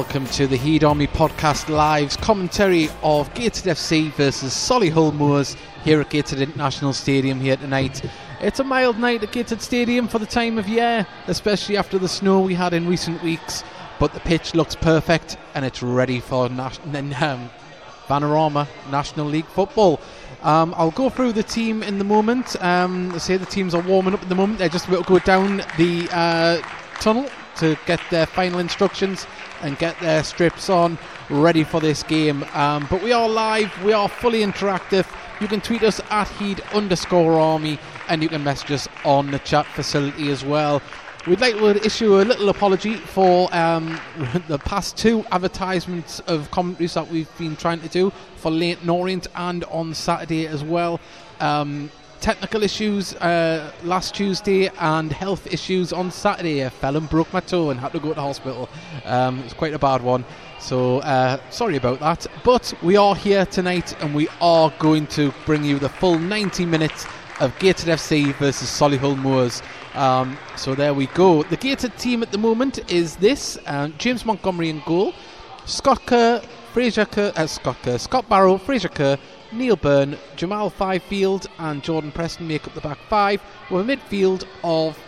Welcome to the Heed Army Podcast Live's commentary of Gateshead FC versus Solihull Moors here at Gateshead International Stadium here tonight. It's a mild night at Gateshead Stadium for the time of year, especially after the snow we had in recent weeks. But the pitch looks perfect and it's ready for nas- um, National League football. Um, I'll go through the team in the moment. Um, say the teams are warming up at the moment. They're just about to go down the uh, tunnel to get their final instructions and get their strips on ready for this game. Um, but we are live, we are fully interactive. You can tweet us at heed underscore army and you can message us on the chat facility as well. We'd like to issue a little apology for um, the past two advertisements of commentaries that we've been trying to do for Leyton Orient and on Saturday as well. Um, technical issues uh, last Tuesday and health issues on Saturday. I fell and broke my toe and had to go to hospital. Um, it's quite a bad one. So uh, sorry about that. But we are here tonight and we are going to bring you the full 90 minutes of Gateshead FC versus Solihull Moors. Um, so there we go. The Gateshead team at the moment is this: uh, James Montgomery in goal, Scott Kerr, Fraser Kerr, uh, Scott Kerr, Scott Barrow, Fraser Kerr, Neil Byrne, Jamal Fyfield, and Jordan Preston make up the back five, with a midfield of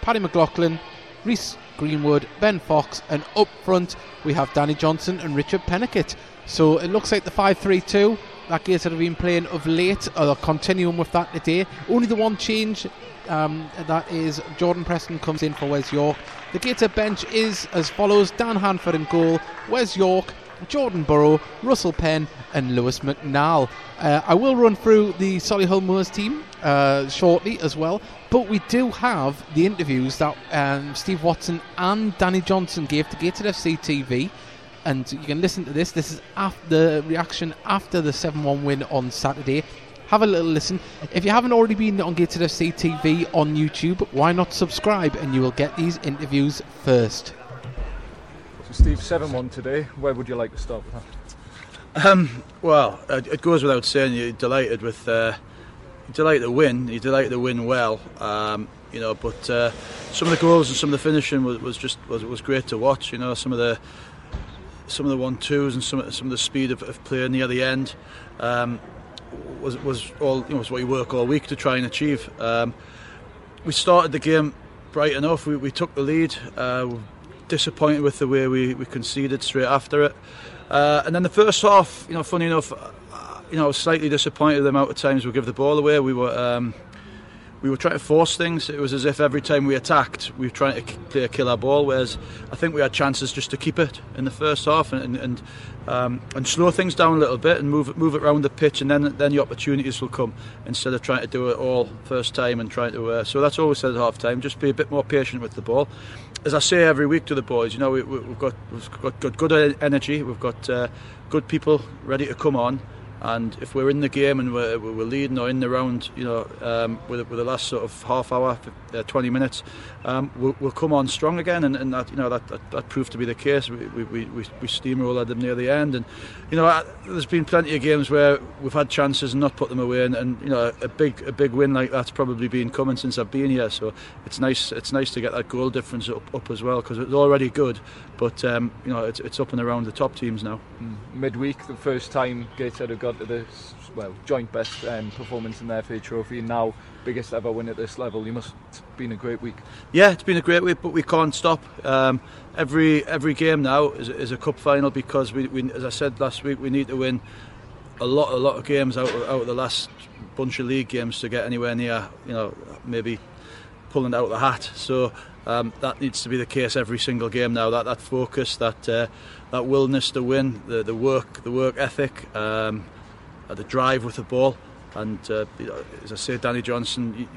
Paddy McLaughlin, Reese Greenwood, Ben Fox, and up front we have Danny Johnson and Richard Peniket. So it looks like the 5 3 2 that Gateshead have been playing of late, or continuing with that today. Only the one change um, that is Jordan Preston comes in for Wes York. The Gateshead bench is as follows Dan Hanford in goal, Wes York, Jordan Burrow, Russell Penn, and Lewis McNall. Uh, I will run through the Solihull Moors team uh, shortly as well, but we do have the interviews that um, Steve Watson and Danny Johnson gave to Gateshead FC TV. And you can listen to this. This is after the reaction after the 7 1 win on Saturday. Have a little listen. If you haven't already been on Gateshead FC TV on YouTube, why not subscribe and you will get these interviews first. Steve, 7-1 today. Where would you like to start with that? Um, well, uh, it goes without saying you're delighted with uh, delighted to win. You're delighted to win well, um, you know. But uh, some of the goals and some of the finishing was, was just was, was great to watch. You know, some of the some of the one twos and some some of the speed of, of play near the end um, was was all you know was what you work all week to try and achieve. Um, we started the game bright enough. We, we took the lead. Uh, disappointed with the way we, we conceded straight after it. Uh, and then the first half, you know, funny enough, uh, you know, I was slightly disappointed the amount of times we give the ball away. We were um, we were trying to force things. It was as if every time we attacked, we were trying to a killer ball. Whereas I think we had chances just to keep it in the first half and and um, and slow things down a little bit and move it move it around the pitch, and then then the opportunities will come instead of trying to do it all first time and trying to. Uh, so that's always said at half time. Just be a bit more patient with the ball. As I say every week to the boys, you know, we, have got we've got, got good energy. We've got uh, good people ready to come on. And if we're in the game and we're, we're leading or in the round, you know, um, with, with the last sort of half hour, uh, 20 minutes, um, we'll, we'll come on strong again, and, and that you know that, that, that proved to be the case. We we, we, we steamrolled them near the end, and you know I, there's been plenty of games where we've had chances and not put them away, and, and you know a big a big win like that's probably been coming since I've been here. So it's nice it's nice to get that goal difference up, up as well because it's already good, but um, you know it's, it's up and around the top teams now. Mm. Midweek, the first time Gateshead have got to the well joint best um, performance in their FA Trophy, now. Biggest ever win at this level. You must. It's been a great week. Yeah, it's been a great week, but we can't stop. Um, every every game now is, is a cup final because we, we, as I said last week, we need to win a lot a lot of games out of, out of the last bunch of league games to get anywhere near. You know, maybe pulling out the hat. So. Um, that needs to be the case every single game now. That that focus, that uh, that willingness to win, the the work, the work ethic, um, the drive with the ball. And uh, as I say, Danny Johnson,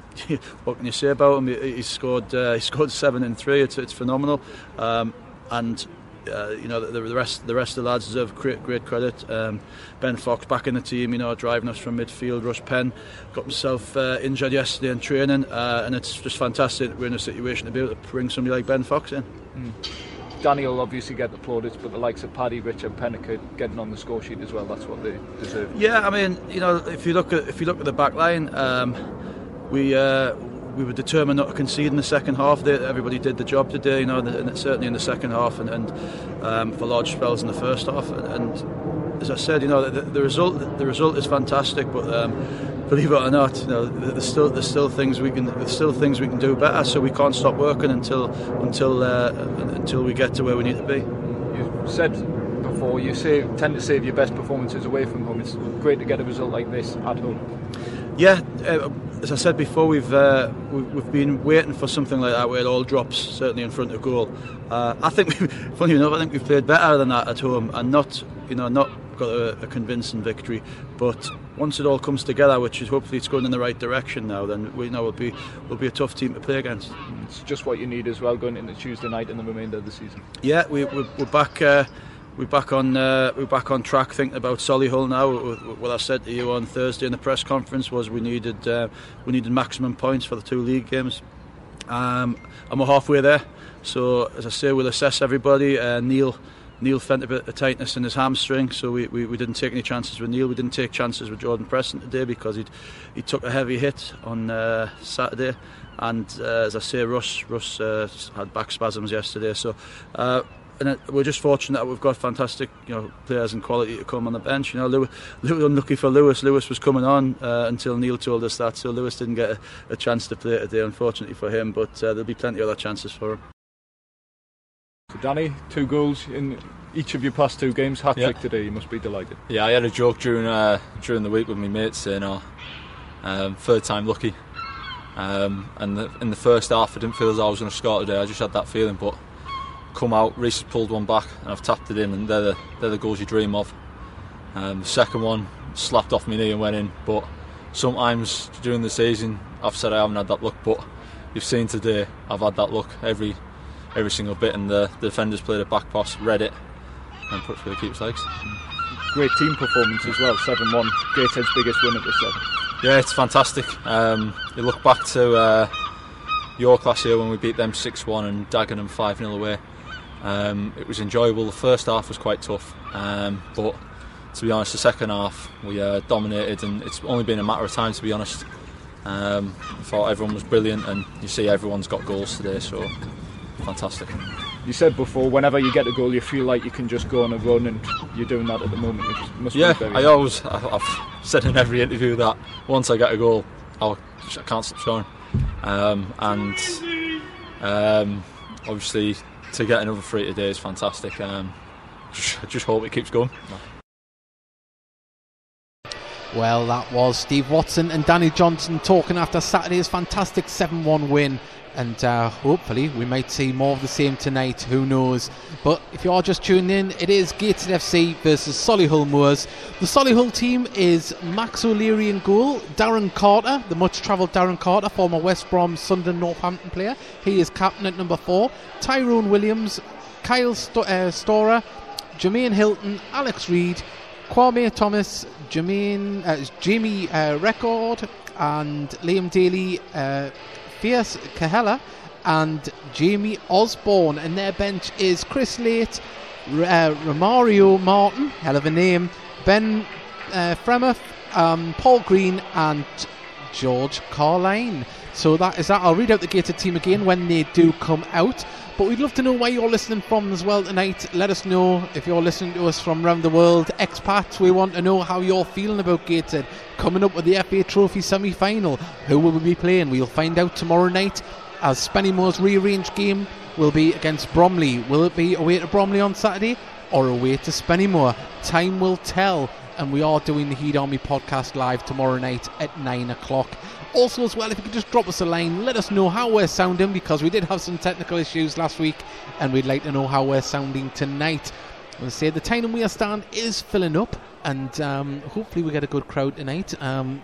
what can you say about him? He, scored, uh, he scored seven and three. It's, it's phenomenal. Um, and uh, you know the, the rest the rest of the lads deserve great, great credit. Um, ben Fox back in the team, you know, driving us from midfield. Rush Penn got himself uh, injured yesterday in training, uh, and it's just fantastic. We're in a situation to be able to bring somebody like Ben Fox in. Mm. Danny will obviously get the plaudits, but the likes of Paddy, Rich, and Peniket getting on the score sheet as well. That's what they deserve. Yeah, I mean, you know, if you look at if you look at the back line, um, we. Uh, we were determined not to concede in the second half. Everybody did the job today, you know, and certainly in the second half and, and um, for large spells in the first half. And, and as I said, you know, the, the, result the result is fantastic, but um, believe it or not, you know, there's still there's still things we can there's still things we can do better. So we can't stop working until until uh, until we get to where we need to be. You said before you say tend to save your best performances away from home. It's great to get a result like this at home. Yeah, uh, as I said before, we've, uh, we've, we've been waiting for something like that where it all drops certainly in front of goal. Uh, I think, funny enough, I think we've played better than that at home and not you know not got a, a convincing victory, but once it all comes together, which is hopefully it's going in the right direction now, then we know we'll be we'll be a tough team to play against. Mm, it's just what you need as well going into Tuesday night and the remainder of the season. Yeah, we, we're, we're back. Uh, we're back on uh, we're back on track thinking about Solihull now what I said to you on Thursday in the press conference was we needed uh, we needed maximum points for the two league games um, and we're halfway there so as I say we'll assess everybody uh, Neil Neil felt a bit of tightness in his hamstring, so we, we, we didn't take any chances with Neil. We didn't take chances with Jordan Preston today because he he took a heavy hit on uh, Saturday, and uh, as I say, Russ Russ uh, had back spasms yesterday, so. Uh, and uh, we're just fortunate that we've got fantastic you know players and quality to come on the bench. You know Lewis, Lewis unlucky for Lewis. Lewis was coming on uh, until Neil told us that. So Lewis didn't get a, a chance to play today unfortunately for him. But uh, there'll be plenty of other chances for him. So Danny, two goals in each of your past two games, hat trick yeah. today. You must be delighted. Yeah, I had a joke during uh, during the week with my mates saying, "Oh, um, third time lucky." Um, and the, in the first half, I didn't feel as I was going to score today. I just had that feeling, but come out, Reese has pulled one back, and I've tapped it in, and they're the, they're the goals you dream of. Um, the second one slapped off my knee and went in, but sometimes during the season, I've said I haven't had that luck, but you've seen today, I've had that luck every every single bit, and the, the defenders played a back pass, read it, and put through the keeper's legs. Great team performance as well, 7 1, Gateshead's biggest win at this level. Yeah, it's fantastic. Um, you look back to uh, York last year when we beat them 6 1 and Dagenham 5 0 away. Um, it was enjoyable. The first half was quite tough, um, but to be honest, the second half we uh, dominated, and it's only been a matter of time. To be honest, um, I thought everyone was brilliant, and you see everyone's got goals today, so fantastic. You said before, whenever you get a goal, you feel like you can just go on a run, and you're doing that at the moment. yeah, I always, I've said in every interview that once I get a goal, I'll, I can't stop scoring, um, and um, obviously to get another three today is fantastic. Um, just, just hope it keeps going. Well, that was Steve Watson and Danny Johnson talking after Saturday's fantastic 7 1 win and uh, hopefully we might see more of the same tonight. Who knows? But if you are just tuning in, it is Gateshead FC versus Solihull Moors. The Solihull team is Max O'Leary in goal, Darren Carter, the much-travelled Darren Carter, former West Brom, Sunderland, Northampton player. He is captain at number four. Tyrone Williams, Kyle St- uh, Storer, Jermaine Hilton, Alex Reid, Kwame Thomas, Jermaine, uh, Jamie uh, Reckford, and Liam Daly. Fierce Kahela and Jamie Osborne. And their bench is Chris Late, uh, Romario Martin, hell of a name, Ben uh, um, Paul Green, and George Carline. So that is that. I'll read out the gated team again when they do come out. But we'd love to know where you're listening from as well tonight. Let us know if you're listening to us from around the world. Expats, we want to know how you're feeling about Gateshead coming up with the FA Trophy semi final. Who will we be playing? We'll find out tomorrow night as Spennymoor's rearranged game will be against Bromley. Will it be away to Bromley on Saturday or away to Spennymoor? Time will tell. And we are doing the Heed Army podcast live tomorrow night at 9 o'clock. Also, as well, if you could just drop us a line, let us know how we're sounding because we did have some technical issues last week and we'd like to know how we're sounding tonight. We'll say the Tyne and Wear stand is filling up and um, hopefully we get a good crowd tonight. Um,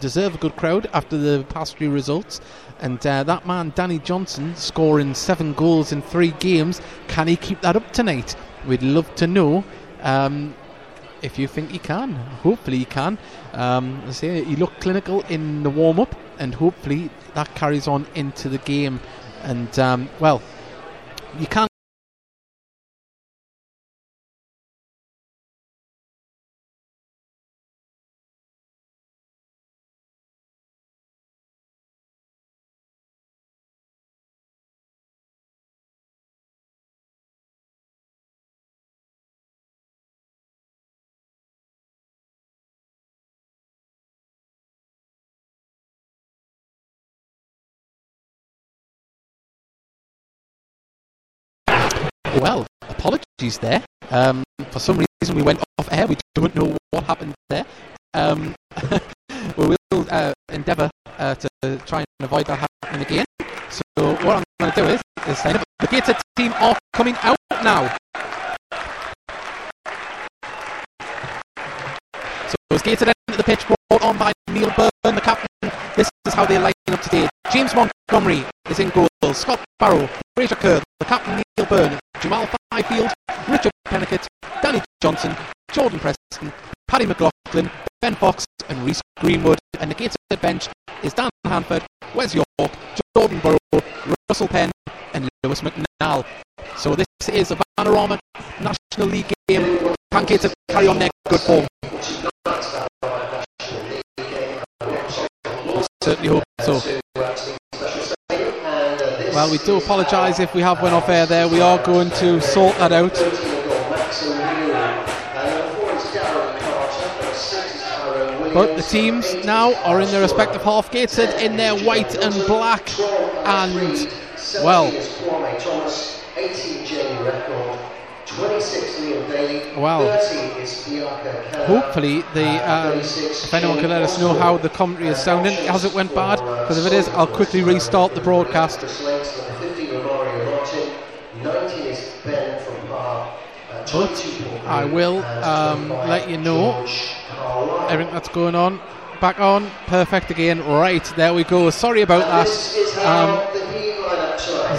deserve a good crowd after the past few results. And uh, that man, Danny Johnson, scoring seven goals in three games, can he keep that up tonight? We'd love to know. Um, if you think he can. Hopefully he can. Um, I say he looked clinical in the warm up, and hopefully that carries on into the game. And um, well, you can't. Well, apologies there. Um, for some reason, we went off air. We don't know what happened there. Um, we will uh, endeavour uh, to try and avoid that happening again. So what I'm going to do is, is sign up. The Gator team are coming out now. So it's Gator of the pitch brought on by Neil Byrne, the captain. This is how they're line up today. James Montgomery is in goal. Scott Barrow, Fraser Kerr, the captain Neil Byrne, Jamal Fyfield, Richard Peniket, Danny Johnson, Jordan Preston, Paddy McLaughlin, Ben Fox, and Reese Greenwood. And the Gator bench is Dan Hanford, Wes York, Jordan Burrow, Russell Penn, and Lewis McNall. So this is a Vanarama National League game. Can Gator carry on their good form? Certainly hope so. Well, we do apologise if we have went off air there. We are going to sort that out. But the teams now are in their respective half gated in their white and black. And, well, well, hopefully the um, if anyone can let us know how the commentary is sounding, has it went bad? Because if it is, I'll quickly restart the broadcast. But I will um, let you know everything that's going on. Back on, perfect again. Right, there we go. Sorry about that. Um,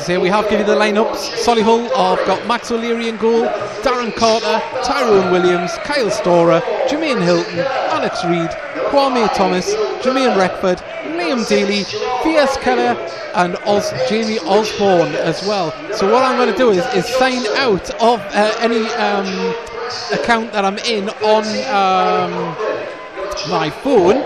say we have given the lineups. Solihull have got Max O'Leary in goal, Darren Carter, Tyrone Williams, Kyle Storer, Jermaine Hilton, Alex Reid, Kwame Thomas, Jermaine Reckford, Liam Daly, V.S. Keller, and Os- Jamie Osborne as well. So what I'm going to do is, is sign out of uh, any um, account that I'm in on um, my phone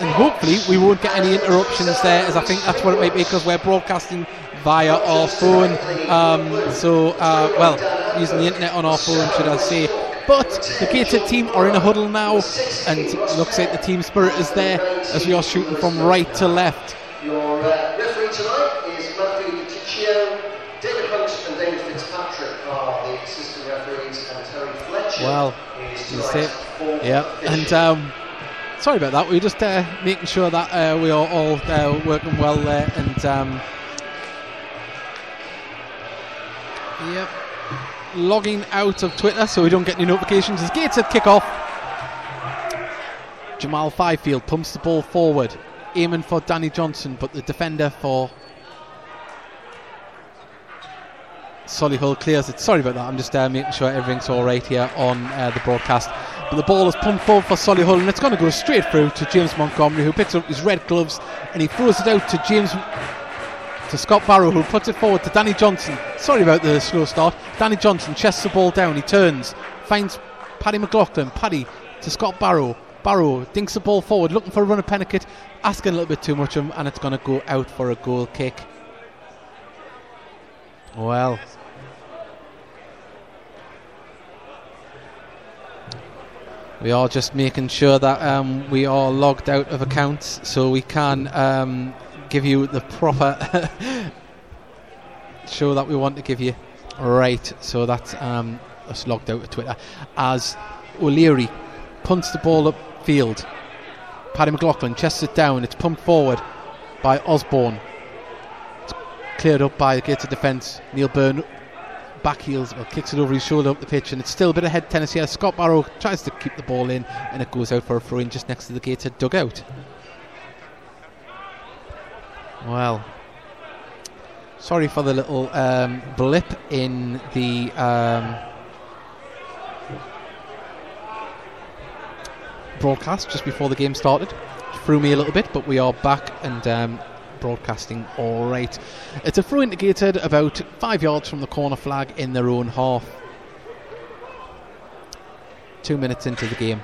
and hopefully we won't get any interruptions there as I think that's what it might be because we're broadcasting via our phone. Um, so uh, well using the internet on our phone should I say. But the Gated team are in a huddle now and looks like the team spirit is there as we are shooting from right to left. Your uh, referee tonight is Matthew DiTiccio, David Hunt and David Fitzpatrick are the assistant referees and Terry Fletcher Well, is you tonight's fourth yeah and um, sorry about that. We are just uh, making sure that uh, we are all uh, working well there and um, Yep. Logging out of Twitter so we don't get any notifications as Gateshead kick off. Jamal Fyfield pumps the ball forward, aiming for Danny Johnson, but the defender for Solihull clears it. Sorry about that. I'm just uh, making sure everything's all right here on uh, the broadcast. But the ball is pumped forward for Solihull, and it's going to go straight through to James Montgomery, who picks up his red gloves and he throws it out to James to Scott Barrow, who puts it forward to Danny Johnson. Sorry about the slow start. Danny Johnson chests the ball down. He turns, finds Paddy McLaughlin. Paddy to Scott Barrow. Barrow dinks the ball forward, looking for a run of Peniket, asking a little bit too much of him, and it's going to go out for a goal kick. Well. We are just making sure that um, we are logged out of accounts so we can um, give you the proper show that we want to give you. Right, so that's um, us logged out of Twitter. As O'Leary punts the ball upfield, Paddy McLaughlin chests it down, it's pumped forward by Osborne. It's cleared up by the Gates of defence. Neil Byrne back heels, well, kicks it over his shoulder up the pitch, and it's still a bit ahead head tennis here. Scott Barrow tries to keep the ball in, and it goes out for a throw in just next to the Gated dugout. Well, sorry for the little um, blip in the. Um, broadcast just before the game started threw me a little bit but we are back and um, broadcasting all right. It's a throw indicated about five yards from the corner flag in their own half. Two minutes into the game.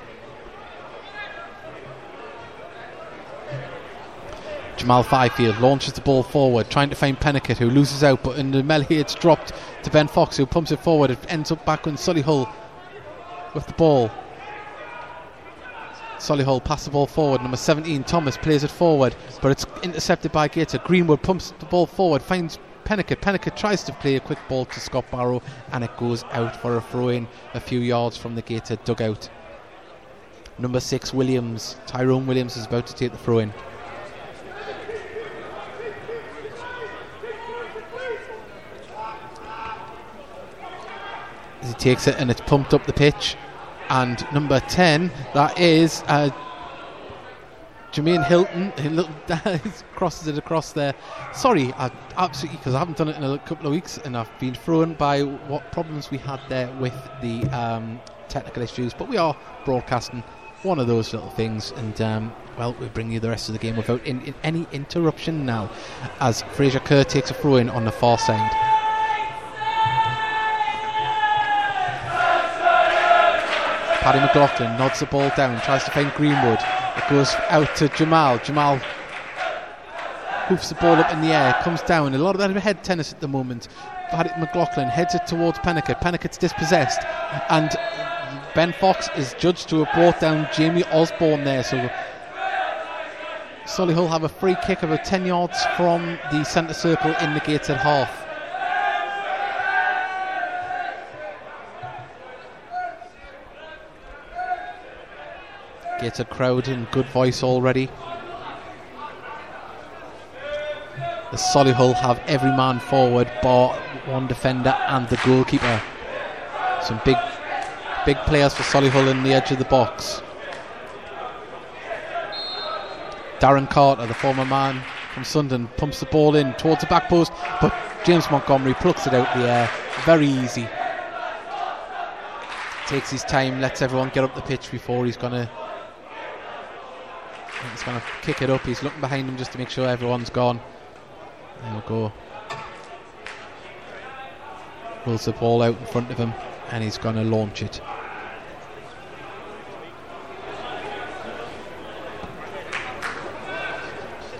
Jamal Fifield launches the ball forward, trying to find Peniket, who loses out, but in the melee it's dropped to Ben Fox, who pumps it forward. It ends up back on Solihull with the ball. Solihull pass the ball forward. Number 17, Thomas plays it forward, but it's intercepted by Gator. Greenwood pumps the ball forward, finds Peniket. Peniket tries to play a quick ball to Scott Barrow and it goes out for a throw in a few yards from the Gateshead dugout. Number six, Williams. Tyrone Williams is about to take the throw in. Takes it and it's pumped up the pitch. And number 10, that is uh, Jermaine Hilton. He crosses it across there. Sorry, I, absolutely, because I haven't done it in a couple of weeks and I've been thrown by what problems we had there with the um, technical issues. But we are broadcasting one of those little things. And um, well, we bring you the rest of the game without in, in any interruption now, as Fraser Kerr takes a throw in on the far side. Paddy McLaughlin nods the ball down, tries to find Greenwood. It goes out to Jamal. Jamal hoofs the ball up in the air, comes down. A lot of that head tennis at the moment. Paddy McLaughlin heads it towards Peniket. Peniket's dispossessed, and Ben Fox is judged to have brought down Jamie Osborne there. So Solihull have a free kick of about 10 yards from the centre circle in the gated half. Gateshead crowd in good voice already. The Solihull have every man forward, bar one defender and the goalkeeper. Some big Big players for Solihull in the edge of the box. Darren Carter, the former man from Sunderland, pumps the ball in towards the back post, but James Montgomery plucks it out the air. Very easy. Takes his time, lets everyone get up the pitch before he's gonna he's gonna kick it up. He's looking behind him just to make sure everyone's gone. There we go. Rolls the ball out in front of him and he's going to launch it.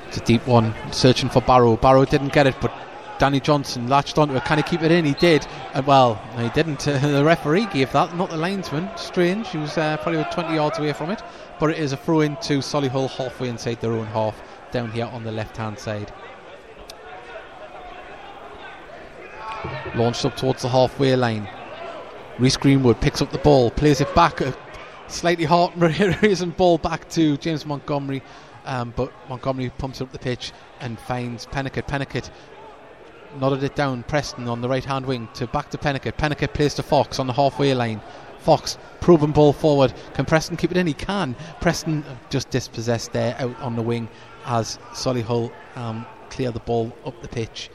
It's a deep one, searching for Barrow. Barrow didn't get it, but Danny Johnson latched onto it. Can he keep it in? He did. And well, he didn't. Uh, the referee gave that, not the linesman. Strange. He was uh, probably 20 yards away from it. But it is a throw in to Solihull halfway inside their own half, down here on the left hand side. Launched up towards the halfway line. Reese Greenwood picks up the ball, plays it back, a slightly hard raising ball back to James Montgomery, um, but Montgomery pumps it up the pitch and finds Peniket. Peniket nodded it down. Preston on the right hand wing to back to Peniket. Peniket plays to Fox on the halfway line. Fox proven ball forward. Can Preston keep it in? He can. Preston just dispossessed there out on the wing as Solihull um, clear the ball up the pitch.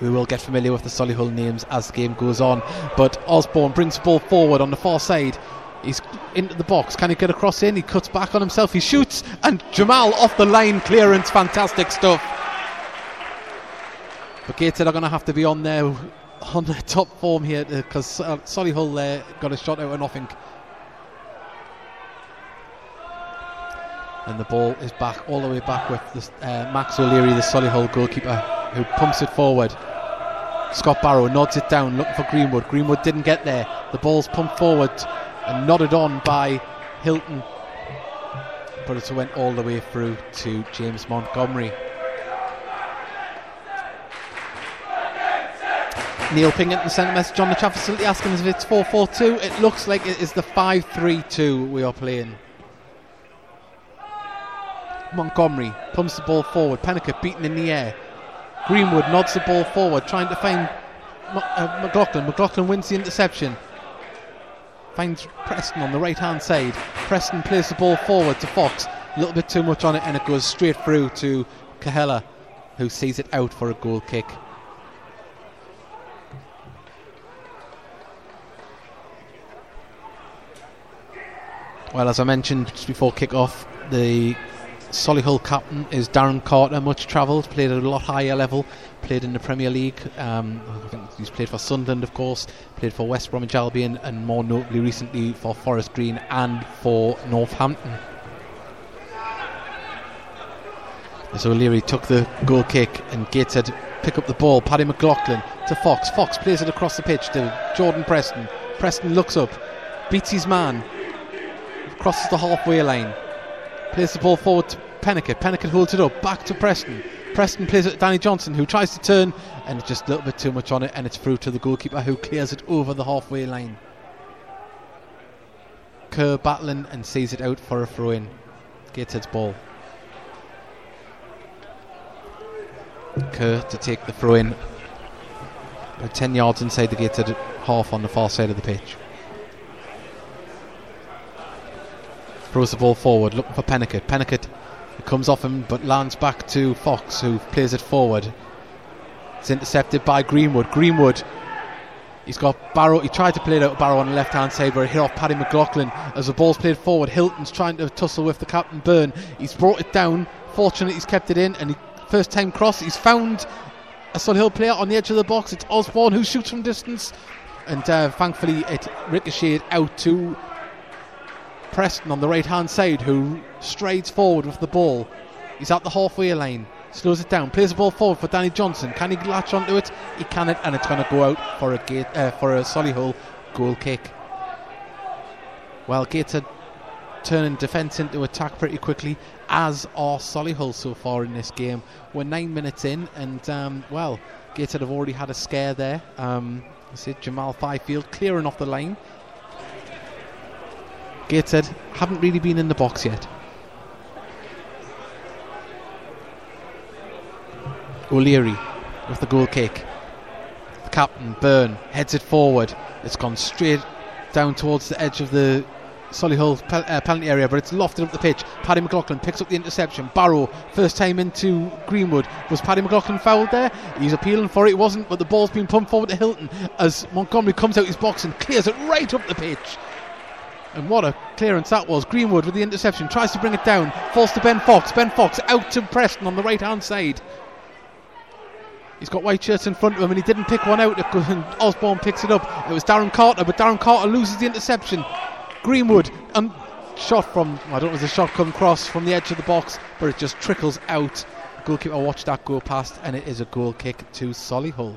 We will get familiar with the Solihull names as the game goes on. But Osborne brings the ball forward on the far side. He's into the box. Can he get across in? He cuts back on himself. He shoots. And Jamal off the line clearance. Fantastic stuff. But Gateshead are going to have to be on there on their top form here because uh, Solihull uh, got a shot out of nothing. And the ball is back all the way back with this, uh, Max O'Leary, the Solihull goalkeeper, who pumps it forward. Scott Barrow nods it down, looking for Greenwood. Greenwood didn't get there. The ball's pumped forward and nodded on by Hilton. But it went all the way through to James Montgomery. Neil Pingleton sent a message on the chat facility asking us if it's 4 4 2. It looks like it is the 5 3 2 we are playing. Montgomery pumps the ball forward. Peniket beaten in the air. Greenwood nods the ball forward, trying to find uh, McLaughlin. McLaughlin wins the interception. Finds Preston on the right hand side. Preston plays the ball forward to Fox. A little bit too much on it, and it goes straight through to Kahela, who sees it out for a goal kick. Well, as I mentioned just before kick off, the Solihull captain is Darren Carter, much travelled, played at a lot higher level, played in the Premier League. Um, he's played for Sunderland, of course, played for West Bromwich Albion, and more notably recently for Forest Green and for Northampton. So O'Leary took the goal kick, and Gateshead pick up the ball. Paddy McLaughlin to Fox. Fox plays it across the pitch to Jordan Preston. Preston looks up, beats his man, crosses the halfway line Plays the ball forward to Peniket. Peniket holds it up. Back to Preston. Preston plays it to Danny Johnson, who tries to turn, and just a little bit too much on it, and it's through to the goalkeeper, who clears it over the halfway line. Kerr battling and sees it out for a throw in. Gateshead's ball. Kerr to take the throw in. About 10 yards inside the Gateshead half on the far side of the pitch. Throws the ball forward, looking for Peniket. Peniket comes off him but lands back to Fox, who plays it forward. It's intercepted by Greenwood. Greenwood He's got Barrow. He tried to play it out Barrow on the left hand side, but hit off Paddy McLaughlin as the ball's played forward. Hilton's trying to tussle with the captain Byrne. He's brought it down. Fortunately, he's kept it in, and he, first time cross, he's found a Sun Hill player on the edge of the box. It's Osborne who shoots from distance, and uh, thankfully it ricocheted out to Preston on the right hand side, who strides forward with the ball. He's at the halfway line slows it down, plays the ball forward for Danny Johnson. Can he latch onto it? He can it, and it's going to go out for a gate uh, for a Solihull goal kick. Well, Gates are turning defence into attack pretty quickly, as are Solihull so far in this game. We're nine minutes in, and um, well, Gateshead have already had a scare there. Um, I see Jamal Fyfield clearing off the line. Gateshead haven't really been in the box yet. O'Leary with the goal kick. The captain, Byrne, heads it forward. It's gone straight down towards the edge of the Solihull pe- uh, penalty area, but it's lofted up the pitch. Paddy McLaughlin picks up the interception. Barrow, first time into Greenwood. Was Paddy McLaughlin fouled there? He's appealing for it. It wasn't, but the ball's been pumped forward to Hilton as Montgomery comes out his box and clears it right up the pitch. And what a clearance that was. Greenwood with the interception tries to bring it down, falls to Ben Fox. Ben Fox out to Preston on the right hand side. He's got white shirts in front of him and he didn't pick one out. And Osborne picks it up. It was Darren Carter, but Darren Carter loses the interception. Greenwood and shot from I don't know if the shot come across from the edge of the box, but it just trickles out. Goalkeeper watched that go past, and it is a goal kick to Solihull.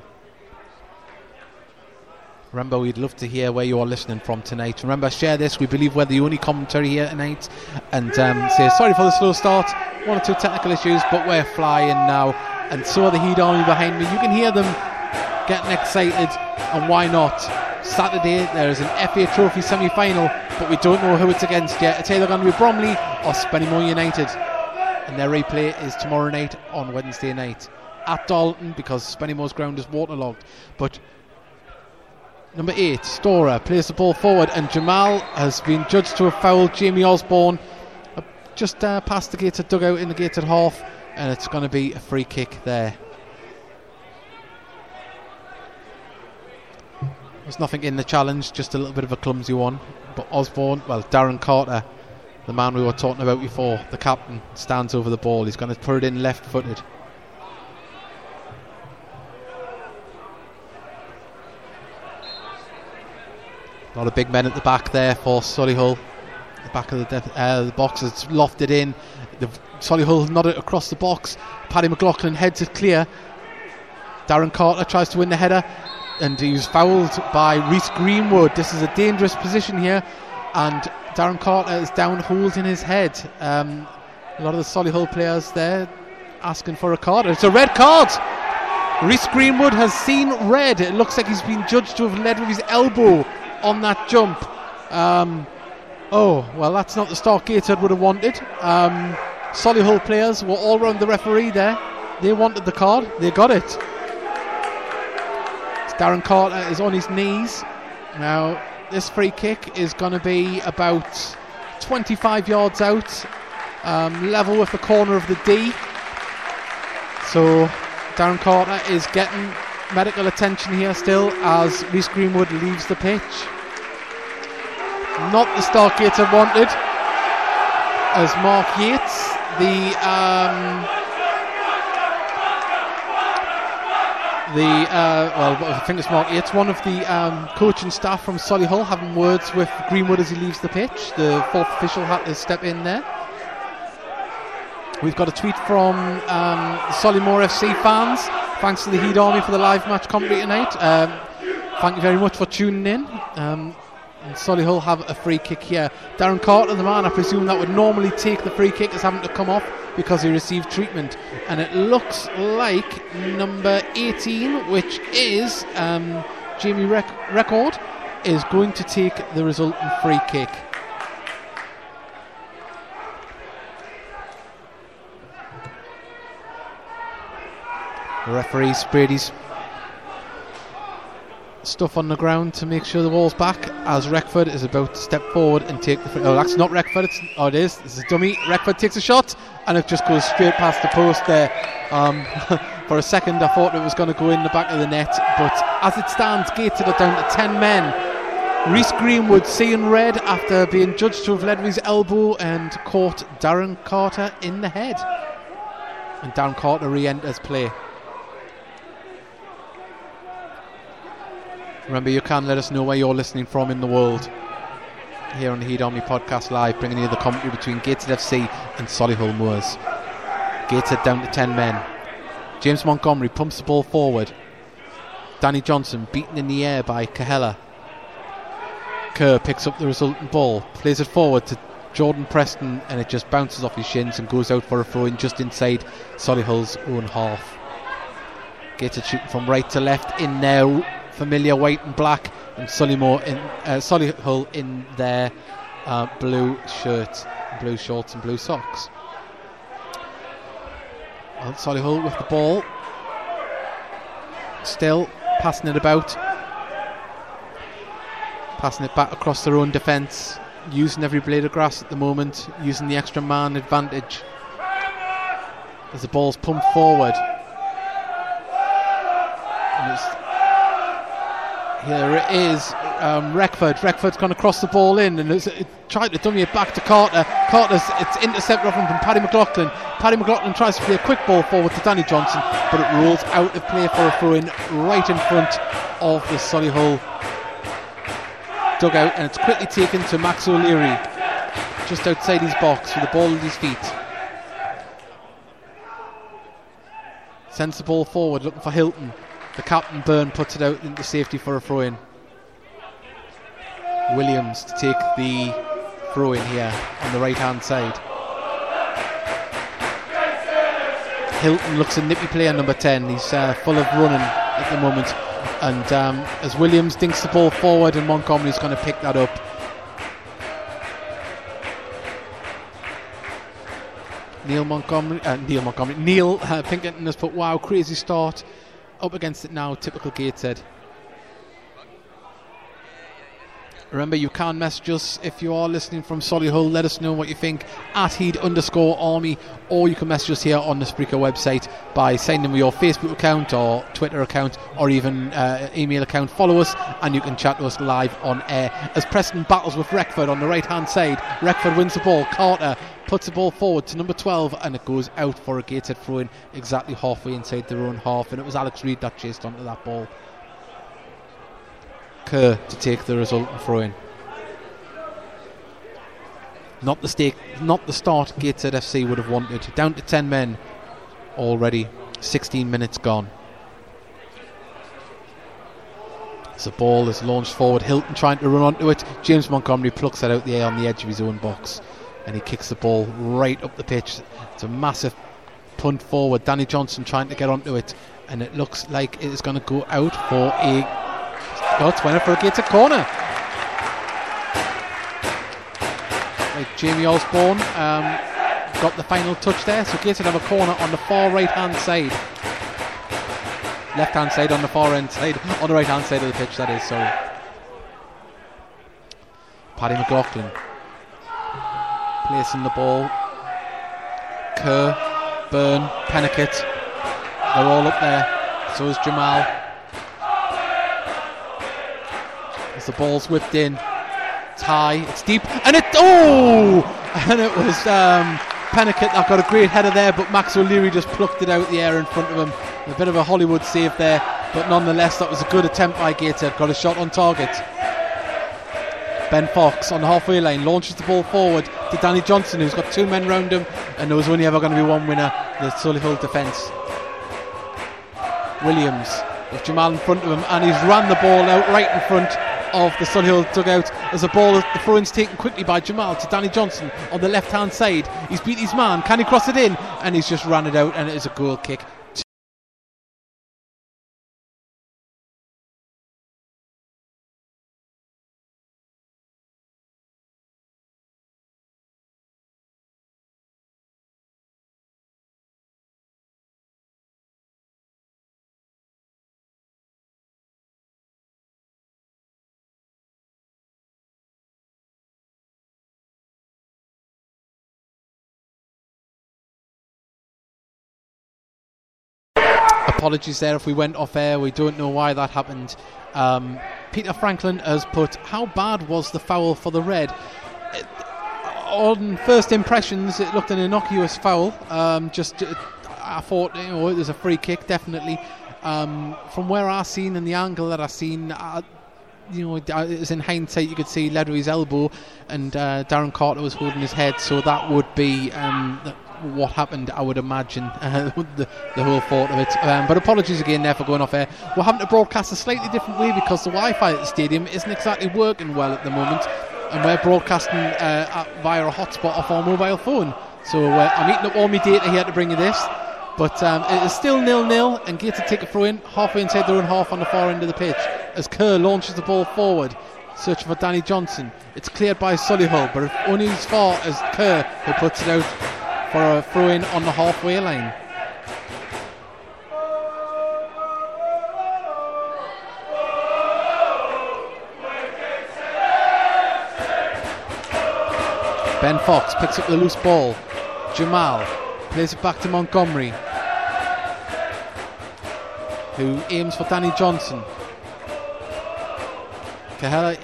Remember, we'd love to hear where you are listening from tonight. Remember, share this. We believe we're the only commentary here tonight. And um, say sorry for the slow start. One or two technical issues, but we're flying now and so are the Heed Army behind me. You can hear them getting excited, and why not? Saturday there is an FA Trophy semi final, but we don't know who it's against yet. It's either going to be Bromley or Spennymoor United, and their replay is tomorrow night on Wednesday night at Dalton because Spennymoor's ground is waterlogged. But number eight, Storer, plays the ball forward, and Jamal has been judged to have fouled Jamie Osborne uh, just uh, past the gated dugout in the gated half and it's going to be a free kick there. There's nothing in the challenge, just a little bit of a clumsy one. But Osborne, well, Darren Carter, the man we were talking about before, the captain, stands over the ball. He's going to put it in left footed. A lot of big men at the back there for Solihull. The back of the, def- uh, the box is lofted in. The Solihull nodded across the box. Paddy McLaughlin heads it clear. Darren Carter tries to win the header and he's fouled by Reese Greenwood. This is a dangerous position here, and Darren Carter is down holding his head. Um, a lot of the Solihull players there asking for a card. It's a red card. Reese Greenwood has seen red. It looks like he's been judged to have led with his elbow on that jump. Um, oh, well, that's not the start Gateshead would have wanted. Um, Solihull players were all around the referee there. They wanted the card, they got it. Darren Carter is on his knees. Now, this free kick is going to be about 25 yards out, um, level with the corner of the D. So, Darren Carter is getting medical attention here still as Reese Greenwood leaves the pitch. Not the start Gator wanted, as Mark Yates the um, the uh, well, I think it's Mark. It's one of the um, coaching staff from Solihull having words with Greenwood as he leaves the pitch. The fourth official had to step in there. We've got a tweet from um, Sollymoor FC fans. Thanks to the Heed Army for the live match commentary tonight. Um, thank you very much for tuning in. Um, and have a free kick here. Darren Carter, the man I presume that would normally take the free kick, is having to come off because he received treatment. And it looks like number 18, which is um, Jamie Rec- Reckford, is going to take the resultant free kick. The referee sprayed his stuff on the ground to make sure the ball's back as Reckford is about to step forward and take the. Free- oh, that's not Reckford. It's, oh, it is. This is dummy. Reckford takes a shot and it just goes straight past the post there. Um, for a second, I thought it was going to go in the back of the net, but as it stands, are down to 10 men. Reese Greenwood seeing red after being judged to have led with his elbow and caught Darren Carter in the head. And Darren Carter re enters play. Remember, you can let us know where you're listening from in the world. Here on the Heed Army Podcast Live, bringing you the commentary between Gateshead FC and Solihull Moors. Gateshead down to 10 men. James Montgomery pumps the ball forward. Danny Johnson beaten in the air by Kahela. Kerr picks up the resultant ball, plays it forward to Jordan Preston, and it just bounces off his shins and goes out for a throw in just inside Solihull's own half. Gateshead shooting from right to left in there familiar white and black, and Sullymore in uh, Solihull in their uh, blue shirts, blue shorts, and blue socks. Well, Solihull with the ball, still passing it about, passing it back across their own defence, using every blade of grass at the moment, using the extra man advantage. As the ball's pumped forward, here it is, um, Reckford. Reckford's going to cross the ball in and it's, it tried to dummy it back to Carter. Carter's it's intercepted from Paddy McLaughlin. Paddy McLaughlin tries to play a quick ball forward to Danny Johnson, but it rolls out of play for a throw in right in front of the Solihull dugout, and it's quickly taken to Max O'Leary just outside his box with the ball at his feet. Sends the ball forward, looking for Hilton. The captain Byrne puts it out into safety for a throw in. Williams to take the throw in here on the right hand side. Hilton looks a nippy player, number 10. He's uh, full of running at the moment. And um, as Williams dinks the ball forward, and Montgomery's going to pick that up. Neil Montgomery, uh, Neil Montgomery, Neil uh, Pinkerton has put wow, crazy start up against it now, typical Gateshead. Remember, you can message us if you are listening from Solihull. Let us know what you think at Heed underscore Army, or you can message us here on the Spreaker website by sending me your Facebook account or Twitter account or even uh, email account. Follow us, and you can chat to us live on air. As Preston battles with Reckford on the right hand side, Reckford wins the ball. Carter puts the ball forward to number 12, and it goes out for a Gateshead throw in exactly halfway inside their own half. And it was Alex Reid that chased onto that ball. Kerr uh, to take the resultant throw in. Not the stake, not the start Gateshead FC would have wanted. Down to 10 men already, 16 minutes gone. The ball is launched forward, Hilton trying to run onto it. James Montgomery plucks it out the air on the edge of his own box and he kicks the ball right up the pitch. It's a massive punt forward. Danny Johnson trying to get onto it, and it looks like it is going to go out for a Scots winner gets a corner. Like Jamie Osborne um, got the final touch there, so gets another corner on the far right hand side. Left hand side on the far end side, on the right hand side of the pitch, that is, sorry. Paddy McLaughlin placing the ball. Kerr, Byrne, Peniket, they're all up there. So is Jamal. The ball's whipped in, it's high, it's deep, and it oh, and it was um, Peniket that got a great header there, but Max O'Leary just plucked it out the air in front of him. A bit of a Hollywood save there, but nonetheless that was a good attempt by Gateshead. Got a shot on target. Ben Fox on the halfway line launches the ball forward to Danny Johnson, who's got two men round him, and there was only ever going to be one winner the Solihull defence. Williams with Jamal in front of him, and he's ran the ball out right in front of the Solihull dugout as a ball, the throw taken quickly by Jamal to Danny Johnson on the left hand side. He's beat his man. Can he cross it in? and he's just run it out, and it is a goal kick. Apologies there if we went off air. We don't know why that happened. Um, Peter Franklin has put, How bad was the foul for the red? It, on first impressions, it looked an innocuous foul. Um, just, I thought, you know, it was a free kick, definitely. Um, from where I seen and the angle that I seen, you know, it was in hindsight you could see Ledley's elbow, and uh, Darren Carter was holding his head, so that would be um, what happened, I would imagine, uh, the, the, whole thought of it. Um, but apologies again there for going off air. We're having to broadcast a slightly different way because the Wi Fi at the stadium isn't exactly working well at the moment, and we're broadcasting uh, via a hotspot off our mobile phone. So uh, I'm eating up all my data here to bring you this. But um, it is still nil-nil, and Gator take a throw in halfway inside their own half on the far end of the pitch as Kerr launches the ball forward, searching for Danny Johnson. It's cleared by Solihull, but only as far as Kerr who puts it out for a throw in on the halfway line. Ben Fox picks up the loose ball. Jamal plays it back to Montgomery, who aims for Danny Johnson. Kahela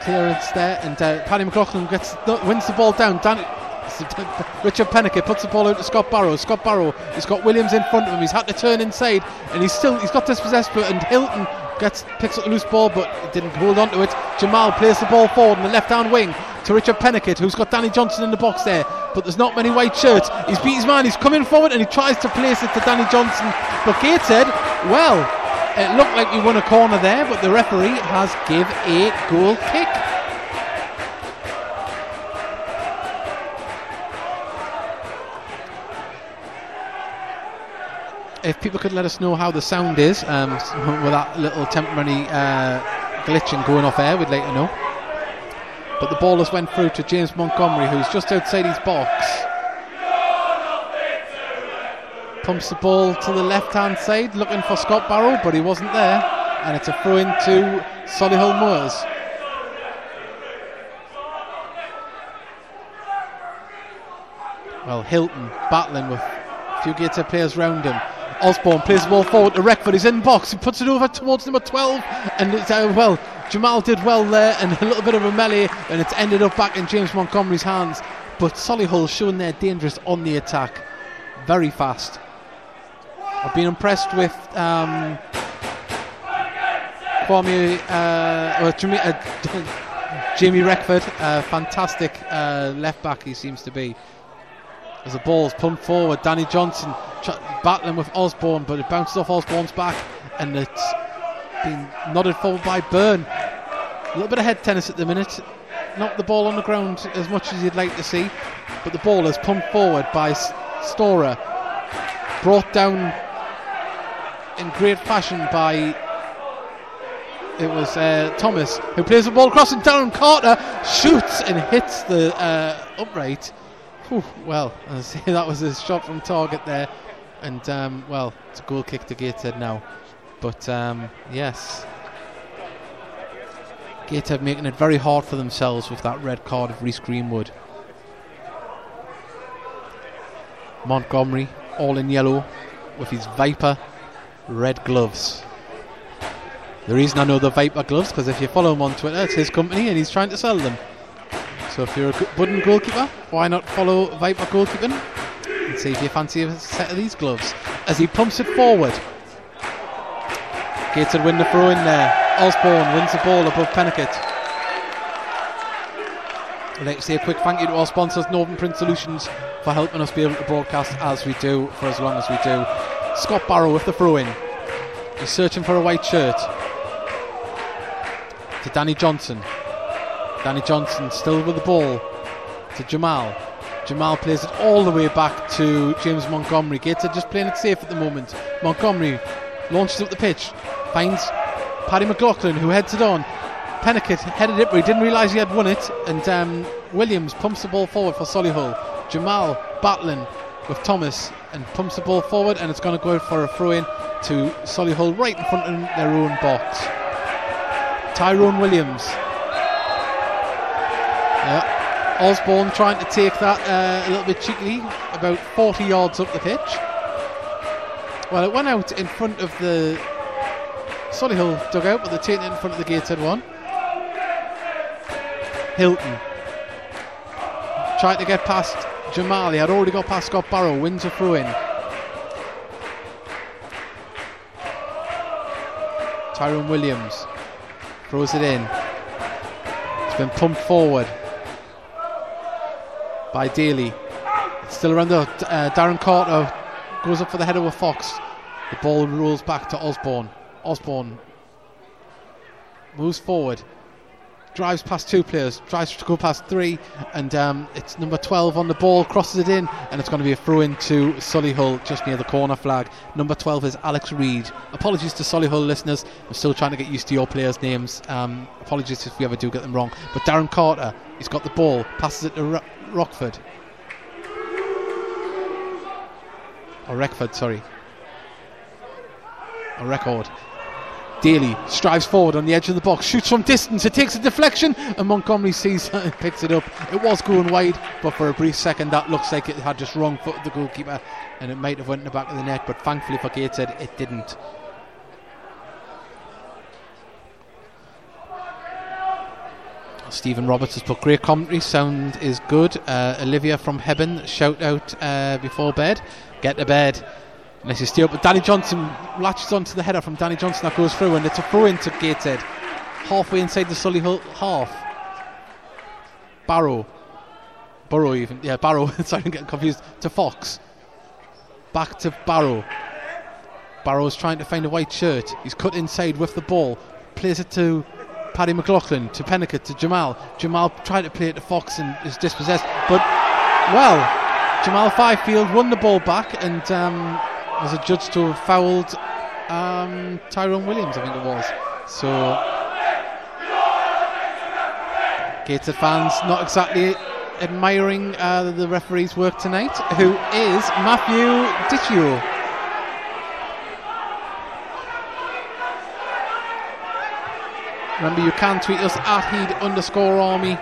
clearance there, and uh, Paddy McLaughlin gets wins the ball down. Danny, Richard Peniket puts the ball out to Scott Barrow. Scott Barrow, he's got Williams in front of him. He's had to turn inside, and he's still he's got dispossessed. But and Hylton gets picks up the loose ball, but didn't hold on to it. Jamal plays the ball forward in the left-hand wing to Richard Peniket, who's got Danny Johnson in the box there. But there's not many white shirts. He's beat his man. He's coming forward and he tries to place it to Danny Johnson. But Gateshead, well, it looked like we won a corner there, but the referee has give a goal kick. If people could let us know how the sound is um, with that little temporary uh, glitching going off air, we'd like to know. But the ball has went through to James Montgomery, who's just outside his box. Pumps the ball to the left-hand side, looking for Scott Barrow, but he wasn't there, and it's a throw in to Solihull Moors. Well, Hylton battling with a few Gator players round him. Osborne plays the ball forward to Reckford. He's in box. He puts it over towards number 12. And it's, uh, well, Jamal did well there and a little bit of a melee. And it's ended up back in James Montgomery's hands. But Solihull showing they're dangerous on the attack. Very fast. I've been impressed with um, Kwame, uh, Jamie, uh, Jamie Reckford. Uh, fantastic left back he seems to be. As the ball's pumped forward, Danny Johnson battling with Osborne, but it bounces off Osborne's back and it's been nodded forward by Byrne. A little bit of head tennis at the minute. Not the ball on the ground as much as you'd like to see, but the ball is pumped forward by Storer. Brought down in great fashion by it was uh, Thomas who plays the ball across and Darren Carter shoots and hits the uh, upright Whew, well, that was a shot from target there, and um, well, it's a goal kick to Gateshead now. But um, yes, Gateshead making it very hard for themselves with that red card of Reese Greenwood. Montgomery, all in yellow, with his Viper red gloves. The reason I know the Viper gloves because if you follow him on Twitter, it's his company and he's trying to sell them. So if you're a budding goalkeeper, why not follow Viper goalkeeping and see if you fancy a set of these gloves as he pumps it forward. Gated win the throw in there. Osborne wins the ball above Peniket. I'd like to say a quick thank you to our sponsors, Northern Print Solutions, for helping us be able to broadcast as we do for as long as we do. Scott Barrow with the throw in. He's searching for a white shirt. To Danny Johnson. Danny Johnson still with the ball to Jamal. Jamal plays it all the way back to James Montgomery. Gateshead just playing it safe at the moment. Montgomery launches up the pitch, finds Paddy McLaughlin who heads it on. Peniket headed it, but he didn't realise he had won it. And um, Williams pumps the ball forward for Solihull. Jamal battling with Thomas and pumps the ball forward, and it's going to go for a throw in to Solihull right in front of their own box. Tyrone Williams. Osborne trying to take that uh, a little bit cheekily, about 40 yards up the pitch. Well, it went out in front of the Solihull dugout, but they're taking it in front of the Gateshead one. Hylton trying to get past Jamal. He had already got past Scott Barrow. Wins a throw in. Tyrone Williams throws it in. It's been pumped forward by Daly. Still around the uh, Darren Carter goes up for the header with Fox. The ball rolls back to Osborne. Osborne moves forward, drives past two players, tries to go past three, and um, it's number 12 on the ball, crosses it in, and it's going to be a throw in to Solihull just near the corner flag. Number 12 is Alex Reid. Apologies to Solihull listeners, I'm still trying to get used to your players' names. Um, apologies if we ever do get them wrong. But Darren Carter, he's got the ball, passes it to Rockford. Or Reckford, sorry. A record. Daly strives forward on the edge of the box, shoots from distance, it takes a deflection, and Montgomery sees and picks it up. It was going wide, but for a brief second that looks like it had just wrong footed the goalkeeper, and it might have went in the back of the net, but thankfully for Gateshead it didn't. Stephen Roberts has put great commentary. Sound is good. Uh, Olivia from Hebburn, shout out uh, before bed. Get to bed. Unless you steal. But Danny Johnson latches onto the header from Danny Johnson that goes through, and it's a throw into Gateshead. Halfway inside the Solihull half. Barrow. Barrow, even. Yeah, Barrow. Sorry, I'm getting confused. To Fox. Back to Barrow. Barrow is trying to find a white shirt. He's cut inside with the ball. Plays it to Paddy McLaughlin, to Peniket, to Jamal. Jamal tried to play it to Fox and is dispossessed. But, well, Jamal Fyfield won the ball back and um, was adjudged to have fouled um, Tyrone Williams, I think it was. So, Gateshead fans not exactly admiring uh, the referee's work tonight, who is Matthew Diccio. Remember, you can tweet us at heed underscore army.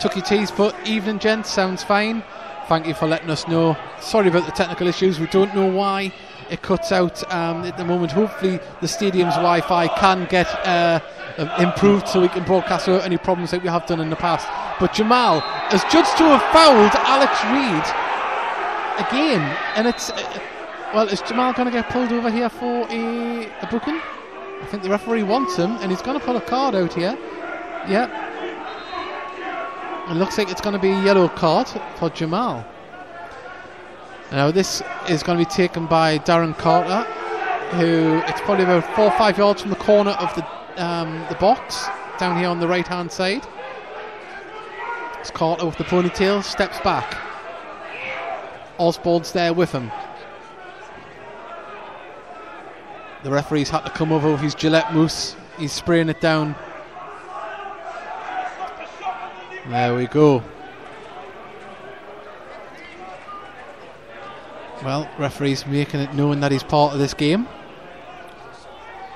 Tucky T's put, evening gents, sounds fine. Thank you for letting us know. Sorry about the technical issues, we don't know why it cuts out um, at the moment. Hopefully, the stadium's Wi Fi can get uh, improved so we can broadcast without any problems that we have done in the past. But Jamal is judged to have fouled Alex Reid again, and it's. Uh, well, is Jamal going to get pulled over here for a, a booking? I think the referee wants him, and he's going to pull a card out here. Yep. It looks like it's going to be a yellow card for Jamal. Now this is going to be taken by Darren Carter, who it's probably about four or five yards from the corner of the um, the box down here on the right hand side. It's Carter with the ponytail, steps back. Osborne's there with him. The referee's had to come over with his Gillette mousse. He's spraying it down. There we go. Well, referee's making it known that he's part of this game.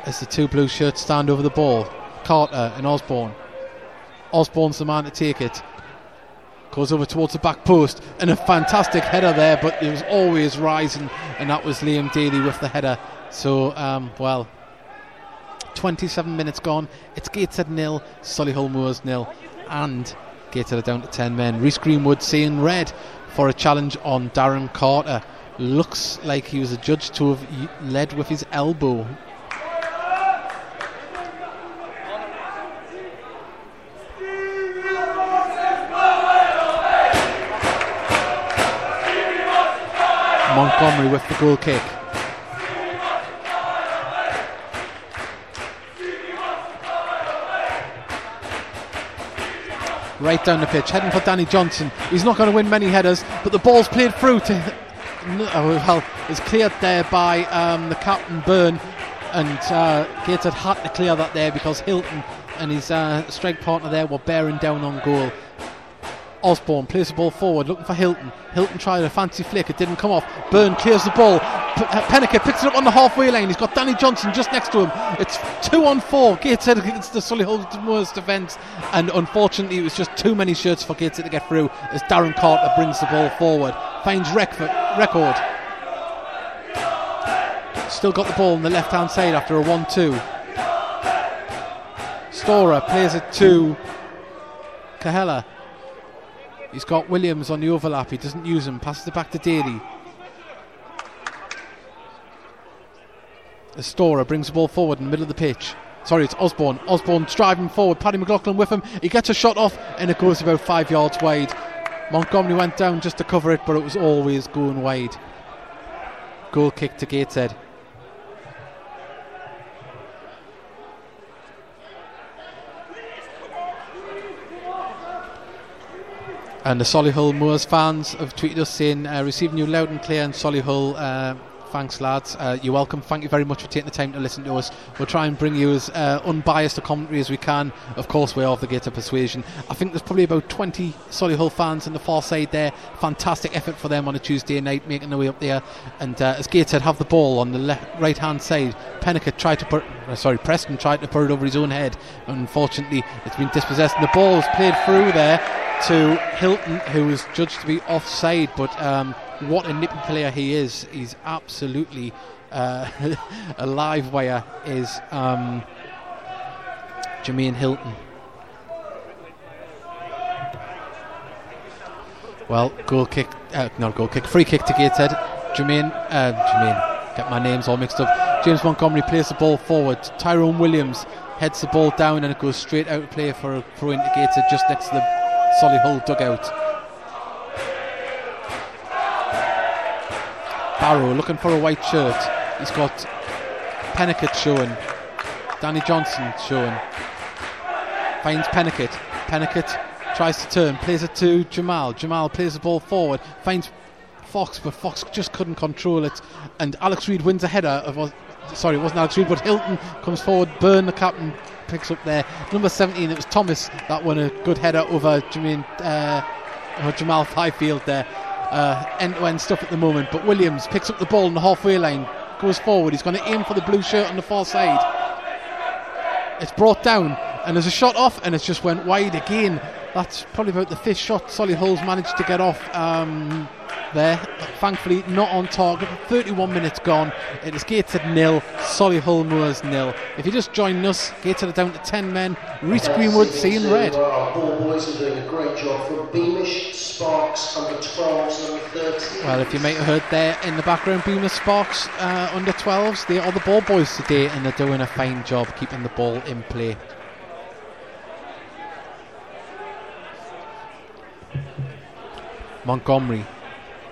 As the two blue shirts stand over the ball, Carter and Osborne. Osborne's the man to take it. Goes over towards the back post, and a fantastic header there, but it was always rising, and that was Liam Daly with the header. So, um, well, 27 minutes gone. It's Gateshead nil, Solihull Moors nil, and Gateshead are down to 10 men. Reese Greenwood seeing red for a challenge on Darren Carter. Looks like he was adjudged to have led with his elbow. Montgomery with the goal kick. Right down the pitch, heading for Danny Johnson. He's not going to win many headers, but the ball's played through to. Oh, well, it's cleared there by um, the captain Byrne, and uh, Gateshead had to clear that there because Hylton and his uh, strike partner there were bearing down on goal. Osborne plays the ball forward, looking for Hylton. Hylton tried a fancy flick, it didn't come off. Byrne clears the ball. P- uh, Peniket picks it up on the halfway line. He's got Danny Johnson just next to him. It's two on four. Gateshead against the Solihull Moors defence, and unfortunately, it was just too many shirts for Gateshead to get through as Darren Carter brings the ball forward, finds rec- Reckford. Still got the ball on the left hand side after a 1 2. Storer plays it to Kahela. He's got Williams on the overlap. He doesn't use him. Passes it back to Daly. Astora brings the ball forward in the middle of the pitch. Sorry, it's Osborne. Osborne driving forward. Paddy McLaughlin with him. He gets a shot off and it goes about five yards wide. Montgomery went down just to cover it, but it was always going wide. Goal kick to Gateshead. And the Solihull Moors fans have tweeted us saying, uh, receiving you loud and clear in Solihull. Uh, thanks, lads. Uh, you're welcome. Thank you very much for taking the time to listen to us. We'll try and bring you as uh, unbiased a commentary as we can. Of course, we're off the gate of persuasion. I think there's probably about 20 Solihull fans on the far side there. Fantastic effort for them on a Tuesday night, making their way up there. And uh, as Gateshead have the ball on the left, right hand side, Peniket tried to put, uh, sorry, Preston tried to put it over his own head. Unfortunately, it's been dispossessed. And the ball was played through there to Hylton, who was judged to be offside. But um, what a nippy player he is! He's absolutely uh, a live wire. Is um, Jermaine Hylton? Well, goal kick, uh, not goal kick, free kick to Gateshead. Jermaine, uh, Jermaine, get my names all mixed up. James Montgomery plays the ball forward. Tyrone Williams heads the ball down and it goes straight out of play for a throw into Gateshead just next to the Solihull dugout. Barrow looking for a white shirt. He's got Peniket showing. Danny Johnson showing. Finds Peniket. Peniket tries to turn, plays it to Jamal. Jamal plays the ball forward, finds Fox, but Fox just couldn't control it. And Alex Reid wins a header. Of, sorry, it wasn't Alex Reid, but Hylton comes forward. Byrne, the captain, picks up there. Number 17, it was Thomas that won a good header over Jermaine, uh, Jamal Fyfield there. Uh, end-to-end stuff at the moment, but Williams picks up the ball on the halfway line, goes forward. He's going to aim for the blue shirt on the far side. It's brought down, and there's a shot off, and it just went wide again. That's probably about the fifth shot Solihull's managed to get off um, there. Thankfully, not on target. 31 minutes gone. It is Gateshead nil, Solihull Moors nil. If you just joined us, Gateshead are down to 10 men. Reese Greenwood seeing red. Our ball boys are doing a great job from Beamish, Sparks, under 12s, under 13. Well, if you might have heard there in the background, Beamish Sparks uh, under 12s, they are the ball boys today, and they're doing a fine job keeping the ball in play. Montgomery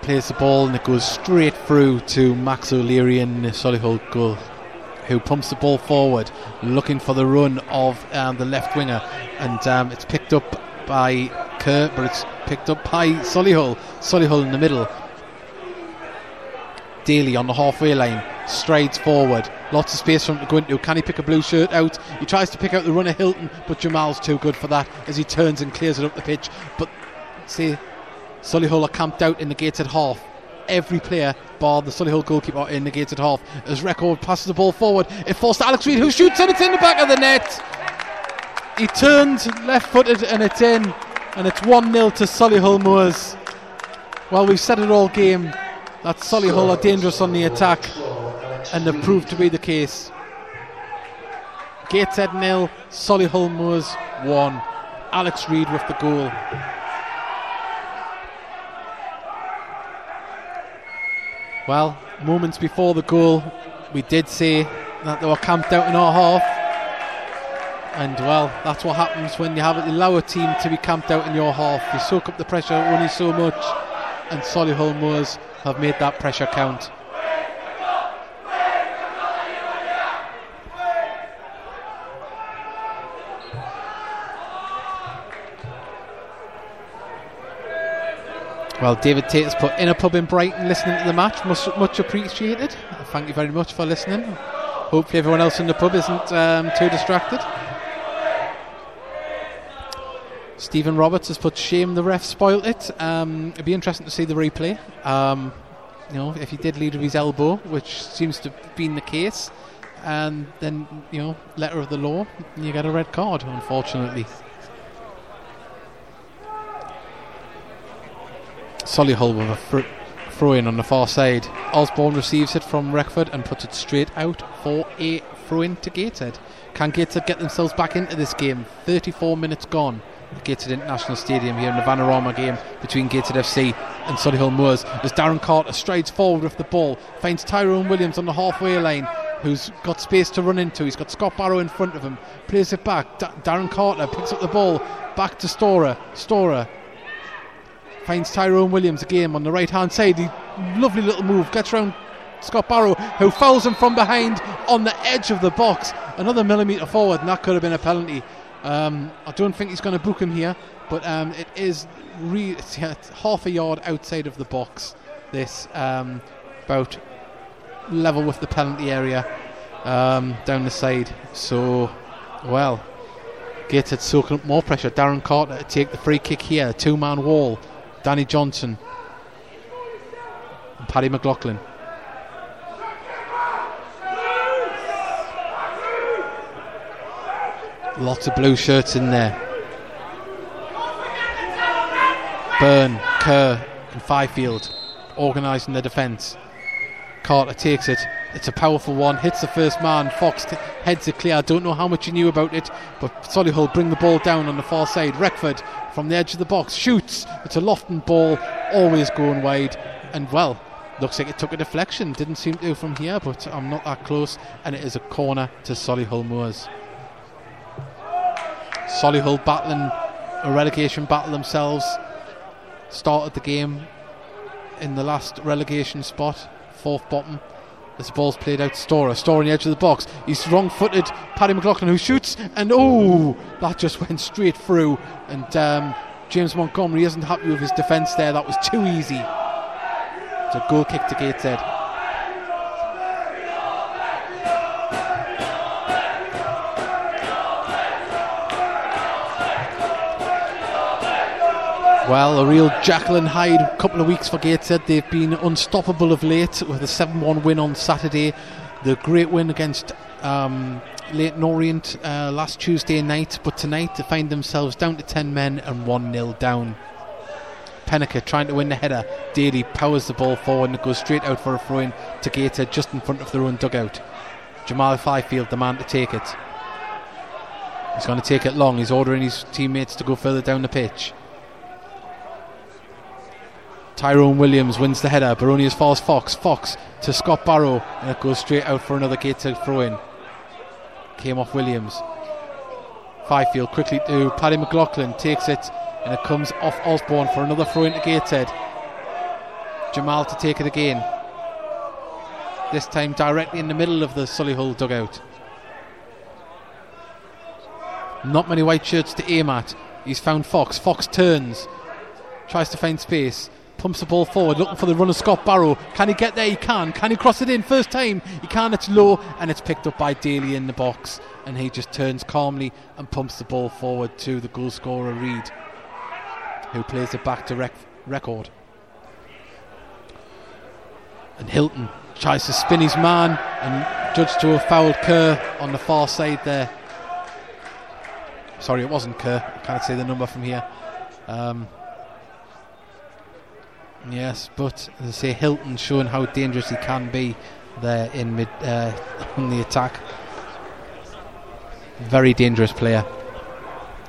plays the ball and it goes straight through to Max O'Leary and Solihull goal, who pumps the ball forward, looking for the run of um, the left winger, and um, it's picked up by Kerr, but it's picked up by Solihull. Solihull in the middle. Daly on the halfway line strides forward. Lots of space for him. Can he pick a blue shirt out? He tries to pick out the runner Hylton, but Jamal's too good for that as he turns and clears it up the pitch. But see, Solihull are camped out in the gated half. Every player, bar the Solihull goalkeeper, in the gated half. As Reckford passes the ball forward, it falls to Alex Reid, who shoots and it's in the back of the net. He turns left footed and it's in. And it's 1 0 to Solihull Moors. Well, we've said it all game that Solihull are dangerous on the attack, and they've proved to be the case. Gateshead nil, Solihull Moors 1. Alex Reid with the goal. Well, moments before the goal, we did say that they were camped out in our half. And well, that's what happens when you have a lower team to be camped out in your half. You soak up the pressure only so much, and Solihull Moors have made that pressure count. Well, David Tate has put in a pub in Brighton listening to the match. Much, much appreciated. Thank you very much for listening. Hopefully, everyone else in the pub isn't um, too distracted. Stephen Roberts has put shame the ref spoilt it. Um, it'd be interesting to see the replay. Um, you know, if he did lead with his elbow, which seems to have been the case, and then you know, letter of the law, you get a red card, unfortunately. Solihull with a throw in on the far side. Osborne receives it from Reckford and puts it straight out for a throw in to Gateshead. Can Gateshead get themselves back into this game? 34 minutes gone at Gateshead International Stadium here in the Vanarama game between Gateshead FC and Solihull Moors as Darren Carter strides forward with the ball, finds Tyrone Williams on the halfway line who's got space to run into. He's got Scott Barrow in front of him, plays it back. D- Darren Carter picks up the ball, back to Stora. Storer finds Tyrone Williams again on the right hand side. He lovely little move, gets round Scott Barrow, who fouls him from behind on the edge of the box. Another millimetre forward, and that could have been a penalty. Um, I don't think he's going to book him here, but um, it is re- half a yard outside of the box. This um, about level with the penalty area um, down the side. So, well, Gateshead soaking up more pressure. Darren Carter to take the free kick here. Two man wall. Danny Johnson and Paddy McLaughlin. Lots of blue shirts in there. Byrne, Kerr, and Fyfield organising the defence. Carter takes it. It's a powerful one. Hits the first man. Fox heads it clear. I don't know how much he knew about it, but Solihull bring the ball down on the far side. Reckford from the edge of the box shoots. It's a Lofton ball, always going wide. And well, looks like it took a deflection. Didn't seem to from here, but I'm not that close. And it is a corner to Solihull Moors. Solihull battling a relegation battle themselves. Started the game in the last relegation spot, fourth bottom. This ball's played out to Stora. Storer on the edge of the box. He's wrong footed. Paddy McLaughlin who shoots, and oh, that just went straight through. And um, James Montgomery isn't happy with his defence there. That was too easy. It's a goal kick to Gateshead. Well, a real and Hyde couple of weeks for Gateshead. They've been unstoppable of late with a 7 1 win on Saturday. The great win against um, Leyton Orient uh, last Tuesday night, but tonight they find themselves down to 10 men and 1 0 down. Peniket trying to win the header. Daly powers the ball forward and it goes straight out for a throw in to Gateshead just in front of their own dugout. Jamal Fyfield, the man to take it. He's going to take it long. He's ordering his teammates to go further down the pitch. Tyrone Williams wins the header. Baronius falls Fox. Fox to Scott Barrow, and it goes straight out for another Gateshead throw in. Came off Williams. Fyfield quickly to Paddy McLaughlin, takes it, and it comes off Osborne for another throw into Gateshead. Jamal to take it again. This time directly in the middle of the Solihull dugout. Not many white shirts to aim at. He's found Fox. Fox turns, tries to find space, pumps the ball forward, looking for the runner Scott Barrow. Can he get there? He can. Can he cross it in? First time. He can. It's low, and it's picked up by Daly in the box. And he just turns calmly and pumps the ball forward to the goal scorer Reid, who plays it back to rec- Reckford. And Hylton tries to spin his man and judged to have fouled Kerr on the far side there. Sorry, it wasn't Kerr. I can't say the number from here. Um, yes, but as I say, Hylton showing how dangerous he can be there in mid uh, on the attack. Very dangerous player,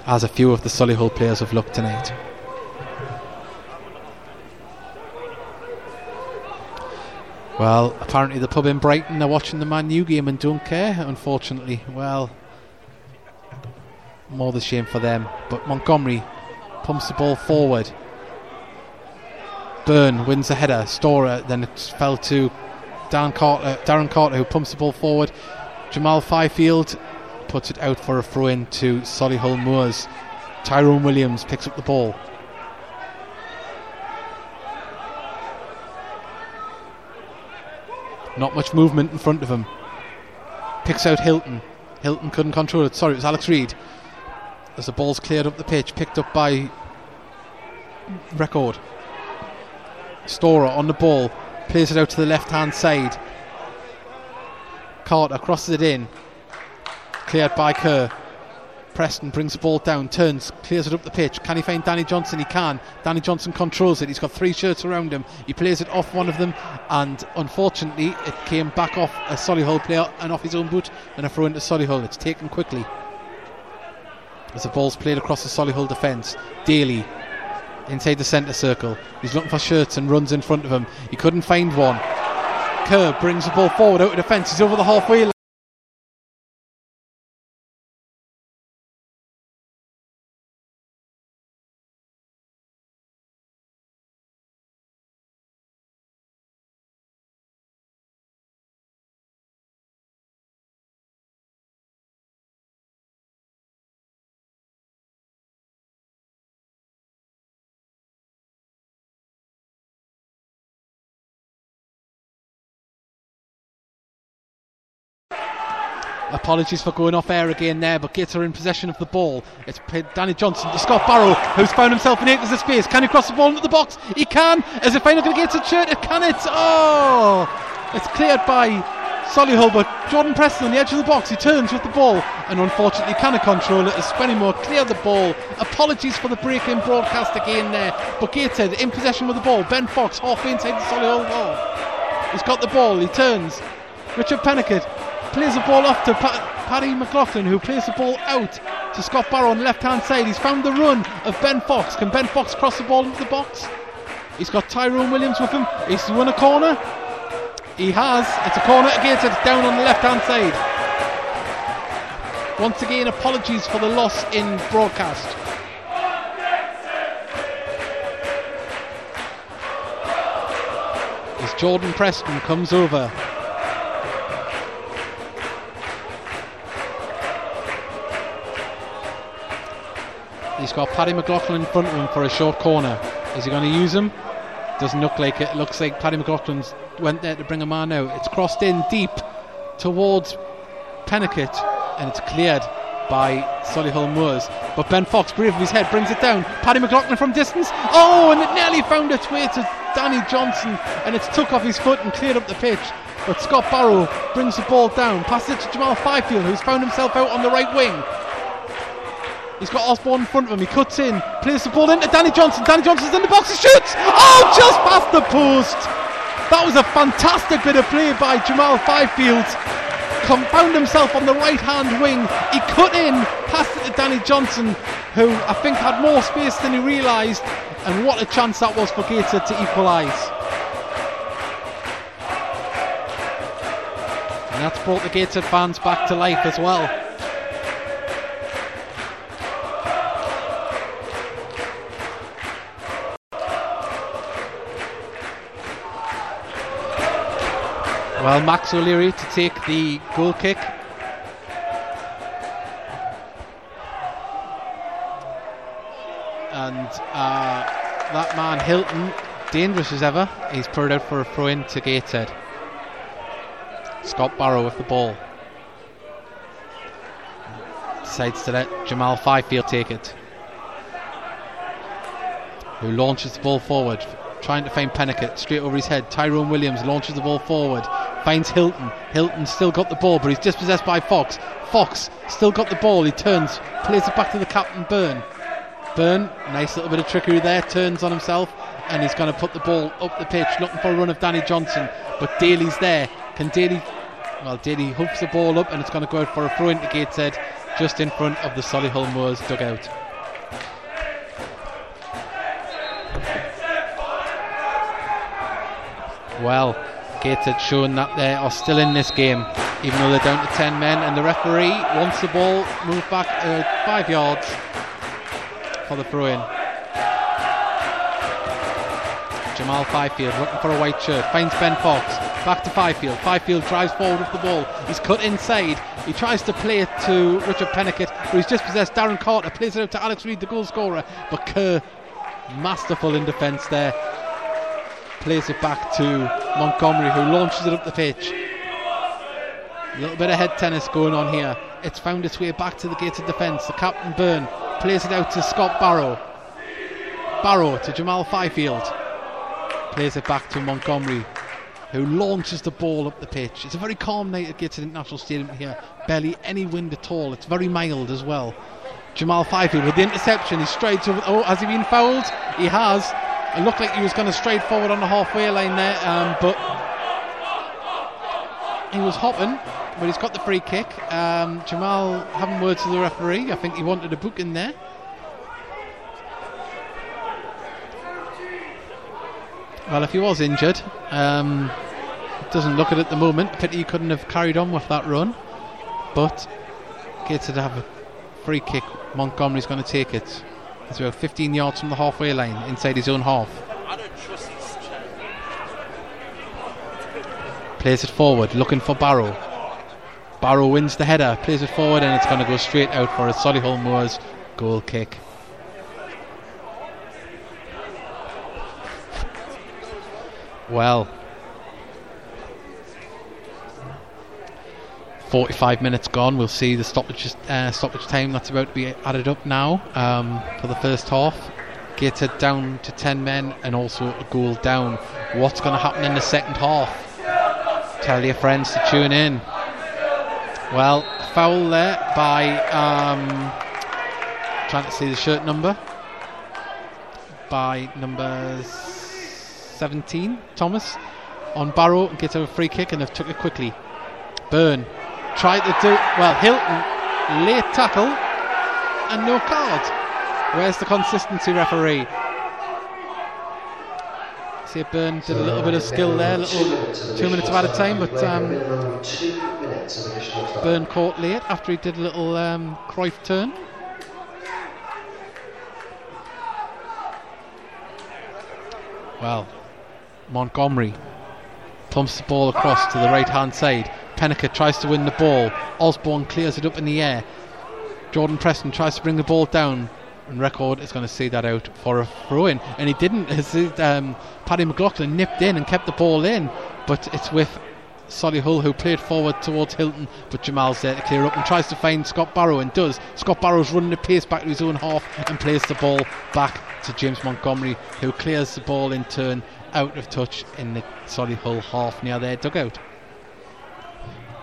as a few of the Solihull players have looked tonight. Well, apparently the pub in Brighton are watching the Man U game and don't care, unfortunately. Well, more the shame for them. But Montgomery pumps the ball forward. Byrne wins the header. Storer then it fell to Dan Carter, Darren Carter, who pumps the ball forward. Jamal Fyfield puts it out for a throw in to Solihull Moors. Tyrone Williams picks up the ball. Not much movement in front of him. Picks out Hylton. Hylton couldn't control it. Sorry, it was Alex Reid. As the ball's cleared up the pitch, picked up by Reckford. Storer on the ball, plays it out to the left hand side. Carter crosses it in, cleared by Kerr. Preston brings the ball down, turns, clears it up the pitch. Can he find Danny Johnson? He can. Danny Johnson controls it. He's got three shirts around him. He plays it off one of them, and unfortunately, it came back off a Solihull player and off his own boot, and a throw into Solihull. It's taken quickly. As the ball's played across the Solihull defence, Daly inside the centre circle. He's looking for shirts and runs in front of him. He couldn't find one. Kerr brings the ball forward out of defence. He's over the halfway Apologies for going off air again there, but Gator in possession of the ball. It's Danny Johnson to Scott Barrow, who's found himself in acres of space. Can he cross the ball into the box? He can. Is it finally going to get to shirt? Can it? Oh! It's cleared by Solihull, but Jordan Preston on the edge of the box. He turns with the ball and unfortunately cannot control it as Spennymoor cleared the ball. Apologies for the break in broadcast again there, but Gateshead in possession with the ball. Ben Fox halfway inside the Solihull ball. He's got the ball, he turns. Richard Peniket plays the ball off to pa- Paddy McLaughlin, who plays the ball out to Scott Barrow on the left hand side. He's found the run of Ben Fox. Can Ben Fox cross the ball into the box? He's got Tyrone Williams with him. He's won a corner. He has. It's a corner against it down on the left hand side. Once again, apologies for the loss in broadcast. As Jordan Preston comes over. He's got Paddy McLaughlin in front of him for a short corner. Is he going to use him? Doesn't look like it. it Looks like Paddy McLaughlin's went there to bring a man out. It's crossed in deep towards Peniket and it's cleared by Solihull Moors. But Ben Fox, brave of his head, brings it down. Paddy McLaughlin from distance. Oh, and it nearly found its way to Danny Johnson and it's took off his foot and cleared up the pitch. But Scott Barrow brings the ball down, passes it to Jamal Fyfield, who's found himself out on the right wing. He's got Osborne in front of him. He cuts in, plays the ball into Danny Johnson. Danny Johnson's in the box. He shoots. Oh, just past the post. That was a fantastic bit of play by Jamal Fyfield. Found himself on the right hand wing. He cut in, passed it to Danny Johnson, who I think had more space than he realised. And what a chance that was for Gateshead to equalise. And that's brought the Gateshead fans back to life as well. Well, Max O'Leary to take the goal kick. And uh, that man, Hylton, dangerous as ever. He's put out for a throw in to Gateshead. Scott Barrow with the ball. Decides to let Jamal Fyfield take it. Who launches the ball forward, trying to find Peniket straight over his head. Tyrone Williams launches the ball forward, finds Hylton. Hylton still got the ball, but he's dispossessed by Fox. Fox still got the ball. He turns, plays it back to the captain, Byrne. Byrne, nice little bit of trickery there, turns on himself, and he's going to put the ball up the pitch, looking for a run of Danny Johnson. But Daly's there. Can Daly? Well, Daly hooks the ball up, and it's going to go out for a throw into Gateshead, just in front of the Solihull Moors dugout. Well, Gateshead showing that they are still in this game, even though they're down to 10 men. And the referee wants the ball moved back uh, five yards for the throw in. Jamal Fyfield looking for a white shirt, finds Ben Fox. Back to Fyfield. Fyfield drives forward with the ball. He's cut inside. He tries to play it to Richard Peniket, but he's possessed Darren Carter plays it out to Alex Reid, the goal scorer. But Kerr, masterful in defence there. Plays it back to Montgomery, who launches it up the pitch. A little bit of head tennis going on here. It's found its way back to the gated defence. The captain Byrne plays it out to Scott Barrow. Barrow to Jamal Fyfield. Plays it back to Montgomery, who launches the ball up the pitch. It's a very calm night at Gateshead International Stadium here. Barely any wind at all. It's very mild as well. Jamal Fyfield with the interception. He strides over. Oh, has he been fouled? He has. It looked like he was going to stride forward on the halfway line there, um, but he was hopping. But he's got the free kick. Um, Jamal having words to the referee. I think he wanted a book in there. Well, if he was injured, um, doesn't look it at the moment. Pity he couldn't have carried on with that run. But Gateshead have a free kick. Montgomery's going to take it. About 15 yards from the halfway line, inside his own half. Plays it forward, looking for Barrow. Barrow wins the header, plays it forward, and it's going to go straight out for a Solihull Moors goal kick. Well, 45 minutes gone. We'll see the stoppage uh, stoppage time that's about to be added up now um, for the first half. Gateshead down to 10 men and also a goal down. What's going to happen in the second half? Tell your friends to tune in. Well, foul there by um, trying to see the shirt number by number 17, Thomas, on Barrow and gets a free kick and they've took it quickly. Byrne tried to do well. Hylton late tackle and no card. Where's the consistency referee? See, Byrne did a little bit of skill there, little two minutes of added time, but um, Byrne caught late after he did a little um, Cruyff turn. Well, Montgomery pumps the ball across to the right hand side. Peniket tries to win the ball. Osborne clears it up in the air. Jordan Preston tries to bring the ball down. And Reckford is going to see that out for a throw in. And he didn't. Um, Paddy McLaughlin nipped in and kept the ball in. But it's with Solihull who played forward towards Hylton. But Jamal's there to clear up and tries to find Scott Barrow and does. Scott Barrow's running the pace back to his own half and plays the ball back to James Montgomery who clears the ball in turn out of touch in the Solihull half near their dugout.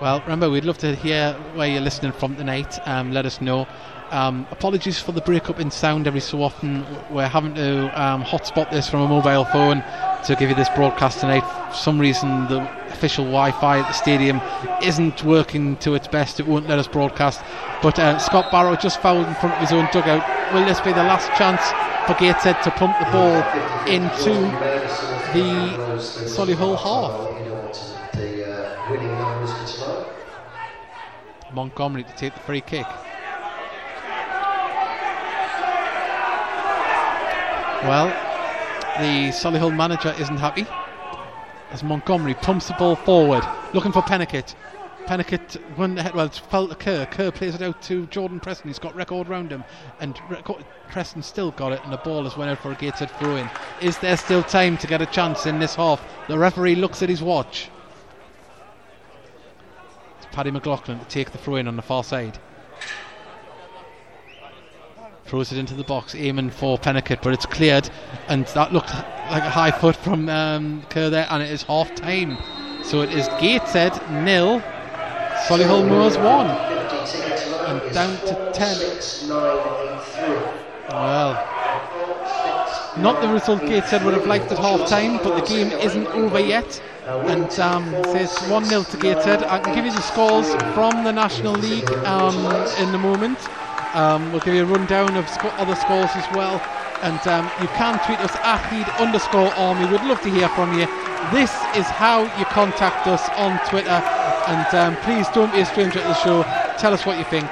Well, remember, we'd love to hear where you're listening from tonight. Um, let us know. Um, apologies for the breakup in sound every so often. We're having to um, hotspot this from a mobile phone to give you this broadcast tonight. For some reason, the official Wi Fi at the stadium isn't working to its best. It won't let us broadcast. But uh, Scott Barrow just fouled in front of his own dugout. Will this be the last chance for Gateshead to pump the ball into the Solihull half? Montgomery to take the free kick. Well, the Solihull manager isn't happy as Montgomery pumps the ball forward, looking for Peniket. Peniket won the head, well, fell to Kerr. Kerr plays it out to Jordan Preston. He's got Reckford round him, and Reckford, Preston still got it, and the ball has went out for a Gateshead throw in. Is there still time to get a chance in this half? The referee looks at his watch. Paddy McLaughlin to take the throw in on the far side. Throws it into the box, aiming for Peniket, but it's cleared, and that looked like a high foot from um, Kerr there, and it is half time. So it is Gateshead nil, Solihull Moors one, and down to ten. Well, not the result Gateshead would have liked at half time, but the game isn't over yet. And um, it's 1 0 to Gateshead. I can give you the scores from the National League um, in the moment. Um, we'll give you a rundown of sc- other scores as well. And um, you can tweet us at underscore Army. We'd love to hear from you. This is how you contact us on Twitter. And um, please don't be a stranger at the show. Tell us what you think.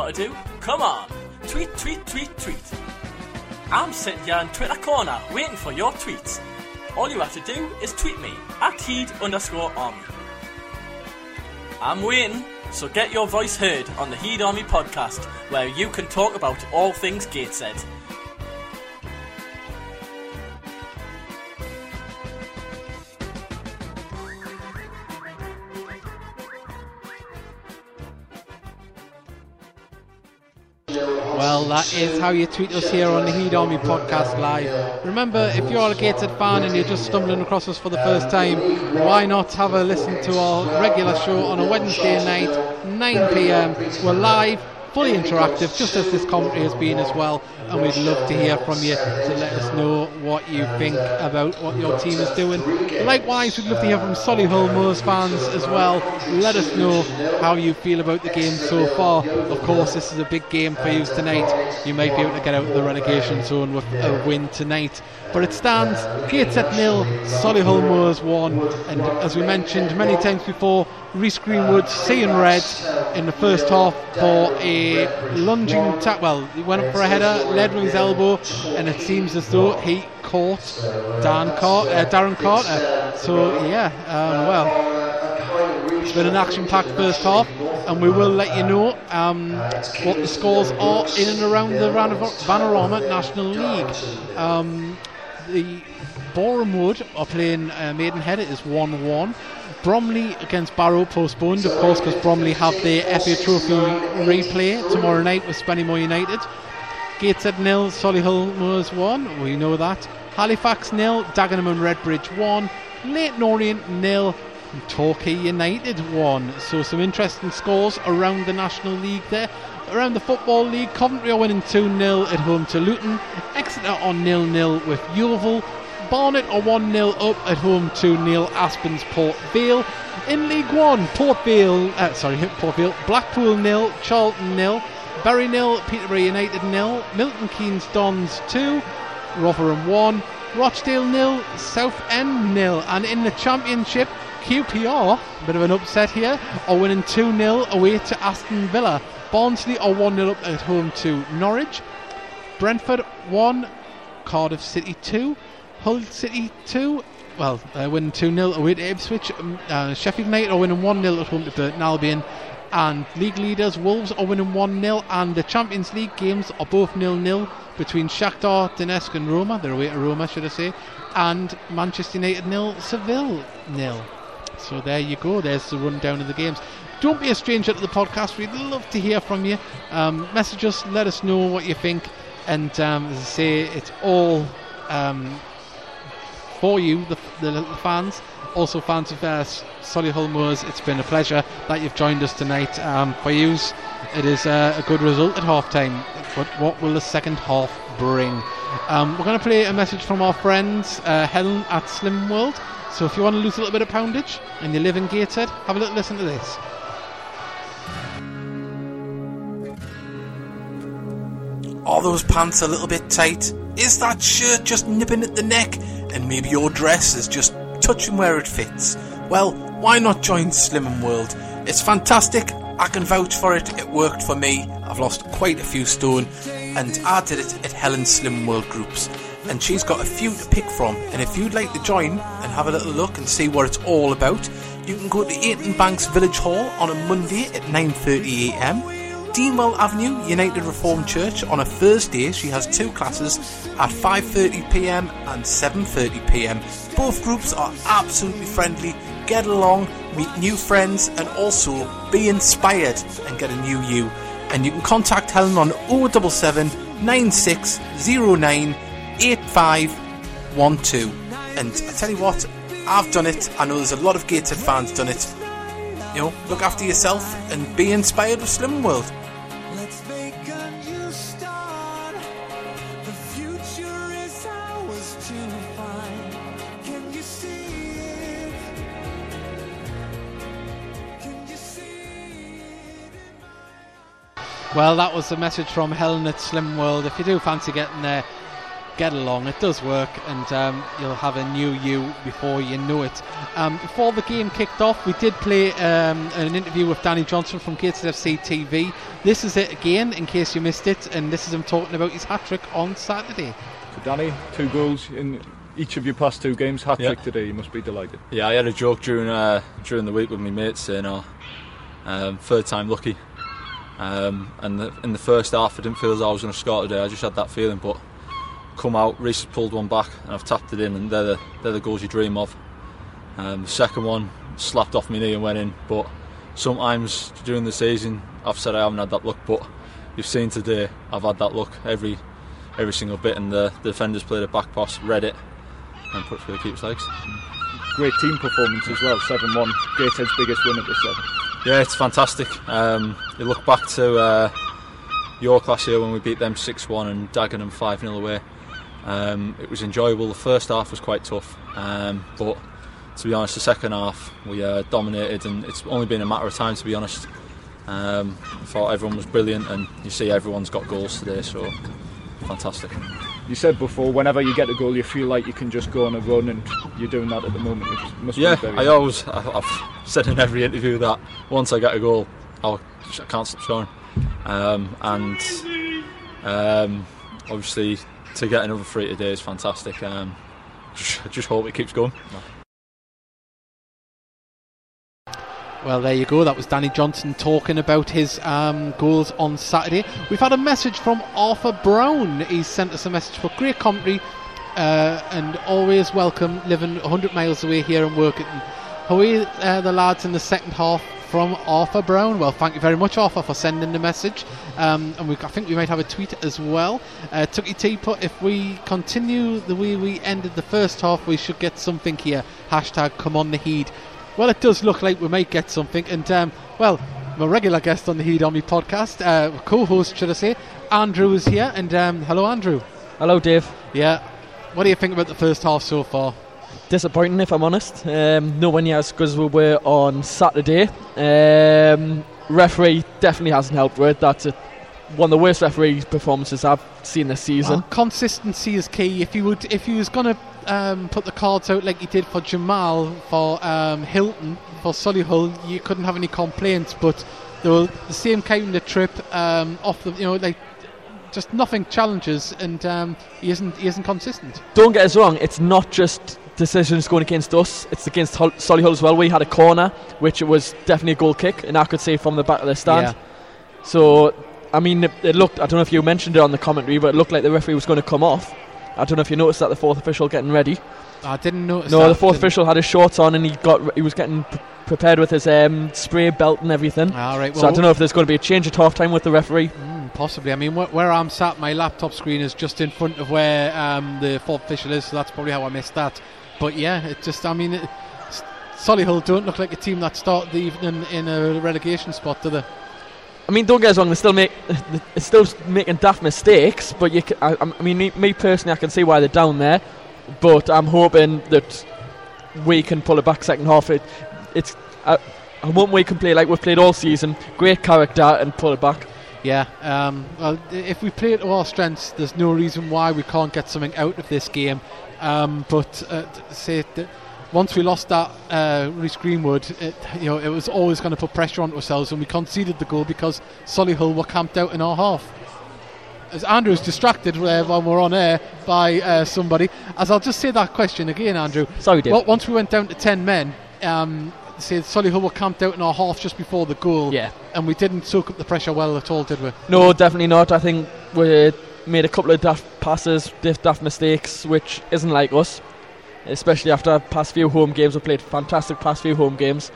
What to do. Come on. Tweet, tweet, tweet, tweet. I'm sitting here in Twitter corner waiting for your tweets. All you have to do is tweet me at heed underscore army. I'm waiting, so get your voice heard on the Heed Army podcast, where you can talk about all things Gateshead. Well, that is how you tweet us here on the Heed Army Podcast Live. Remember, if you're a Gated fan and you're just stumbling across us for the first time, why not have a listen to our regular show on a Wednesday night, 9 pm? We're live, fully interactive, just as this commentary has been as well. And we'd love to hear from you to let us know what you think about what your team is doing. Likewise, we'd love to hear from Solihull Moors fans as well. Let us know how you feel about the game so far. Of course, this is a big game for you tonight. You might be able to get out of the relegation zone with a win tonight. But it stands Gateshead nil, Solihull Moors one, and as we mentioned many times before, Reese Greenwood seeing red in the first half for a lunging tap. Well, he went up for a header, with his elbow, and it seems as though he caught Dan Car- uh, Darren Carter. So yeah, um, well, it's been an action-packed first half, and we will let you know um, what the scores are in and around the Van- Vanarama National League. Um, the Boreham Wood are playing uh, Maidenhead. It is 1 1. Bromley against Barrow postponed, of course, because Bromley have their FA Trophy replay tomorrow night with Spennymoor United. Gateshead nil, Solihull Moors 1. We know that. Halifax nil, Dagenham and Redbridge 1. Leyton Orient nil, and Torquay United 1. So some interesting scores around the National League there. Around the Football League, Coventry are winning 2 0 at home to Luton. Exeter on 0 0 with Yeovil. Barnet are 1 0 up at home to Neil Aspin's Port Vale. In League One, Port Vale, uh, sorry, Port Vale, Blackpool nil, Charlton nil, Bury nil, Peterborough United nil, Milton Keynes Dons 2, Rotherham 1, Rochdale nil, Southend nil, and in the Championship, QPR, a bit of an upset here, are winning 2 0 away to Aston Villa. Barnsley are 1 0 up at home to Norwich. Brentford 1, Cardiff City 2, Hull City 2. Well, uh, winning 2 0 away to Ipswich. Um, uh, Sheffield United are winning 1 0 at home to Burton Albion. And league leaders Wolves are winning 1 0. And the Champions League games are both 0 0 between Shakhtar Donetsk and Roma. They're away to Roma, should I say. And Manchester United 0, Seville 0. So there you go. There's the rundown of the games. Don't be a stranger to the podcast. We'd love to hear from you. Um, message us. Let us know what you think. And um, as I say, it's all um, for you, the, the, the fans. Also, fans of uh, Solihull Moors. It's been a pleasure that you've joined us tonight. Um, for you, it is uh, a good result at half time. But what will the second half bring? Um, we're going to play a message from our friends uh, Helen at Slim World. So if you want to lose a little bit of poundage and you live in Gateshead, have a little listen to this. Are those pants a little bit tight? Is that shirt just nipping at the neck? And maybe your dress is just touching where it fits? Well, why not join Slimming World? It's fantastic. I can vouch for it. It worked for me. I've lost quite a few stone, and I did it at Helen Slim World Groups. And she's got a few to pick from. And if you'd like to join and have a little look and see what it's all about, you can go to Eighton Banks Village Hall on a Monday at 9:30 a.m. Deanwell Avenue United Reformed Church on a Thursday. She has two classes at 5:30pm and 7:30pm. Both groups are absolutely friendly. Get along, meet new friends, and also be inspired and get a new you. And you can contact Helen on 077 9609 8512. And I tell you what, I've done it. I know there's a lot of Gated fans done it. You know, look after yourself and be inspired with Slim World. Well, that was the message from Helen at Slim World. If you do fancy getting there, get along. It does work, and um, you'll have a new you before you know it. Um, before the game kicked off, we did play um, an interview with Danny Johnson from Gateshead FC TV. This is it again, in case you missed it, and this is him talking about his hat trick on Saturday. So Danny, two goals in each of your past two games, hat trick Yeah. today. You must be delighted. Yeah, I had a joke during uh, during the week with my mates saying, "Oh, um, third time lucky." Um, and the, in the first half, I didn't feel as I was going to score today. I just had that feeling, but come out, Reese has pulled one back, and I've tapped it in, and they're the, they're the goals you dream of. Um, the second one slapped off my knee and went in, but sometimes during the season, I've said I haven't had that luck, but you've seen today, I've had that luck every every single bit, and the, the defenders played a back pass, read it, and put through the keeper's legs. Great team performance as well. Seven-one. Gateshead's biggest win at this level. Yeah, it's fantastic. Um, you look back to uh, York last year when we beat them 6 1 and Dagenham 5 0 away. Um, it was enjoyable. The first half was quite tough, um, but to be honest, the second half we uh, dominated, and it's only been a matter of time to be honest. Um, I thought everyone was brilliant, and you see everyone's got goals today, so fantastic. You said before, whenever you get a goal, you feel like you can just go on a run, and you're doing that at the moment. It must Yeah, I always I've said in every interview that once I get a goal, I'll, I can't stop scoring. Um, and um, obviously, to get another three today is fantastic. Um, just hope it keeps going. Well, there you go. That was Danny Johnson talking about his um, goals on Saturday. We've had a message from Arthur Brown. He sent us a message for great commentary uh, and always welcome living 100 miles away here and working. How are uh, the lads in the second half from Arthur Brown? Well, thank you very much, Arthur, for sending the message. Um, and we, I think we might have a tweet as well. Uh, Tucky if we continue the way we ended the first half, we should get something here. Hashtag come on the heed. Well, it does look like we might get something. And, um, well, my regular guest on the Heed Army podcast, uh, co host, should I say, Andrew is here. And um, hello, Andrew. Hello, Dave. Yeah. What do you think about the first half so far? Disappointing, if I'm honest. Um, nowhere near as good as we were on Saturday. Um, referee definitely hasn't helped with it. That's a, one of the worst referee performances I've seen this season. Well, consistency is key. If you would, if you was gonna um, put the cards out like he did for Jamal for um, Hylton for Solihull, you couldn't have any complaints. But they were the same kind of trip um, off the, you know, like just nothing challenges, and um, he isn't he isn't consistent. Don't get us wrong, it's not just decisions going against us, it's against Hull, Solihull as well. We had a corner, which it was definitely a goal kick, and I could see from the back of the stand. So, I mean, it, it looked, I don't know if you mentioned it on the commentary, but it looked like the referee was going to come off. I don't know if you noticed that the fourth official getting ready. I didn't notice. No, that, the fourth official had his shorts on and he got he was getting p- prepared with his um, spray belt and everything. All right. so I don't know if there's going to be a change at half time with the referee. Mm, possibly. I mean, wh- where I'm sat, my laptop screen is just in front of where um, the fourth official is, so that's probably how I missed that. But yeah, it just, I mean, it, Solihull don't look like a team that start the evening in a relegation spot, do they? I mean, don't get us wrong, they still make it's still making daft mistakes. But you, I, I mean, me, personally, I can see why they're down there. But I'm hoping that we can pull it back second half. It, it's I, I want we can play like we've played all season, great character, and pull it back. Yeah. Um, well, if we play to our strengths, there's no reason why we can't get something out of this game. Um, but uh, say once we lost that uh, Reece Greenwood, it, you know, it was always going to put pressure on ourselves, and we conceded the goal because Solihull were camped out in our half. As Andrew's distracted uh, while we're on air by uh, somebody, as I'll just say that question again, Andrew. Sorry, Dave. Well, once we went down to ten men, um, say Solihull were camped out in our half just before the goal. Yeah. And we didn't soak up the pressure well at all, did we? No, definitely not. I think we made a couple of daft passes, daft mistakes, which isn't like us. Especially after past few home games, we played fantastic past few home games.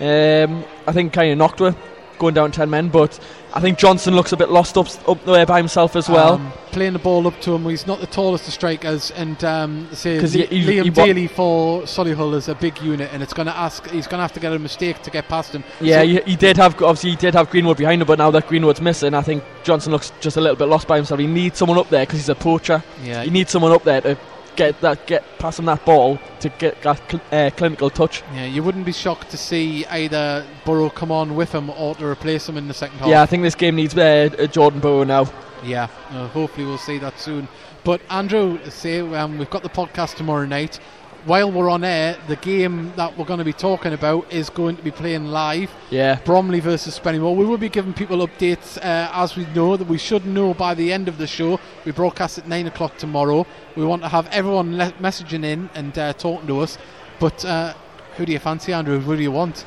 Um, I think kind of knocked her going down ten men, but I think Johnson looks a bit lost up up there by himself as well. Um, playing the ball up to him, he's not the tallest of strikers, and um, say Li- he- he- Liam he Daly for Solihull is a big unit, and it's going to ask. He's going to have to get a mistake to get past him. yeah, So- he, he did have obviously he did have Greenwood behind him, but now that Greenwood's missing, I think Johnson looks just a little bit lost by himself. He needs someone up there because he's a poacher. yeah. You need someone up there to get that get pass him that ball to get that cl- uh, clinical touch. Yeah, you wouldn't be shocked to see either Burrow come on with him or to replace him in the second half. Yeah, I think this game needs uh, uh, Jordan Bowen now. Yeah, uh, hopefully we'll see that soon. But Andrew, say um, we've got the podcast tomorrow night. While we're on air, the game that we're going to be talking about is going to be playing live. Yeah. Bromley versus Spennymoor. We will be giving people updates uh, as we know that we should know by the end of the show. We broadcast at nine o'clock tomorrow. We want to have everyone le- messaging in and uh, talking to us. But uh, who do you fancy, Andrew? Who do you want?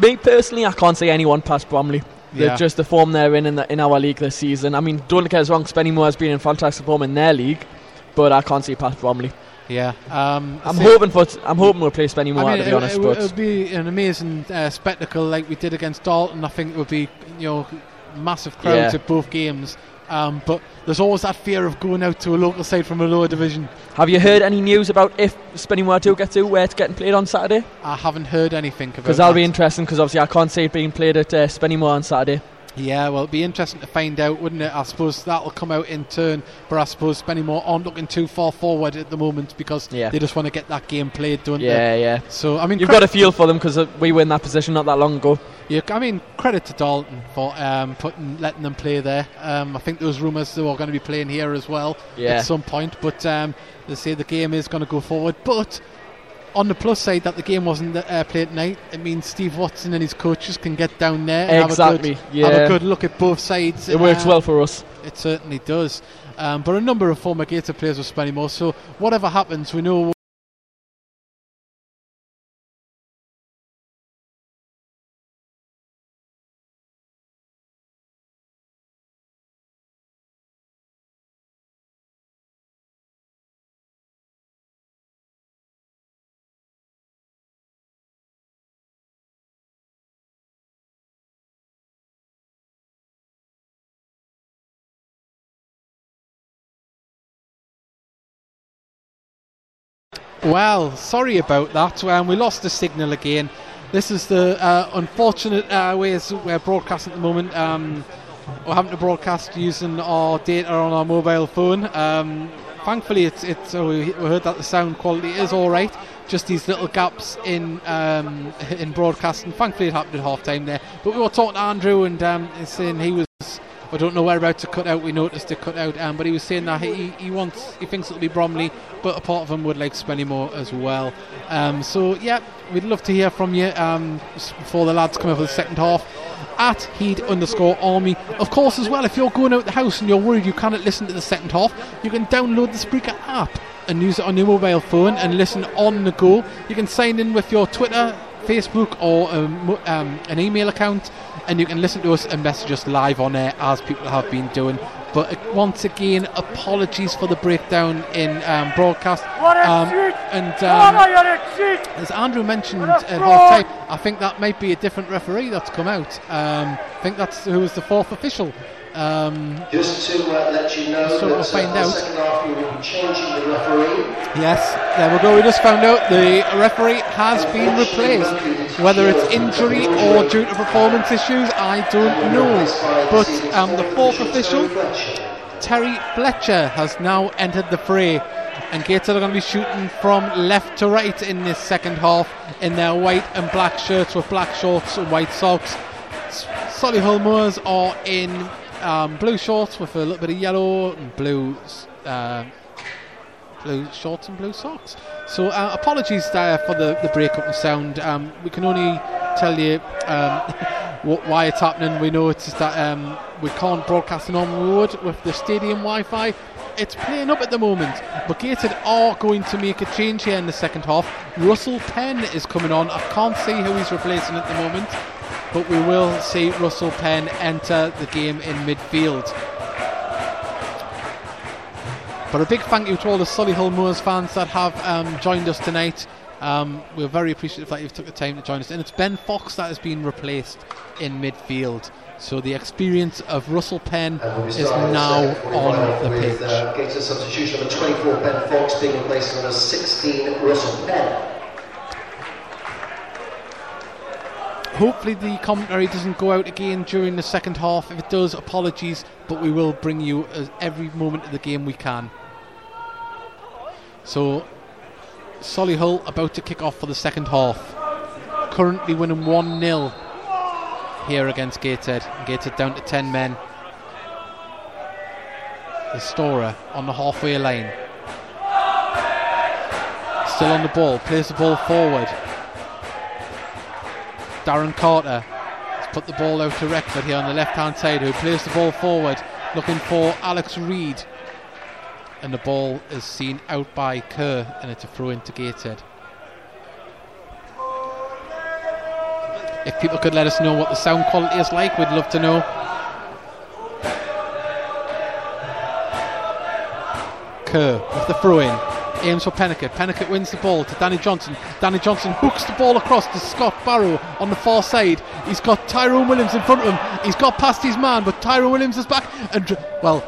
Me personally, I can't see anyone past Bromley. Yeah. Just the form they're in in, the, in our league this season. I mean, don't get us wrong, Spennymoor has been in fantastic form in their league, but I can't see past Bromley. Yeah, um, I'm hoping for t- I'm hoping we'll play Spennymoor, I mean, to be it, honest. it, but it would be an amazing uh, spectacle like we did against Dalton. I think it would be, you know, massive crowds Yeah. at both games. Um, but there's always that fear of going out to a local side from a lower division. have you heard any news about if Spennymoor do get to where it's getting played on Saturday? I haven't heard anything about it. Because that'll be interesting. Because obviously I can't see it being played at uh, Spennymoor on Saturday. Yeah, well, it'd be interesting to find out, wouldn't it? I suppose that'll come out in turn, but I suppose Spennymoor aren't looking too far forward at the moment because Yeah. they just want to get that game played, don't Yeah, they? yeah. Yeah. So I mean, You've got a feel for them because we were in that position not that long ago. Yeah, I mean, credit to Dalton for um, putting, letting them play there. Um, I think there was rumours they were going to be playing here as well Yeah. at some point, but um, they say the game is going to go forward. But on the plus side, that the game wasn't uh, played tonight, it means Steve Watson and his coaches can get down there and Exactly, have, a good, have a good look at both sides. It works Uh, well for us. It certainly does. Um, but a number of former Gator players were spending more, so whatever happens, we know. Well, sorry about that. Um, we lost the signal again. This is the uh, unfortunate uh, ways we're broadcasting at the moment. Um, we're having to broadcast using our data on our mobile phone. Um, thankfully, it's it's. We we heard that the sound quality is all right. Just these little gaps in um, in broadcasting. Thankfully, it happened at half time there. But we were talking to Andrew, and um, saying he was. I don't know where whereabouts to cut out. We noticed it cut out, um, but he was saying that he, he wants, he thinks it'll be Bromley, but a part of him would like Spennymoor as well. Um, so yeah, we'd love to hear from you um, before the lads come over for the second half. At Heed underscore Army, of course, as well. If you're going out the house and you're worried you cannot listen to the second half, you can download the Spreaker app and use it on your mobile phone and listen on the go. You can sign in with your Twitter, Facebook, or um, um, an email account, and you can listen to us and message us live on air as people have been doing. But uh, once again, apologies for the breakdown in um, broadcast. Um, and um, as Andrew mentioned at half time, I think that might be a different referee that's come out. Um, I think that's who was the fourth official. Um, Just to uh, let you know So that we'll find uh, the out. second half we will be changing the referee. Yes, there we go. We just found out the referee has been replaced. Whether it's injury or due to performance issues, I don't know. But um, the fourth official, Terry Fletcher, has now entered the fray. And Gateshead are going to be shooting from left to right in this second half in their white and black shirts with black shorts and white socks. Solihull Moors are in um, blue shorts with a little bit of yellow and blue uh, blue shorts and blue socks. So uh, apologies there for the, the breakup in sound. Um, we can only tell you um, wh- why it's happening. We it's that um, we can't broadcast we would with the stadium Wi-Fi. It's playing up at the moment, but Gated are going to make a change here in the second half. Russell Penn is coming on. I can't see who he's replacing at the moment, but we will see Russell Penn enter the game in midfield. But a big thank you to all the Solihull Moors fans that have um, joined us tonight. Um, we're very appreciative that you've took the time to join us. And it's Ben Fox that has been replaced in midfield. So the experience of Russell Penn And we'll be is now on the with pitch. uh, substitution number 24 Ben Fox being replaced with number 16 Russell Penn. Hopefully the commentary doesn't go out again during the second half. If it does, apologies, but we will bring you uh, every moment of the game we can. So, Solihull about to kick off for the second half. Currently winning 1 0 here against Gated. Gateshead down to 10 men. The Storer on the halfway line. Still on the ball, plays the ball forward. Darren Carter has put the ball out to Reckford here on the left hand side, who plays the ball forward, looking for Alex Reid. And the ball is seen out by Kerr, and it's a throw into Gateshead. If people could let us know what the sound quality is like, we'd love to know. Kerr with the throw in. Aims for Peniket. Peniket wins the ball to Danny Johnson. Danny Johnson hooks the ball across to Scott Barrow on the far side. He's got Tyrone Williams in front of him. He's got past his man, but Tyrone Williams is back. And, well,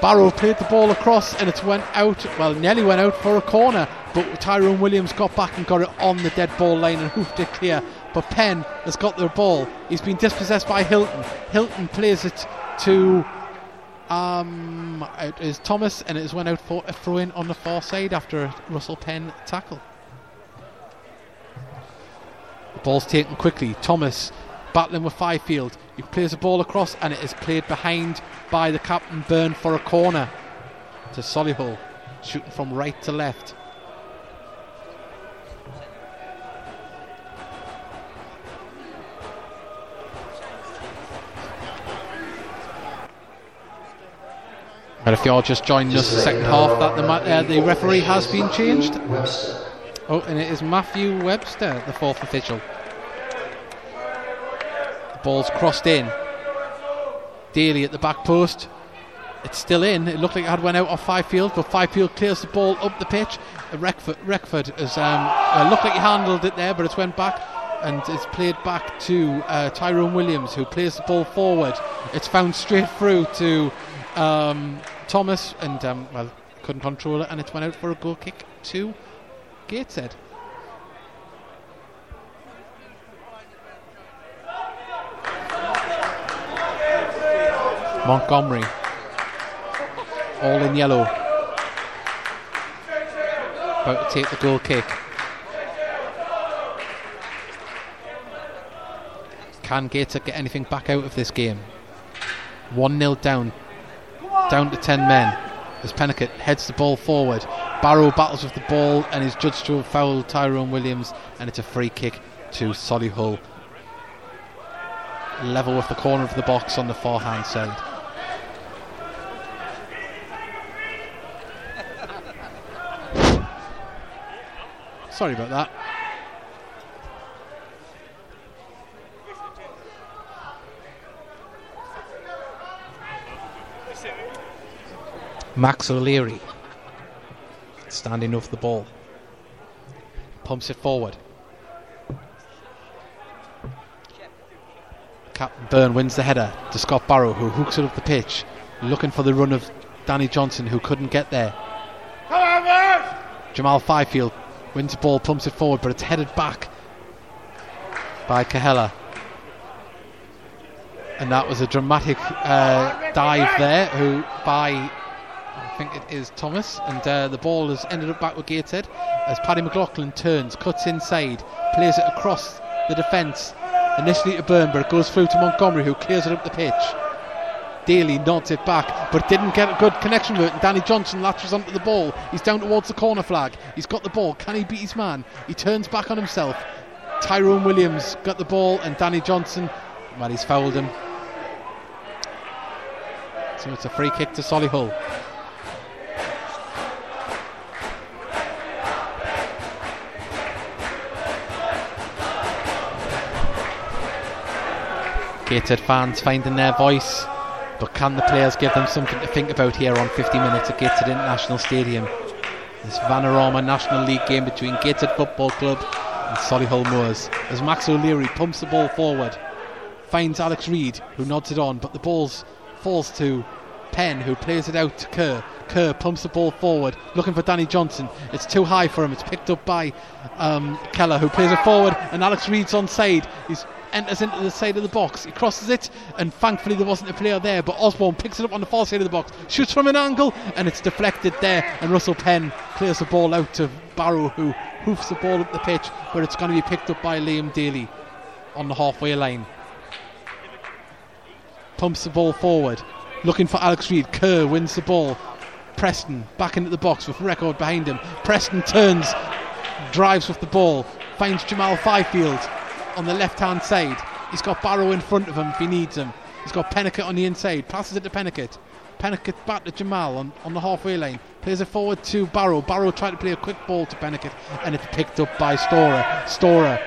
Barrow played the ball across and it went out, well, nearly went out for a corner. But Tyrone Williams got back and got it on the dead ball line and hoofed it clear. But Penn has got the ball. He's been dispossessed by Hylton. Hylton plays it to um, it is Thomas, and it has went out for a throw in on the far side after a Russell Penn tackle. The ball's taken quickly. Thomas battling with Fyfield. He plays the ball across, and it is played behind by the captain Byrne for a corner to Solihull, shooting from right to left. But if you're just joining us, the second half, that the, uh, the referee has been changed. Oh, and it is Matthew Webster, the fourth official. The ball's crossed in. Daly at the back post. It's still in. It looked like it had went out off Fyfield, but Fyfield clears the ball up the pitch. Uh, Reckford, Reckford has um, uh, looked like he handled it there, but it's went back and it's played back to uh, Tyrone Williams, who plays the ball forward. It's found straight through to um, Thomas, and um, well, couldn't control it, and it's went out for a goal kick to Gateshead. Montgomery, all in yellow, about to take the goal kick. Can Gateshead get anything back out of this game? 1 0 down, down to 10 men as Pennicott heads the ball forward. Barrow battles with the ball and is judged to have fouled Tyrone Williams, and it's a free kick to Solihull. Level with the corner of the box on the far hand side. Sorry about that. Max O'Leary standing off the ball. Pumps it forward. Captain Byrne wins the header to Scott Barrow, who hooks it up the pitch, looking for the run of Danny Johnson, who couldn't get there. On, Jamal Fyfield wins the ball, pumps it forward, but it's headed back by Kahela. And that was a dramatic uh, dive there, who by think it is Thomas, and uh, the ball has ended up back with Gateshead as Paddy McLaughlin turns, cuts inside, plays it across the defence, initially to Byrne, but it goes through to Montgomery, who clears it up the pitch. Daly nods it back, but didn't get a good connection with it. Danny Johnson latches onto the ball. He's down towards the corner flag. He's got the ball. Can he beat his man? He turns back on himself. Tyrone Williams got the ball, and Danny Johnson, well, he's fouled him. So it's a free kick to Solihull. Gateshead fans finding their voice, but can the players give them something to think about here on 50 minutes at Gateshead International Stadium? This Vanarama National League game between Gateshead Football Club and Solihull Moors. As Max O'Leary pumps the ball forward, finds Alex Reid, who nods it on, but the ball falls to Penn, who plays it out to Kerr. Kerr pumps the ball forward, looking for Danny Johnson. It's too high for him. It's picked up by um, Keller, who plays it forward, and Alex Reid's on side. He's enters into the side of the box. He crosses it, and thankfully there wasn't a player there. But Osborne picks it up on the far side of the box, shoots from an angle, and it's deflected there. And Russell Penn clears the ball out to Barrow, who hoofs the ball up the pitch, but it's going to be picked up by Liam Daly on the halfway line. Pumps the ball forward. looking for Alex Reid. Kerr wins the ball. Preston back into the box with Reckford behind him. Preston turns, drives with the ball, finds Jamal Fyfield on the left hand side. He's got Barrow in front of him if he needs him. He's got Peniket on the inside, passes it to Peniket. Peniket back to Jamal on, on the halfway line. Plays it forward to Barrow. Barrow tried to play a quick ball to Peniket and it's picked up by Storer. Storer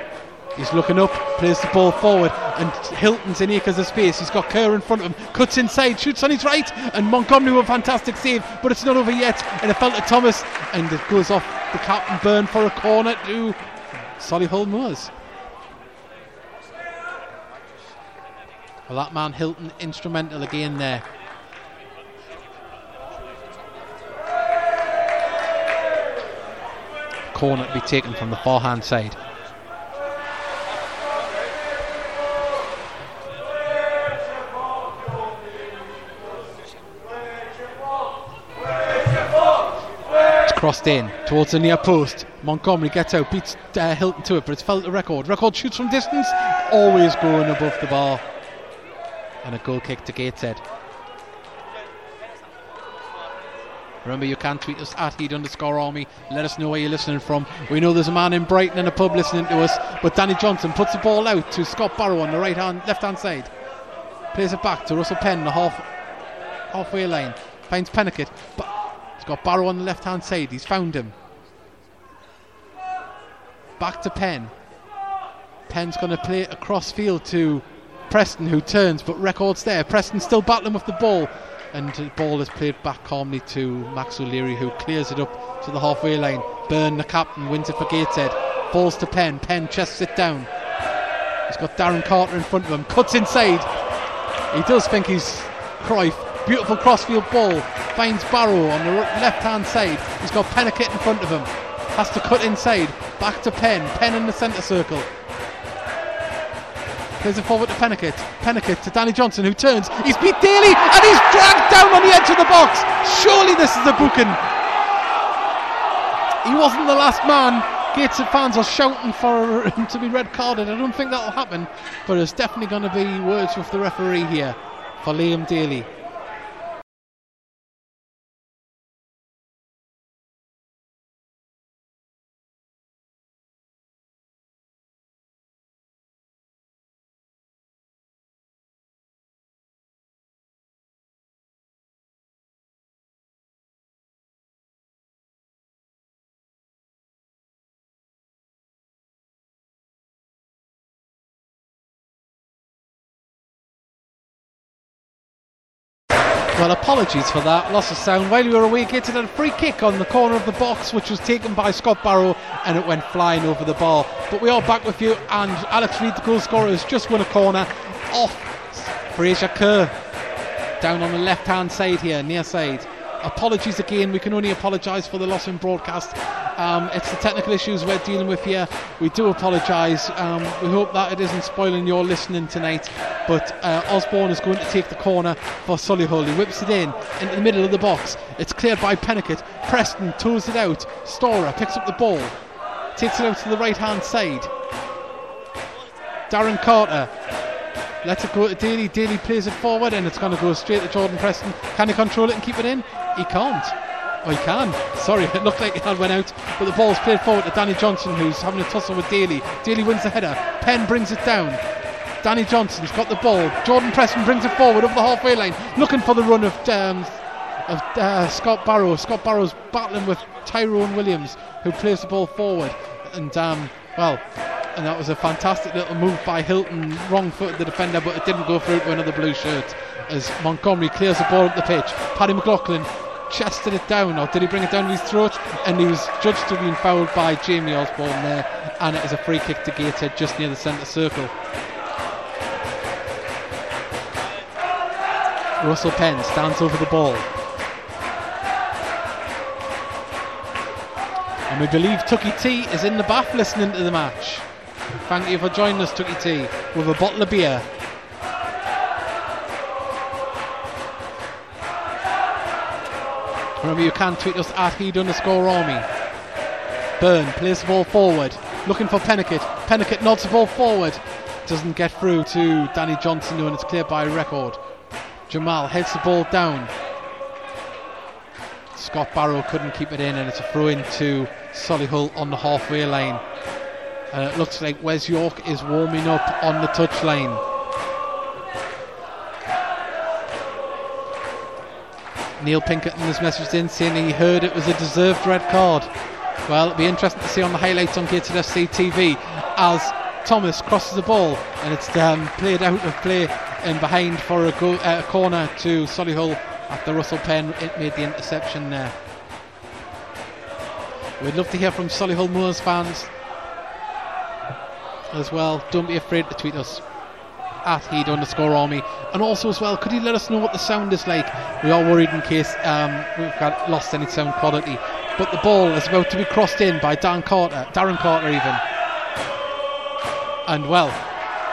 He's looking up, plays the ball forward, and Hylton's in acres of space. He's got Kerr in front of him, cuts inside, shoots on his right, and Montgomery with a fantastic save, but it's not over yet. And it fell to Thomas, and it goes off the captain Byrne for a corner to Solihull Moors. Well, that man Hylton instrumental again there. Corner to be taken from the forehand side. It's crossed in towards the near post. Montgomery gets out, beats uh, Hylton to it, but it's felt to Reckford. Reckford shoots from distance, always going above the bar. And a goal kick to Gateshead. Remember, you can tweet us at Heed underscore Army. Let us know where you're listening from. We know there's a man in Brighton in a pub listening to us, but Danny Johnson puts the ball out to Scott Barrow on the right hand, left hand side. Plays it back to Russell Penn, the half halfway line. Finds Peniket. But he's got Barrow on the left hand side. He's found him. Back to Penn. Penn's going to play across field to Preston, who turns, but Reckford's there. Preston still battling with the ball. And the ball is played back calmly to Max O'Leary, who clears it up to the halfway line. Byrne, the captain, wins it for Gateshead. Falls to Penn. Penn chests it down. He's got Darren Carter in front of him. Cuts inside. He does think he's Cruyff. Beautiful crossfield ball. Finds Barrow on the left hand side. He's got Peniket in front of him. Has to cut inside. Back to Penn. Penn in the centre circle. Plays a forward to Peniket. Peniket to Danny Johnson who turns. He's beat Daly and he's dragged down on the edge of the box. Surely this is a booking. He wasn't the last man. Gates and fans are shouting for him to be red carded. I don't think that'll happen, but it's definitely going to be words with the referee here for Liam Daly. Well, apologies for that loss of sound. While we were away, Gated had a free kick on the corner of the box, which was taken by Scott Barrow, and it went flying over the bar. But we are back with you, and Alex Reid, the goal scorer, has just won a corner off Fraser Kerr down on the left hand side here, near side. Apologies again, we can only apologise for the loss in broadcast. Um, it's the technical issues we're dealing with here. We do apologise. Um, we hope that it isn't spoiling your listening tonight. But uh, Osborne is going to take the corner for Solihull. He whips it in into the middle of the box. It's cleared by Peniket. Preston toes it out. Storer picks up the ball, takes it out to the right hand side. Darren Carter lets it go to Daly. Daly plays it forward and it's going to go straight to Jordan Preston. Can he control it and keep it in? He can't. Oh, he can. Sorry, it looked like it had went out, but the ball's played forward to Danny Johnson, who's having a tussle with Daly. Daly wins the header. Penn brings it down. Danny Johnson's got the ball. Jordan Preston brings it forward over the halfway line, looking for the run of um, of uh, Scott Barrow. Scott Barrow's battling with Tyrone Williams, who plays the ball forward, and um, well, and that was a fantastic little move by Hylton. Wrong foot the defender, but it didn't go through to another blue shirt as Montgomery clears the ball up the pitch. Paddy McLaughlin chested it down, or did he bring it down to his throat? And he was judged to have been fouled by Jamie Osborne there, and it is a free kick to Gateshead just near the centre circle. Russell Penn stands over the ball. And we believe Tucky T is in the bath listening to the match. Thank you for joining us, Tucky T, with a bottle of beer. Remember, you can tweet us at heed underscore army. Byrne plays the ball forward, looking for Peniket. Peniket nods the ball forward, doesn't get through to Danny Johnson, and it's cleared by Reckford. Jamal heads the ball down. Scott Barrow couldn't keep it in, and it's a throw in to Solihull on the halfway line. And it looks like Wes York is warming up on the touchline. Neil Pinkerton has messaged in saying he heard it was a deserved red card. Well, it'll be interesting to see on the highlights on Gated FC TV as Thomas crosses the ball and it's um, played out of play and behind for a go- uh, corner to Solihull after Russell Penn it made the interception there. We'd love to hear from Solihull Moors fans as well. Don't be afraid to tweet us at heed underscore army. And also as well, could you let us know what the sound is like? We are worried in case um, we've got lost any sound quality. But the ball is about to be crossed in by Dan Carter, Darren Carter even. And well,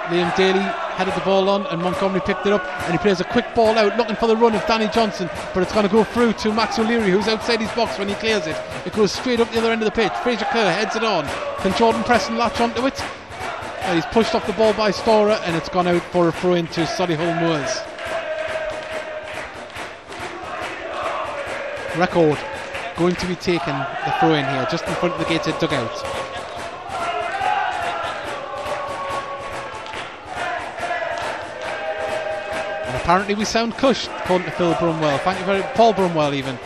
Liam Daly headed the ball on and Montgomery picked it up and he plays a quick ball out looking for the run of Danny Johnson but it's going to go through to Max O'Leary who's outside his box when he clears it it goes straight up the other end of the pitch Fraser Kerr heads it on can Jordan Preston latch onto it and he's pushed off the ball by Storer and it's gone out for a throw into Solihull Moors. Reckford going to be taken the throw in here just in front of the gated dugout. And apparently we sound cush, according to Phil Brumwell. Thank you very Paul Brumwell even.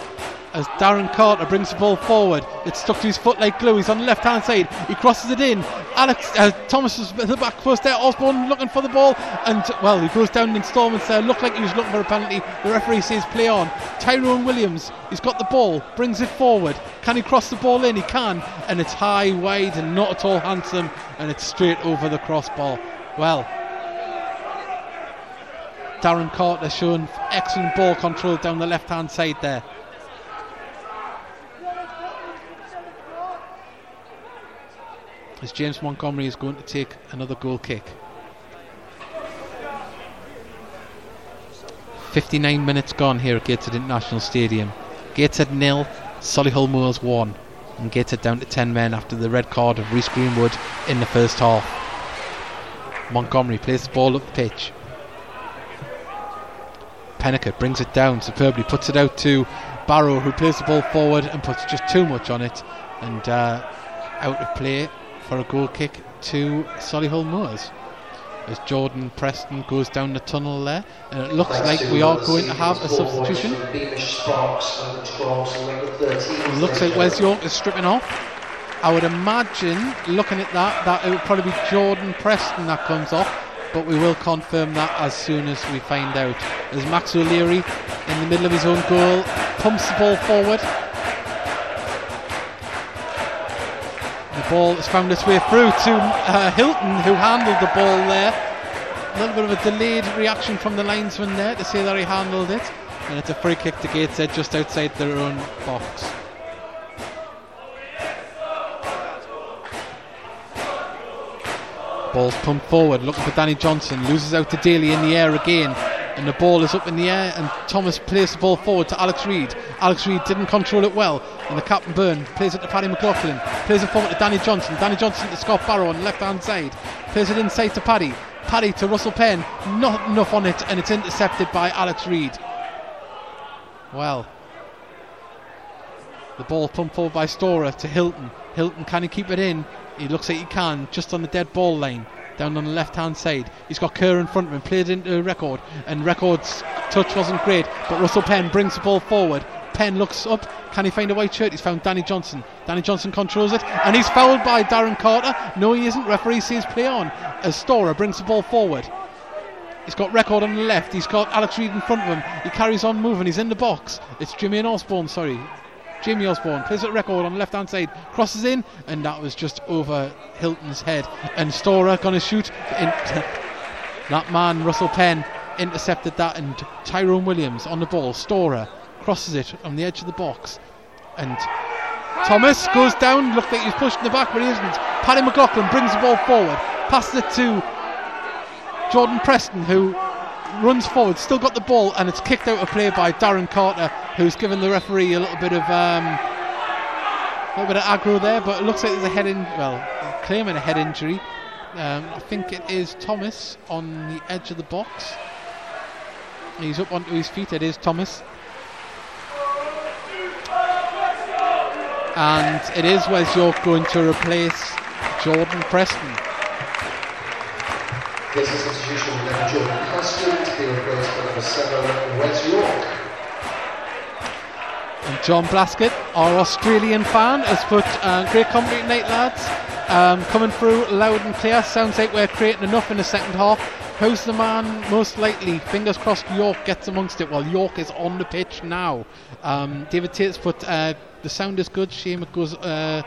As Darren Carter brings the ball forward, it's stuck to his foot like glue. He's on the left hand side. He crosses it in. Alex uh, Thomas is at the back post there. Osborne looking for the ball, and well, he goes down in installments there. Looked like he was looking for a penalty. The referee says play on. Tyrone Williams, he's got the ball, brings it forward. Can he cross the ball in? He can, and it's high, wide, and not at all handsome, and it's straight over the crossbar. Well, Darren Carter showing excellent ball control down the left hand side there. As James Montgomery is going to take another goal kick. 59 minutes gone here at Gateshead International Stadium. Gateshead nil, Solihull Moors 1. And Gateshead down to 10 men after the red card of Reese Greenwood in the first half. Montgomery plays the ball up the pitch. Peniket brings it down superbly, puts it out to Barrow, who plays the ball forward and puts just too much on it, and uh, out of play for a goal kick to Solihull Moors. As Jordan Preston goes down the tunnel there, and it looks like we are going to have a substitution. It looks like Wes York is stripping off. I would imagine, looking at that, that it would probably be Jordan Preston that comes off but we will confirm that as soon as we find out. As Max O'Leary in the middle of his own goal pumps the ball forward. The ball has found its way through to uh, Hylton, who handled the ball there. A little bit of a delayed reaction from the linesman there to say that he handled it. And it's a free kick to Gateshead just outside their own box. Ball's pumped forward, looking for Danny Johnson, loses out to Daly in the air again, and the ball is up in the air, and Thomas plays the ball forward to Alex Reid. Alex Reid didn't control it well, and the captain Byrne plays it to Paddy McLaughlin, plays it forward to Danny Johnson. Danny Johnson to Scott Barrow on the left hand side, plays it inside to Paddy. Paddy to Russell Penn, not enough on it, and it's intercepted by Alex Reid. Well, the ball pumped forward by Storer to Hylton. Hylton, can he keep it in? He looks like he can, just on the dead ball line, down on the left hand side. He's got Kerr in front of him, played into Reckford, and Reckford's touch wasn't great, but Russell Penn brings the ball forward. Penn looks up, can he find a white shirt? He's found Danny Johnson. Danny Johnson controls it, and he's fouled by Darren Carter. No, he isn't. Referee says play on as Storer brings the ball forward. He's got Reckford on the left, he's got Alex Reid in front of him. He carries on moving, he's in the box. It's Jimmy and Osborne, sorry. Jamie Osborne plays it Reckford on the left hand side, crosses in, and that was just over Hylton's head. And Storer gonna shoot. That man, Russell Penn, intercepted that, and Tyrone Williams on the ball. Storer crosses it on the edge of the box, and Thomas goes down. Looked like he's pushed in the back, but he isn't. Paddy McLaughlin brings the ball forward, passes it to Jordan Preston, who runs forward, still got the ball, and it's kicked out of play by Darren Carter, who's given the referee a little bit of um, a little bit of aggro there. But it looks like there's a head in, well, claiming a head injury. Um, I think it is Thomas on the edge of the box. He's up onto his feet. It is Thomas. And it is Wes York going to replace Jordan Preston. This is substitution number Jordan to be replaced by number seven, Wes York. And John Blaskett, our Australian fan, has put uh, great commentary tonight, lads. Um, coming through loud and clear. Sounds like we're creating enough in the second half. Who's the man most likely? Fingers crossed York gets amongst it. Well, York is on the pitch now. Um, David Tate's put uh, the sound is good. Shame it goes uh,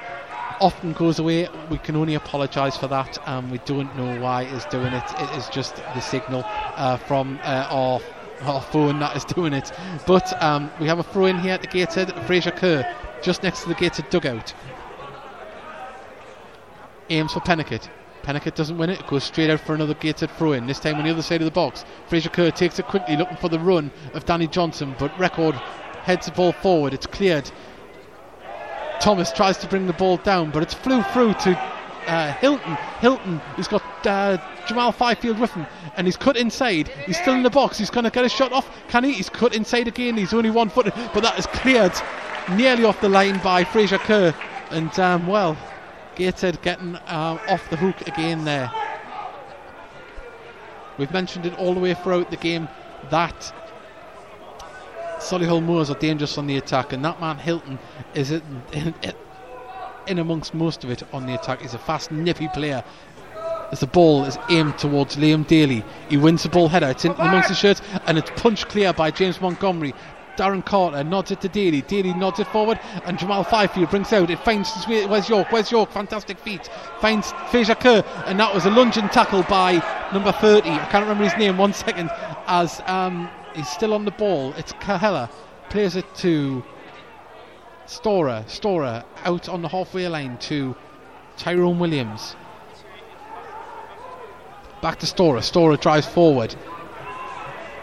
often goes away. We can only apologise for that. and we don't know why it's doing it. It is just the signal uh, from uh, our our phone that is doing it. But um, we have a throw in here at the gated Fraser Kerr just next to the gated dugout. Aims for Peniket. Peniket doesn't win it. It goes straight out for another gated throw in. This time on the other side of the box. Fraser Kerr takes it quickly, looking for the run of Danny Johnson. But Record heads the ball forward. It's cleared. Thomas tries to bring the ball down, but it's flew through to uh, Hylton. Hylton, he's got uh, Jamal Fyfield with him, and he's cut inside. He's still in the box. He's going to get a shot off. Can he? He's cut inside again. He's only one footed, but that is cleared nearly off the line by Fraser Kerr. And um, well, Gateshead getting uh, off the hook again there. We've mentioned it all the way throughout the game that Solihull Moors are dangerous on the attack, and that man Hylton is in, in, in amongst most of it on the attack. He's a fast, nippy player. As the ball is aimed towards Liam Daly, he wins the ball header. It's in amongst the shirts, and it's punched clear by James Montgomery. Darren Carter nods it to Daly. Daly nods it forward, and Jamal Fyfield brings out. It finds way. Where's York? Where's York? Fantastic feet. Finds Fraser Kerr, and that was a lunging tackle by number 30. I can't remember his name. One second. As um, he's still on the ball. It's Kahela. Plays it to Storer. Storer out on the halfway line to Tyrone Williams. Back to Storer. Storer drives forward.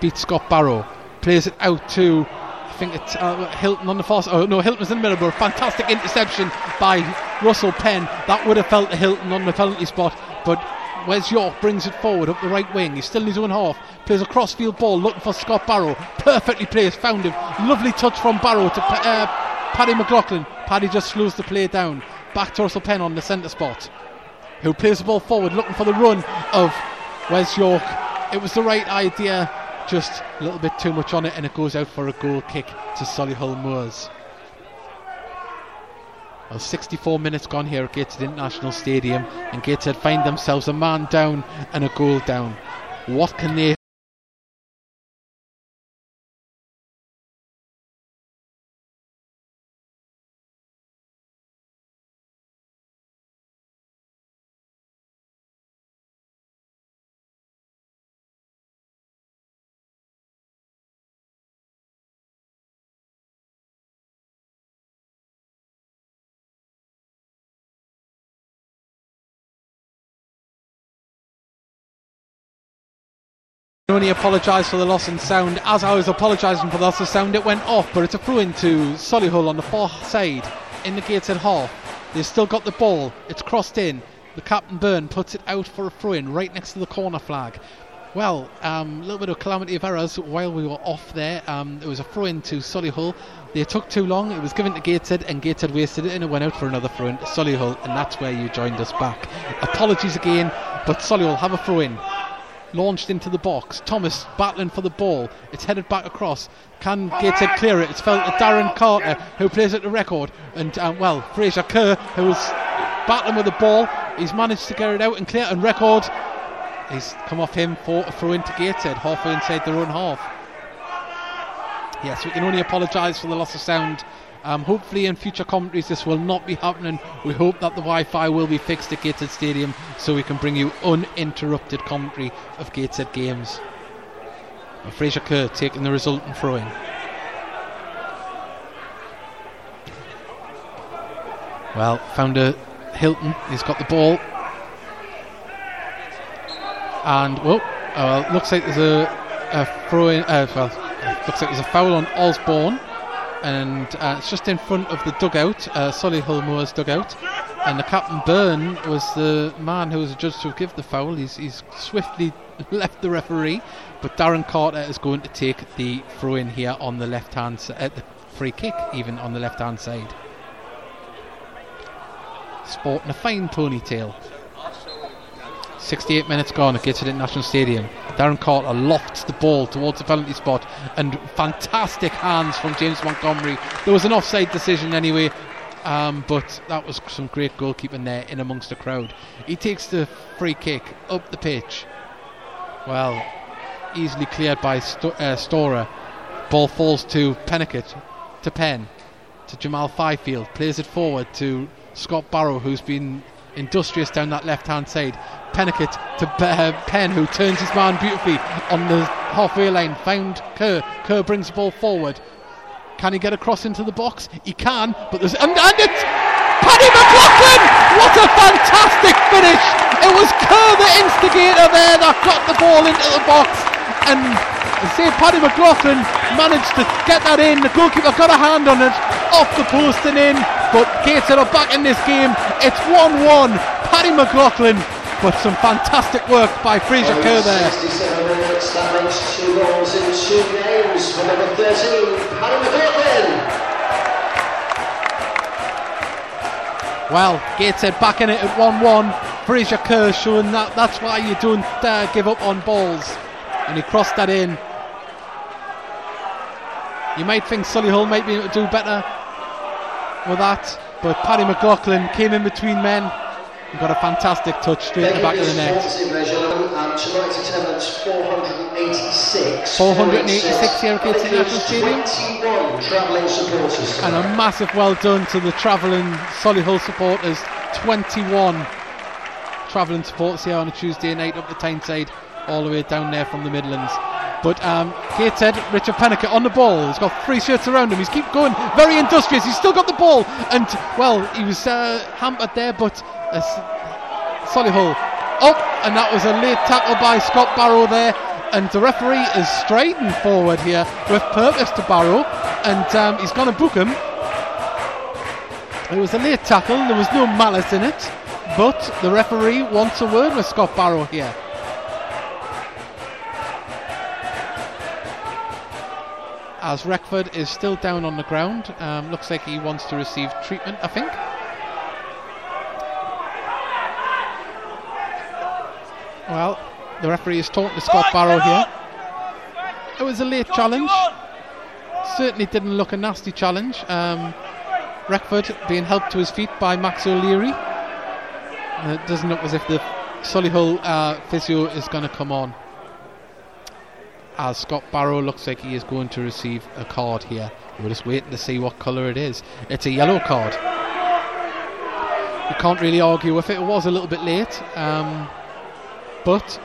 Beats Scott Barrow. Plays it out to, I think it's uh, Hylton on the far side. Oh, no, Hylton's in the middle, but a fantastic interception by Russell Penn. That would have felt to Hylton on the penalty spot, but Wes York brings it forward up the right wing. He's still in his own half. Plays a crossfield ball looking for Scott Barrow. Perfectly placed. Found him. Lovely touch from Barrow to uh, Paddy McLaughlin. Paddy just slows the play down. Back to Russell Penn on the centre spot. Who plays the ball forward looking for the run of Wes York. It was the right idea. Just a little bit too much on it and it goes out for a goal kick to Solihull Moors. Well, 64 minutes gone here at Gateshead International Stadium, and Gateshead find themselves a man down and a goal down. What can they can only apologise for the loss in sound. As I was apologising for the loss of sound, it went off, but it's a throw into Solihull on the far side in the gated half. They've still got the ball. It's crossed in. The captain Byrne puts it out for a throw in right next to the corner flag. Well, um, a little bit of calamity of errors while we were off there. Um, it was a throw in to Solihull. They took too long. It was given to Gated and Gated wasted it, and it went out for another throw in to Solihull, and that's where you joined us back. Apologies again, but Solihull have a throw in launched into the box. Thomas battling for the ball. It's headed back across. Can Gateshead clear it? It's felt to Darren Carter, who plays at the record. And, um, well, Fraser Kerr, who was battling with the ball. He's managed to get it out and clear. And record, he's come off him for a throw into Gateshead, halfway inside their own half. Yes, we can only apologise for the loss of sound. Um, hopefully, in future commentaries, this will not be happening. We hope that the Wi Fi will be fixed at Gateshead Stadium so we can bring you uninterrupted commentary of Gateshead games. Well, Fraser Kerr taking the resultant throw in. Well, founder Hilton. He's got the ball. And, well, uh, looks like there's a, a. Uh, well, looks like there's a foul on Osborne and uh, it's just in front of the dugout, uh, Solihull Moors dugout. And the captain Byrne was the man who was adjudged to give the foul. He's, he's swiftly left the referee, but Darren Carter is going to take the throw in here on the left hand side, uh, the free kick, even on the left hand side. Sporting a fine ponytail. 68 minutes gone at Gateshead International Stadium. Darren Carter lofts the ball towards the penalty spot and fantastic hands from James Montgomery. There was an offside decision anyway, um, but that was some great goalkeeping there in amongst the crowd. He takes the free kick up the pitch. Well, easily cleared by Sto- uh, Storer. Ball falls to Peniket, to Penn, to Jamal Fyfield. Plays it forward to Scott Barrow, who's been industrious down that left hand side. Peniket to uh, Penn, who turns his man beautifully on the halfway line. Found Kerr. Kerr brings the ball forward. Can he get across into the box? He can, but there's. And, and it's Paddy McLaughlin! What a fantastic finish! It was Kerr, the instigator there, that got the ball into the box. And I say Paddy McLaughlin managed to get that in. The goalkeeper got a hand on it, off the post and in. But Gateshead are back in this game. It's 1 1. Paddy McLaughlin, but some fantastic work by Fraser Kerr there. 67 minutes, that makes two goals in two games for number 13, Paddy McLaughlin. Well, Gateshead back in it at 1 1. Fraser Kerr showing that that's why you don't uh, give up on balls. And he crossed that in. You might think Solihull might be able to do better with that, but Paddy McLaughlin came in between men and got a fantastic touch straight in the back of the net. Responsive, ladies and gentlemen, and tonight's attendance 486. 486 here at That National Stadium. 21 travelling supporters. And a massive well done to the travelling Solihull supporters. 21 travelling supporters here on a Tuesday night up the Tyneside, all the way down there from the Midlands. But um, Gateshead, Richard Peniket on the ball. He's got three shirts around him. He's keep going, very industrious. He's still got the ball, and well, he was uh, hampered there, but uh, Solihull up, and that was a late tackle by Scott Barrow there. And the referee is striding forward here with purpose to Barrow, and um, he's going to book him. It was a late tackle, there was no malice in it, but the referee wants a word with Scott Barrow here. As Reckford is still down on the ground, um, looks like he wants to receive treatment, I think. Well, the referee is talking to Scott Barrow here. It was a late challenge. Certainly didn't look a nasty challenge. Um, Reckford being helped to his feet by Max O'Leary. Uh, it doesn't look as if the Solihull uh, physio is going to come on. As Scott Barrow looks like he is going to receive a card here. We're just waiting to see what colour it is. It's a yellow card. You can't really argue with it. It was a little bit late. Um, but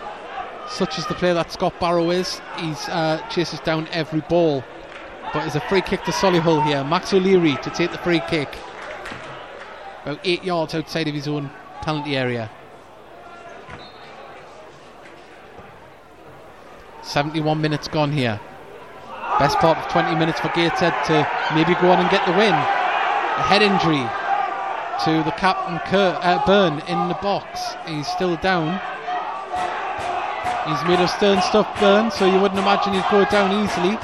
such as the player that Scott Barrow is, he uh, chases down every ball. But it's a free kick to Solihull here. Max O'Leary to take the free kick. About eight yards outside of his own penalty area. 71 minutes gone here. Best part of 20 minutes for Gateshead to maybe go on and get the win. A head injury to the captain Kerr, uh, Byrne in the box. He's still down. He's made of stern stuff, Byrne, so you wouldn't imagine he'd go down easily.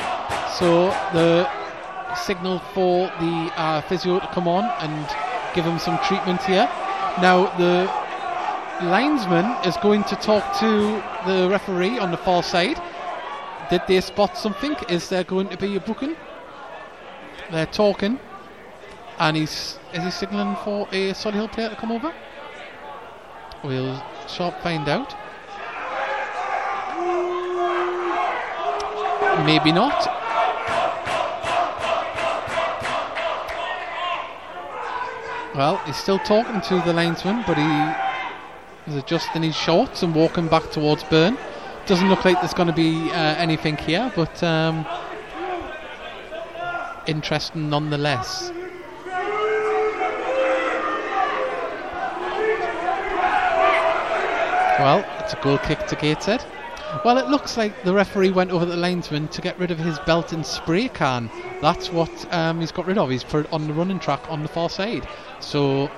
So the signal for the uh, physio to come on and give him some treatment here. Now the linesman is going to talk to the referee on the far side. Did they spot something? Is there going to be a booking? They're talking, and he's is he signalling for a Solihull player to come over? We'll sharp find out. Maybe not. Well, he's still talking to the linesman, but he is adjusting his shorts and walking back towards Byrne. Doesn't look like there's going to be uh, anything here, but um, interesting nonetheless. Well, it's a goal kick to Gateshead. Well, it looks like the referee went over the linesman to get rid of his belt and spray can. That's what um, he's got rid of. He's put it on the running track on the far side. So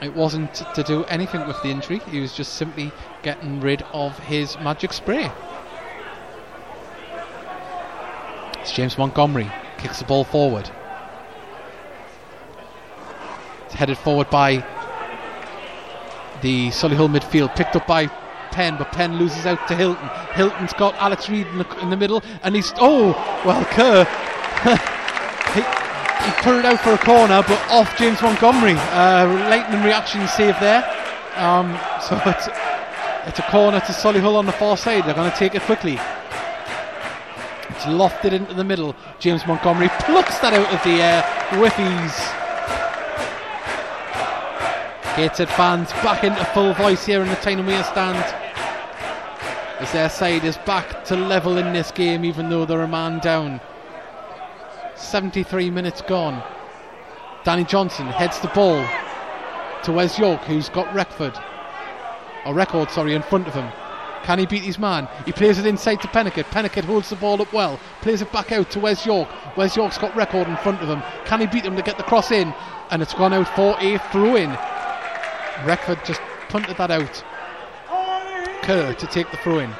It wasn't to do anything with the injury. He was just simply getting rid of his magic spray. It's James Montgomery kicks the ball forward. It's headed forward by the Solihull midfield, picked up by Penn, but Penn loses out to Hylton. Hylton's got Alex Reid in the, in the middle, and he's oh well, Kerr. he put it out for a corner, but off James Montgomery. Uh, lightning reaction save there. Um, so it's, it's a corner to Solihull on the far side. They're going to take it quickly. It's lofted into the middle. James Montgomery plucks that out of the air with ease. Gateshead fans back into full voice here in the Tynemere stand. As their side is back to level in this game, even though they're a man down. 73 minutes gone. Danny Johnson heads the ball to Wes York, who's got Reckford, or record, sorry, in front of him. Can he beat his man? He plays it inside to Peniket. Peniket holds the ball up well, plays it back out to Wes York. Wes York's got record in front of him. Can he beat him to get the cross in? And it's gone out for a throw in. Reckford just punted that out. Kerr to take the throw in.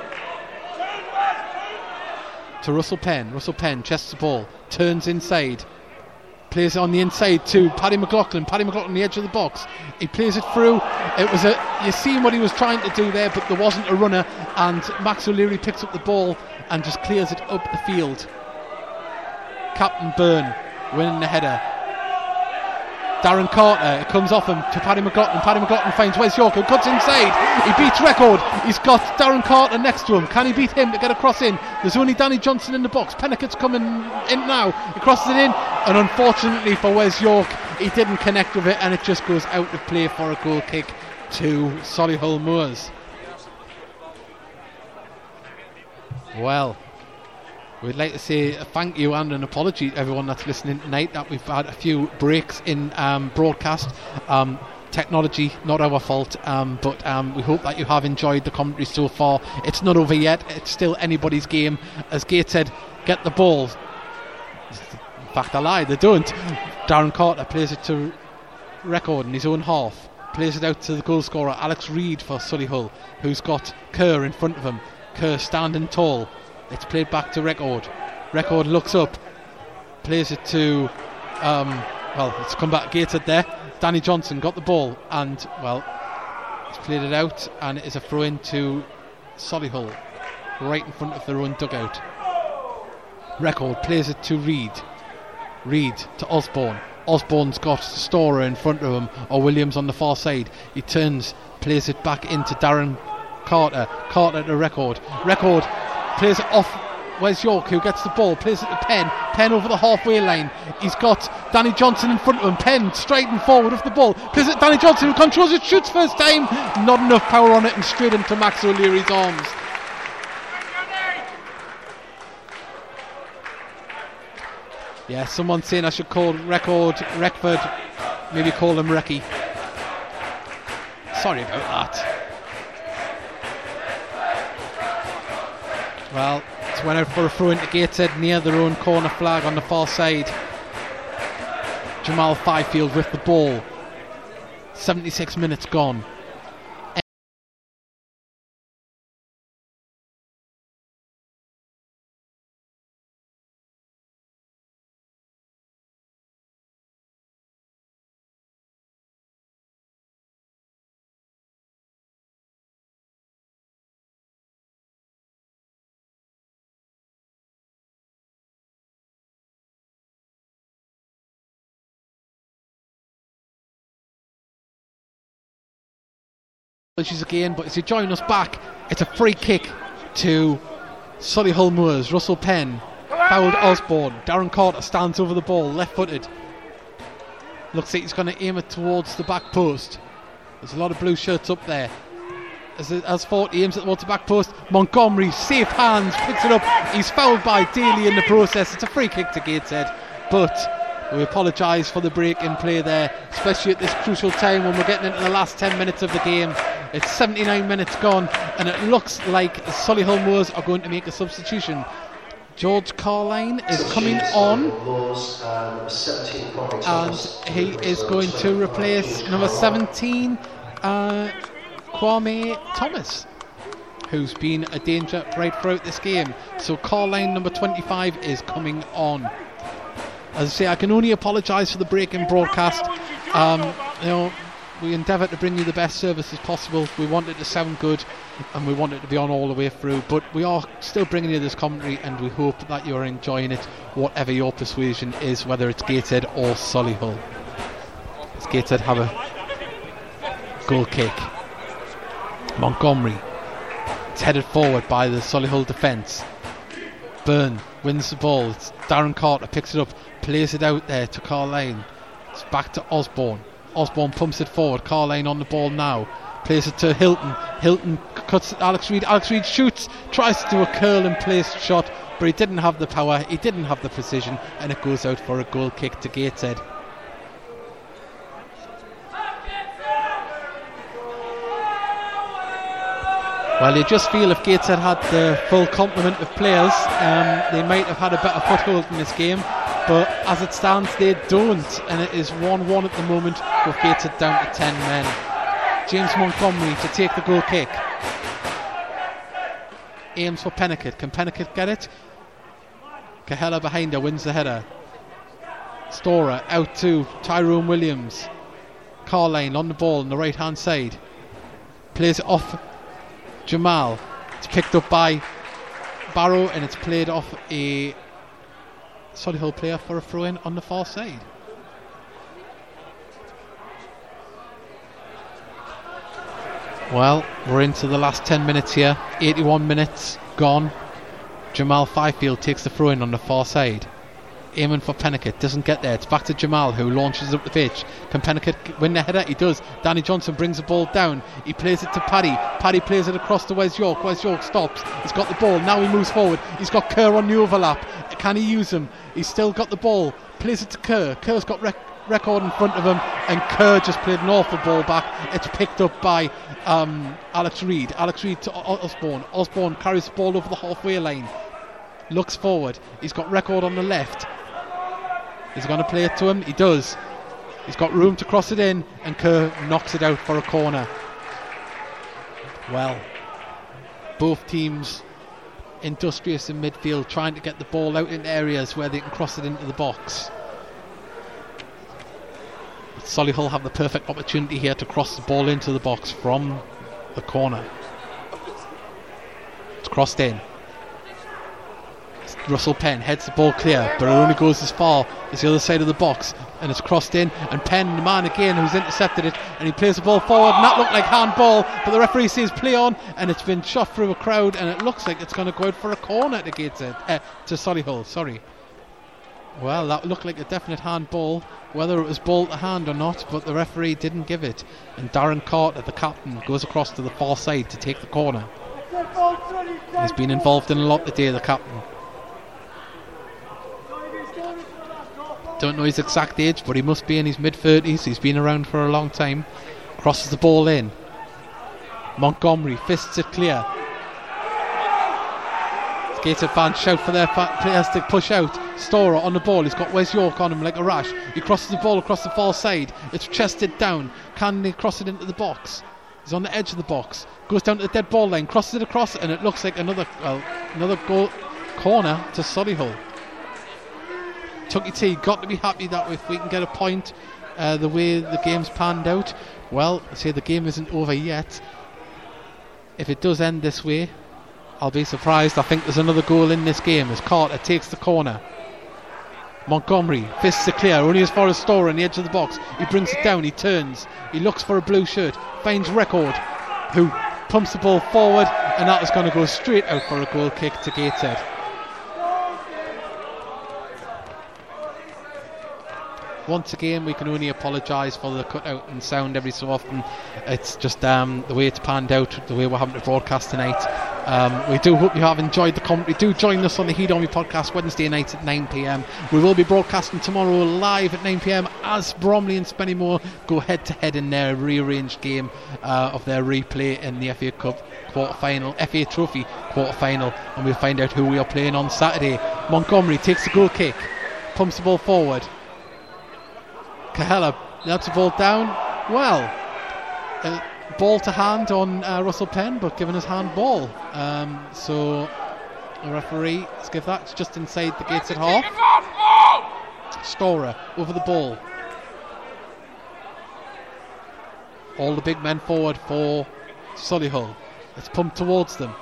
To Russell Penn. Russell Penn chests the ball, turns inside, plays it on the inside to Paddy McLaughlin. Paddy McLaughlin on the edge of the box. He plays it through. It was a you seen what he was trying to do there, but there wasn't a runner, and Max O'Leary picks up the ball and just clears it up the field. Captain Byrne winning the header. Darren Carter, comes off him to Paddy McLaughlin. Paddy McLaughlin finds Wes York, who cuts inside. He beats Record. He's got Darren Carter next to him. Can he beat him to get a cross in? There's only Danny Johnson in the box. Peniket's coming in now. He crosses it in, and unfortunately for Wes York, he didn't connect with it, and it just goes out of play for a goal kick to Solihull Moors. Well, we'd like to say thank you and an apology to everyone that's listening tonight that we've had a few breaks in um, broadcast. Um, technology, not our fault, um, but um, we hope that you have enjoyed the commentary so far. It's not over yet, it's still anybody's game. As Gateshead get the ball. In fact, I lied, they don't. Darren Carter plays it to Record in his own half. Plays it out to the goal scorer, Alex Reid for Solihull, who's got Kerr in front of him. Kerr standing tall. It's played back to Record. Record looks up, plays it to, um, well, it's come back gated there. Danny Johnson got the ball and, well, it's played it out and it is a throw in to Solihull, right in front of their own dugout. Record plays it to Reid. Reid to Osborne. Osborne's got Storer in front of him, or Williams on the far side. He turns, plays it back into Darren Carter. Carter to Record. Record plays off. Where's York who gets the ball? Plays it to Penn, Penn over the halfway line. He's got Danny Johnson in front of him. Penn straight and forward with the ball. Plays to Danny Johnson who controls it, shoots first time. Not enough power on it and straight into Max O'Leary's arms. Yeah, someone saying I should call Record Reckford, maybe call him Recky. Sorry about that. Well, it's went out for a throw into Gateshead near their own corner flag on the far side. Jamal Fyfield with the ball. 76 minutes gone. Apologies again, but as you join us back, it's a free kick to Solihull Moors. Russell Penn fouled Osborne. Darren Carter stands over the ball, left footed. Looks like he's going to aim it towards the back post. There's a lot of blue shirts up there. As, as Fort aims it towards the back post, Montgomery, safe hands, picks it up. He's fouled by Daly in the process. It's a free kick to Gateshead, but we apologise for the break in play there, especially at this crucial time when we're getting into the last 10 minutes of the game. It's 79 minutes gone, and it looks like Solihull Moors are going to make a substitution. George Carline is coming on. Laws, number 17, Kwame and he is going to replace number 17, uh, Kwame Thomas, who's been a danger right throughout this game. So Carline number 25 is coming on. As I say, I can only apologise for the break in broadcast. Um, you know, we endeavour to bring you the best service as possible. We want it to sound good, and we want it to be on all the way through. But we are still bringing you this commentary, and we hope that you are enjoying it, whatever your persuasion is, whether it's Gated or Solihull. As Gateshead have a goal kick. Montgomery. It's headed forward by the Solihull defence. Byrne wins the ball. It's Darren Carter picks it up, plays it out there to Carline. It's back to Osborne. Osborne pumps it forward. Carline on the ball now. Plays it to Hylton. Hylton cuts Alex Reid. Alex Reid shoots, tries to do a curl and place shot, but he didn't have the power, he didn't have the precision, and it goes out for a goal kick to Gateshead. Well, you just feel if Gateshead had had the full complement of players, um, they might have had a better foothold in this game. But as it stands, they don't, and it is 1 1 at the moment with Gateshead down to 10 men. James Montgomery to take the goal kick. Aims for Peniket. Can Peniket get it? Kahela behind her wins the header. Storer out to Tyrone Williams. Carline on the ball on the right hand side. Plays off Jamal. It's picked up by Barrow and it's played off a Solihull player for a throw in on the far side. Well, we're into the last 10 minutes here. 81 minutes gone. Jamal Fyfield takes the throw in on the far side. Aiming for Peniket, doesn't get there. It's back to Jamal who launches up the pitch. Can Peniket win the header? He does. Danny Johnson brings the ball down. He plays it to Paddy. Paddy plays it across to Wes York. Wes York stops. He's got the ball. Now he moves forward. He's got Kerr on the overlap. Can he use him? He's still got the ball. Plays it to Kerr. Kerr's got rec- record in front of him, and Kerr just played an awful ball back. It's picked up by um, Alex Reid. Alex Reid to Osborne. Osborne carries the ball over the halfway line. Looks forward. He's got record on the left. He's going to play it to him. He does. He's got room to cross it in, and Kerr knocks it out for a corner. Well, both teams industrious in midfield, trying to get the ball out in areas where they can cross it into the box. But Solihull have the perfect opportunity here to cross the ball into the box from the corner. It's crossed in. Russell Penn heads the ball clear, but it only goes as far as the other side of the box, and it's crossed in. And Penn, the man again who's intercepted it, and he plays the ball forward, and that looked like handball, but the referee sees play on, and it's been shot through a crowd, and it looks like it's going to go out for a corner to Gateshead, uh, to Solihull. Sorry. Well, that looked like a definite handball, whether it was ball to hand or not, but the referee didn't give it. And Darren Carter, the captain, goes across to the far side to take the corner. He's been involved in a lot today, the captain. Don't know his exact age, but he must be in his mid 30s. He's been around for a long time. Crosses the ball in. Montgomery fists it clear. Gated fans shout for their fa- players to push out. Storer on the ball. He's got Wes York on him like a rash. He crosses the ball across the far side. It's chested down. Can they cross it into the box? He's on the edge of the box. Goes down to the dead ball line. Crosses it across, and it looks like another another goal corner to Solihull. Tucky T got to be happy that if we can get a point uh, the way the game's panned out. Well, I say the game isn't over yet. If it does end this way, I'll be surprised. I think there's another goal in this game as Carter takes the corner. Montgomery fists it clear, only as far as Storer on the edge of the box. He brings it down, he turns, he looks for a blue shirt, finds Record, who pumps the ball forward, and that is going to go straight out for a goal kick to Gateshead. Once again, we can only apologise for the cutout and sound every so often. It's just um, the way it's panned out, the way we're having to broadcast tonight. Um, we do hope you have enjoyed the commentary. Do join us on the Heed Army podcast Wednesday night at 9 pm. We will be broadcasting tomorrow live at 9 pm as Bromley and Spennymoor go head to head in their rearranged game uh, of their replay in the FA Cup quarter final, FA Trophy quarter final, and we'll find out who we are playing on Saturday. Montgomery takes the goal kick, pumps the ball forward. Kahela lets the ball down. Well, uh, ball to hand on uh, Russell Penn, but given his hand ball. Um, so the referee, let's give that, it's just inside the gates at half. Storer over the ball. All the big men forward for Solihull. It's pumped towards them.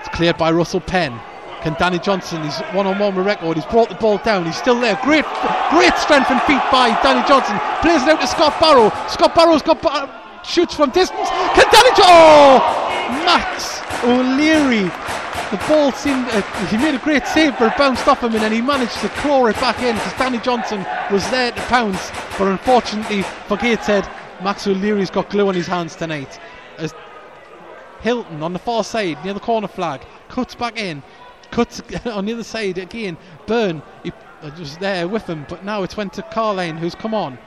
It's cleared by Russell Penn. Can Danny Johnson, he's one on one with record, he's brought the ball down, he's still there. Great great strength and feet by Danny Johnson. Plays it out to Scott Barrow. Scott Barrow's got ba- shoots from distance. Can Danny Jo- Oh! Max O'Leary. The ball seemed, uh, he made a great save, but it bounced off him and then he managed to claw it back in because Danny Johnson was there to pounce. But unfortunately for Gateshead, Max O'Leary's got glue on his hands tonight. As Hylton on the far side near the corner flag cuts back in, cuts on the other side again. Byrne he was there with him, but now it's went to Carline who's come on.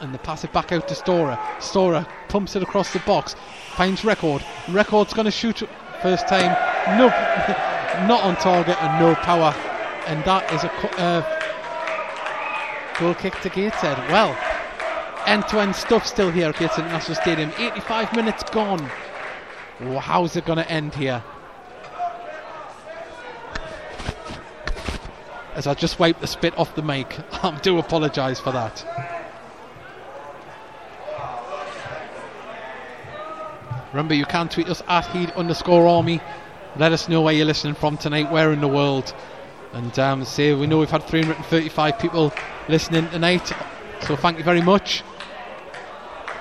And they pass it back out to Storer. Storer pumps it across the box, finds Record. Record's going to shoot first time, no, not on target and no power, and that is a uh, goal kick to Gateshead. Well, end-to-end stuff still here at National Stadium. 85 minutes gone. How's it going to end here? As I just wiped the spit off the mic, I do apologise for that. Remember, you can tweet us at heed underscore army. Let us know where you're listening from tonight, where in the world. And um, say, we know we've had 335 people listening tonight, so thank you very much.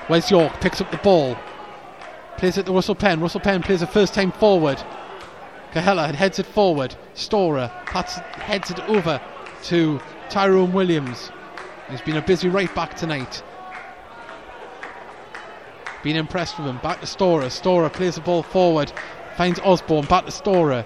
Wes York picks up the ball, plays it to Russell Penn. Russell Penn plays it first time forward. Kahela heads it forward. Storer pats, heads it over to Tyrone Williams. He's been a busy right back tonight. Been impressed with him. Back to Storer. Storer plays the ball forward. Finds Osborne. Back to Storer.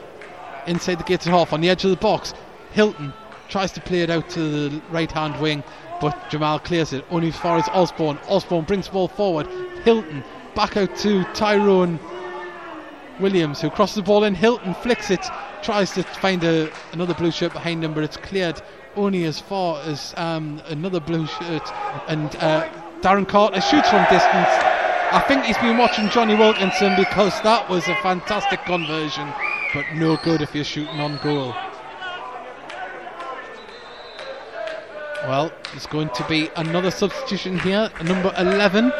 Inside the gated half on the edge of the box. Hylton tries to play it out to the right hand wing, but Jamal clears it only as far as Osborne. Osborne brings the ball forward. Hylton back out to Tyrone Williams, who crosses the ball in. Hylton flicks it, tries to find a, another blue shirt behind him, but it's cleared only as far as um, another blue shirt. And uh, Darren Carter shoots from distance. I think he's been watching Jonny Wilkinson because that was a fantastic conversion, but no good if you're shooting on goal. Well, there's going to be another substitution here, number 11.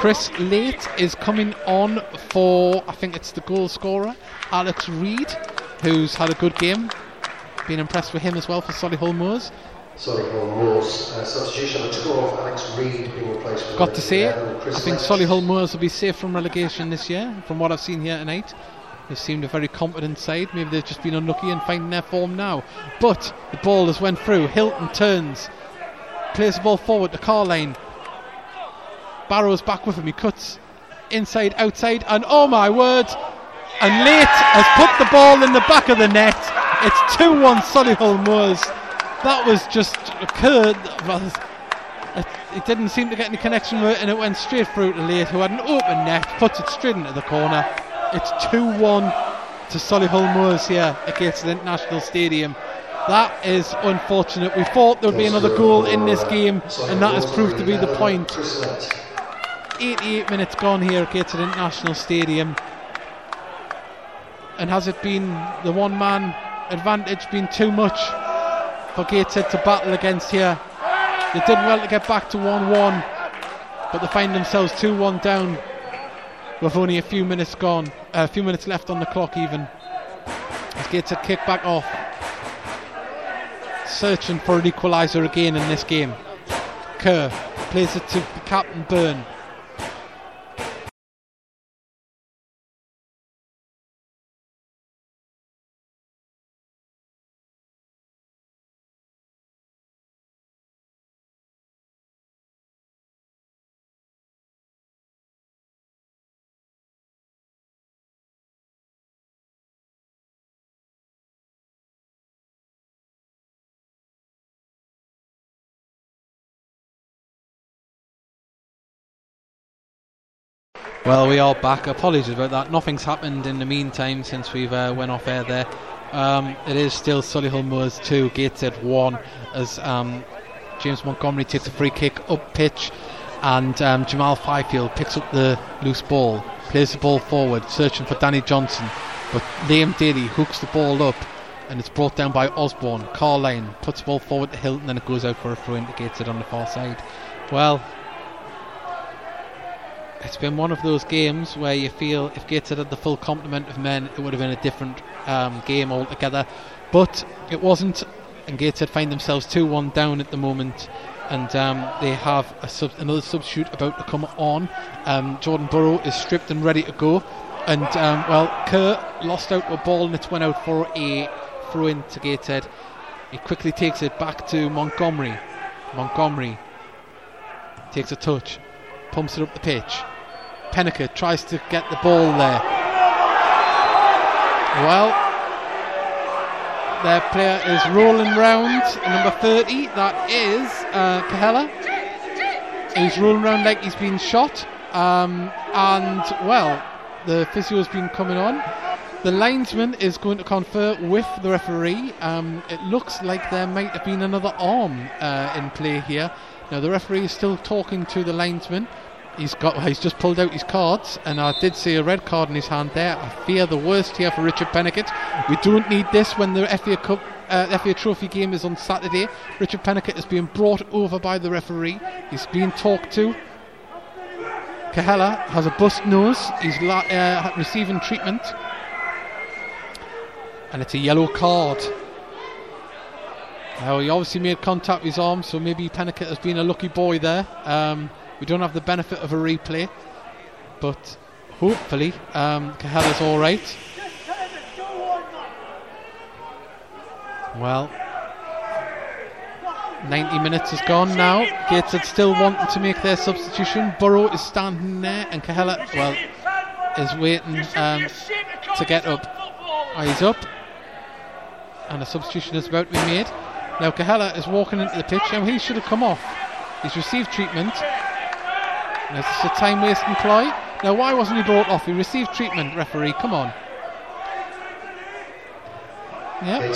Chris Late is coming on for, I think it's the goal scorer, Alex Reid, who's had a good game. Been impressed with him as well for Solihull Moors. Solihull Moors uh, substitution number two of Alex Reid being replaced with Got to say, it, I think Solihull Moors will be safe from relegation this year, from what I've seen here tonight. They've seemed a very competent side. Maybe they've just been unlucky and finding their form now. But the ball has went through. Hylton turns, plays the ball forward to Carline. Barrow's back with him. He cuts inside, outside, and oh my word! And Late has put the ball in the back of the net. It's 2 1 Solihull Moors. That was just occurred. It, didn't seem to get any connection with it, and it went straight through to Late, who had an open net, puts it straight into the corner. It's 2 1 to Solihull Moors here at Gateshead International Stadium. That is unfortunate. We thought there would be another goal in this game, and that has proved to be the point. Chris Lett. 88 minutes gone here at Gateshead International Stadium. And has it been the one man advantage been too much for Gateshead to battle against here? They did well to get back to 1 1, but they find themselves 2 1 down with only a few minutes gone, uh, a few minutes left on the clock, even. As Gateshead kick back off, searching for an equaliser again in this game. Kerr plays it to Captain Byrne. Well, we are back. Apologies about that. Nothing's happened in the meantime since we've uh, went off air there. Um, it is still Solihull Moors 2, Gateshead 1, as um, James Montgomery takes a free kick up pitch and um, Jamal Fyfield picks up the loose ball, plays the ball forward, searching for Danny Johnson. But Liam Daly hooks the ball up and it's brought down by Osborne. Carline puts the ball forward to Hylton and it goes out for a throw into Gateshead on the far side. Well, it's been one of those games where you feel if Gateshead had the full complement of men, it would have been a different um, game altogether. But it wasn't, and Gateshead find themselves 2 1 down at the moment. And um, they have sub- another substitute about to come on. Um, Jordan Burrow is stripped and ready to go. And, um, well, Kerr lost out a ball and it went out for a throw in to Gateshead. He quickly takes it back to Montgomery. Montgomery takes a touch, pumps it up the pitch. Peniket tries to get the ball there. Well, their player is rolling round, number 30, that is uh, Kahela. He's rolling around like he's been shot, um, and well, the physio's been coming on. The linesman is going to confer with the referee. Um, it looks like there might have been another arm uh, in play here. Now the referee is still talking to the linesman. He's got. He's just pulled out his cards, and I did see a red card in his hand there. I fear the worst here for Richard Peniket. We don't need this when the FA Cup, uh, FA Trophy game is on Saturday. Richard Peniket is being brought over by the referee. He's being talked to. Kahela has a bust nose. He's la- uh, receiving treatment, and it's a yellow card. Now he obviously made contact with his arm, so maybe Peniket has been a lucky boy there. Um, we don't have the benefit of a replay, but hopefully um, Kahela's all right. Well, 90 minutes is gone now. Gateshead still wanting to make their substitution. Burrow is standing there, and Kahela, well, is waiting um, to get up. He's up, and a substitution is about to be made. Now Kahela is walking into the pitch, and he should have come off. He's received treatment. Is a time wasting ploy? Now, why wasn't he brought off? He received treatment, referee. Come on. Yeah.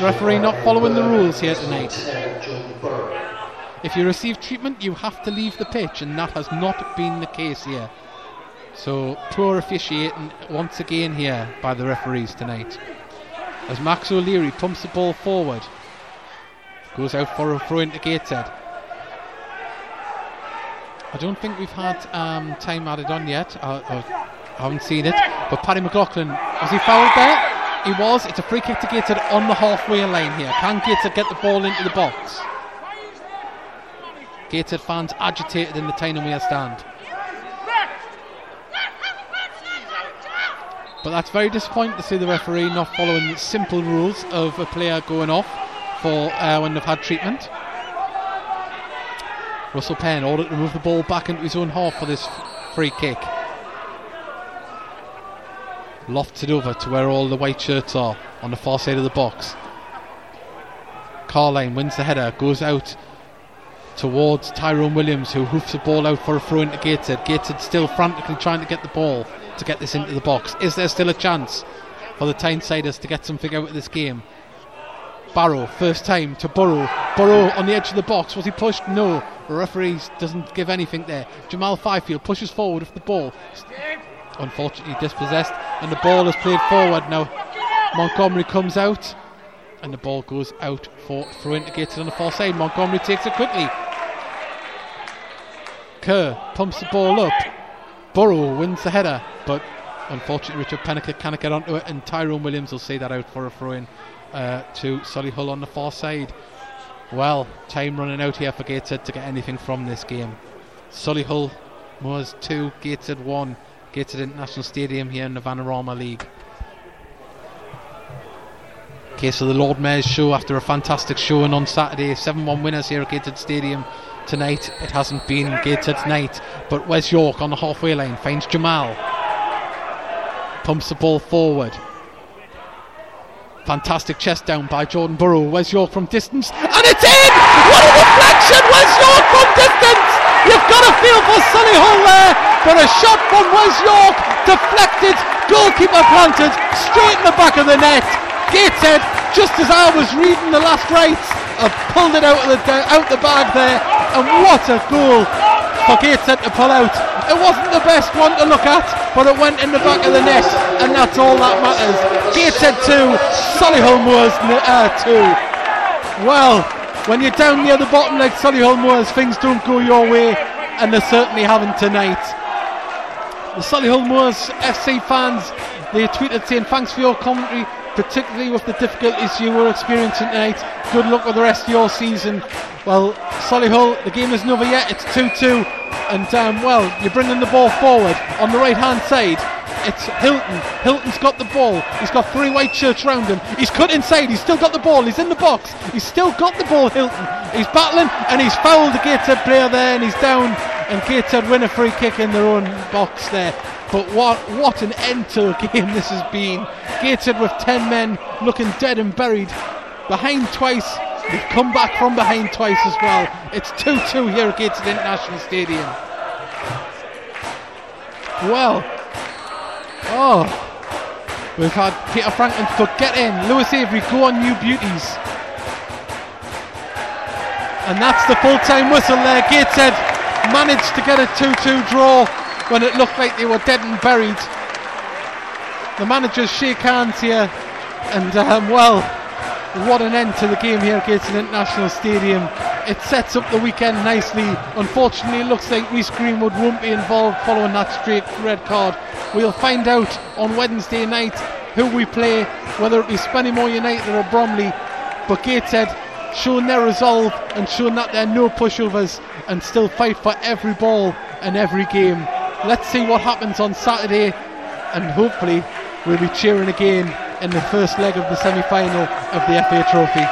Referee not following the rules here tonight. If you receive treatment, you have to leave the pitch, and that has not been the case here. So, poor officiating once again here by the referees tonight. As Max O'Leary pumps the ball forward, goes out for a throw into Gateshead. I don't think we've had um, time added on yet. I, I, haven't seen it. But Paddy McLaughlin, was he fouled there? He was. It's a free kick to Gateshead on the halfway line here. Can Gateshead get the ball into the box? Gateshead fans agitated in the Tynemere stand. But that's very disappointing to see the referee not following the simple rules of a player going off for uh, when they've had treatment. Russell Penn ordered to move the ball back into his own half for this free kick. Lofted over to where all the white shirts are on the far side of the box. Carline wins the header, goes out towards Tyrone Williams, who hoofs the ball out for a throw into Gateshead. Gateshead still frantically trying to get the ball to get this into the box. Is there still a chance for the Tynesiders to get something out of this game? Barrow, first time to Burrow. Burrow on the edge of the box. Was he pushed? No. The referee doesn't give anything there. Jamal Fyfield pushes forward with the ball. Unfortunately dispossessed, and the ball is played forward. Now Montgomery comes out, and the ball goes out for into Gateshead on the far side. Montgomery takes it quickly. Kerr pumps the ball up. Burrow wins the header, but unfortunately Richard Peniket cannot get onto it, and Tyrone Williams will see that out for a throw in uh, to Solihull on the far side. Well, time running out here for Gateshead to get anything from this game. Solihull was 2, Gateshead 1. Gateshead International Stadium here in the Vanarama League. Case of the Lord Mayor's show after a fantastic showing on Saturday. 7 1 winners here at Gateshead Stadium tonight. It hasn't been Gateshead's night, but Wes York on the halfway line finds Jamal. Pumps the ball forward. Fantastic chest down by Jordan Burrow. Wes York from distance, and it's in! What a deflection! Wes York from distance! You've got a feel for Solihull there. but a shot from Wes York deflected, goalkeeper planted straight in the back of the net. Gateshead, just as I was reading the last rights, have pulled it out of the out the bag there, and what a goal for Gateshead to pull out. It wasn't the best one to look at, but it went in the back of the net, and that's all that matters. Gateshead 2, Solihull Moors uh, 2. Well, when you're down near the bottom like Solihull Moors, things don't go your way, and they certainly haven't tonight. The Solihull Moors FC fans, they tweeted saying thanks for your commentary, particularly with the difficulties you were experiencing tonight. Good luck with the rest of your season. Well, Solihull, the game isn't over yet. It's 2-2, and um, well, you're bringing the ball forward on the right-hand side. It's Hylton. Hylton's got the ball. He's got three white shirts round him. He's cut inside. He's still got the ball. He's in the box. He's still got the ball, Hilton. He's battling and he's fouled the Gateshead player there and he's down. And Gateshead win a free kick in their own box there. But what what an end to a game this has been. Gateshead with 10 men looking dead and buried. Behind twice. They've come back from behind twice as well. It's 2-2 here at Gateshead International Stadium. Well, Oh, we've had Peter Franklin to get in. Lewis Avery, go on, new beauties. And that's the full time whistle there. Gateshead managed to get a 2 2 draw when it looked like they were dead and buried. The managers shake hands here, and um, well, what an end to the game here at Gateshead International Stadium. It sets up the weekend nicely. Unfortunately, it looks like Reese Greenwood won't be involved following that straight red card. We'll find out on Wednesday night who we play, whether it be Spennymoor United or Bromley. But Gateshead showing their resolve and showing that they're no pushovers and still fight for every ball and every game. Let's see what happens on Saturday, and hopefully we'll be cheering again in the first leg of the semi-final of the FA Trophy.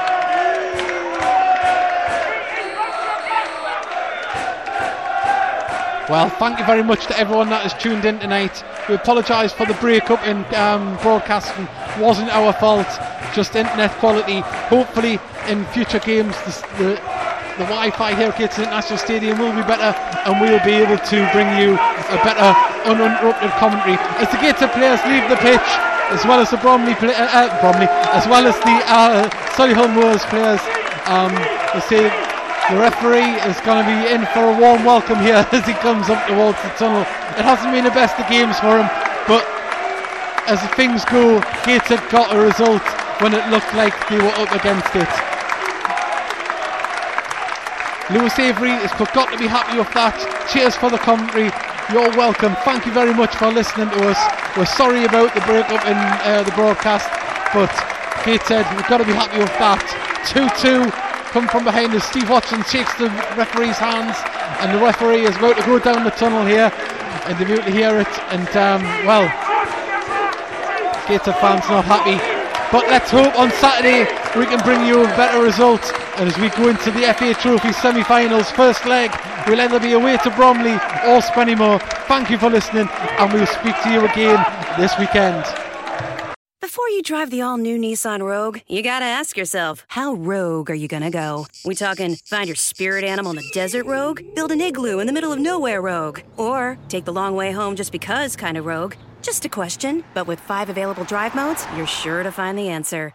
Well, thank you very much to everyone that has tuned in tonight. We apologise for the breakup in um, broadcasting. Wasn't our fault, just internet quality. Hopefully, in future games, the, the, the Wi-Fi here at Gateshead International Stadium will be better, and we'll be able to bring you a better, uninterrupted commentary as the Gateshead players leave the pitch, as well as the Bromley, play, uh, uh, Bromley, as well as the uh, Solihull Moors players. Um, they say the referee is going to be in for a warm welcome here as he comes up towards the tunnel. It hasn't been the best of games for him, but as things go, Gateshead got a result when it looked like they were up against it. Lewis Avery has got to be happy with that. Cheers for the commentary. You're welcome. Thank you very much for listening to us. We're sorry about the breakup in uh, the broadcast, but Gateshead, we've got to be happy with that. 2 2 come from behind as Steve Watson shakes the referee's hands, and the referee is about to go down the tunnel here, and they're able to hear it. And um, well, Gateshead fans not happy, but let's hope on Saturday we can bring you a better result. And as we go into the FA Trophy semi-finals, first leg, we'll either be away to Bromley or Spennymoor. Thank you for listening, and we'll speak to you again this weekend. Before you drive the all new Nissan Rogue, you gotta ask yourself, how rogue are you gonna go? We talking find your spirit animal in the desert rogue? Build an igloo in the middle of nowhere rogue? Or take the long way home just because kind of rogue? Just a question, but with five available drive modes, you're sure to find the answer.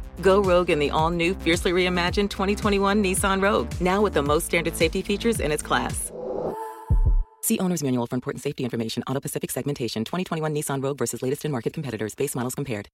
Go rogue in the all new, fiercely reimagined 2021 Nissan Rogue, now with the most standard safety features in its class. See Owner's Manual for important safety information. Auto Pacific segmentation 2021 Nissan Rogue versus latest in market competitors. Base models compared.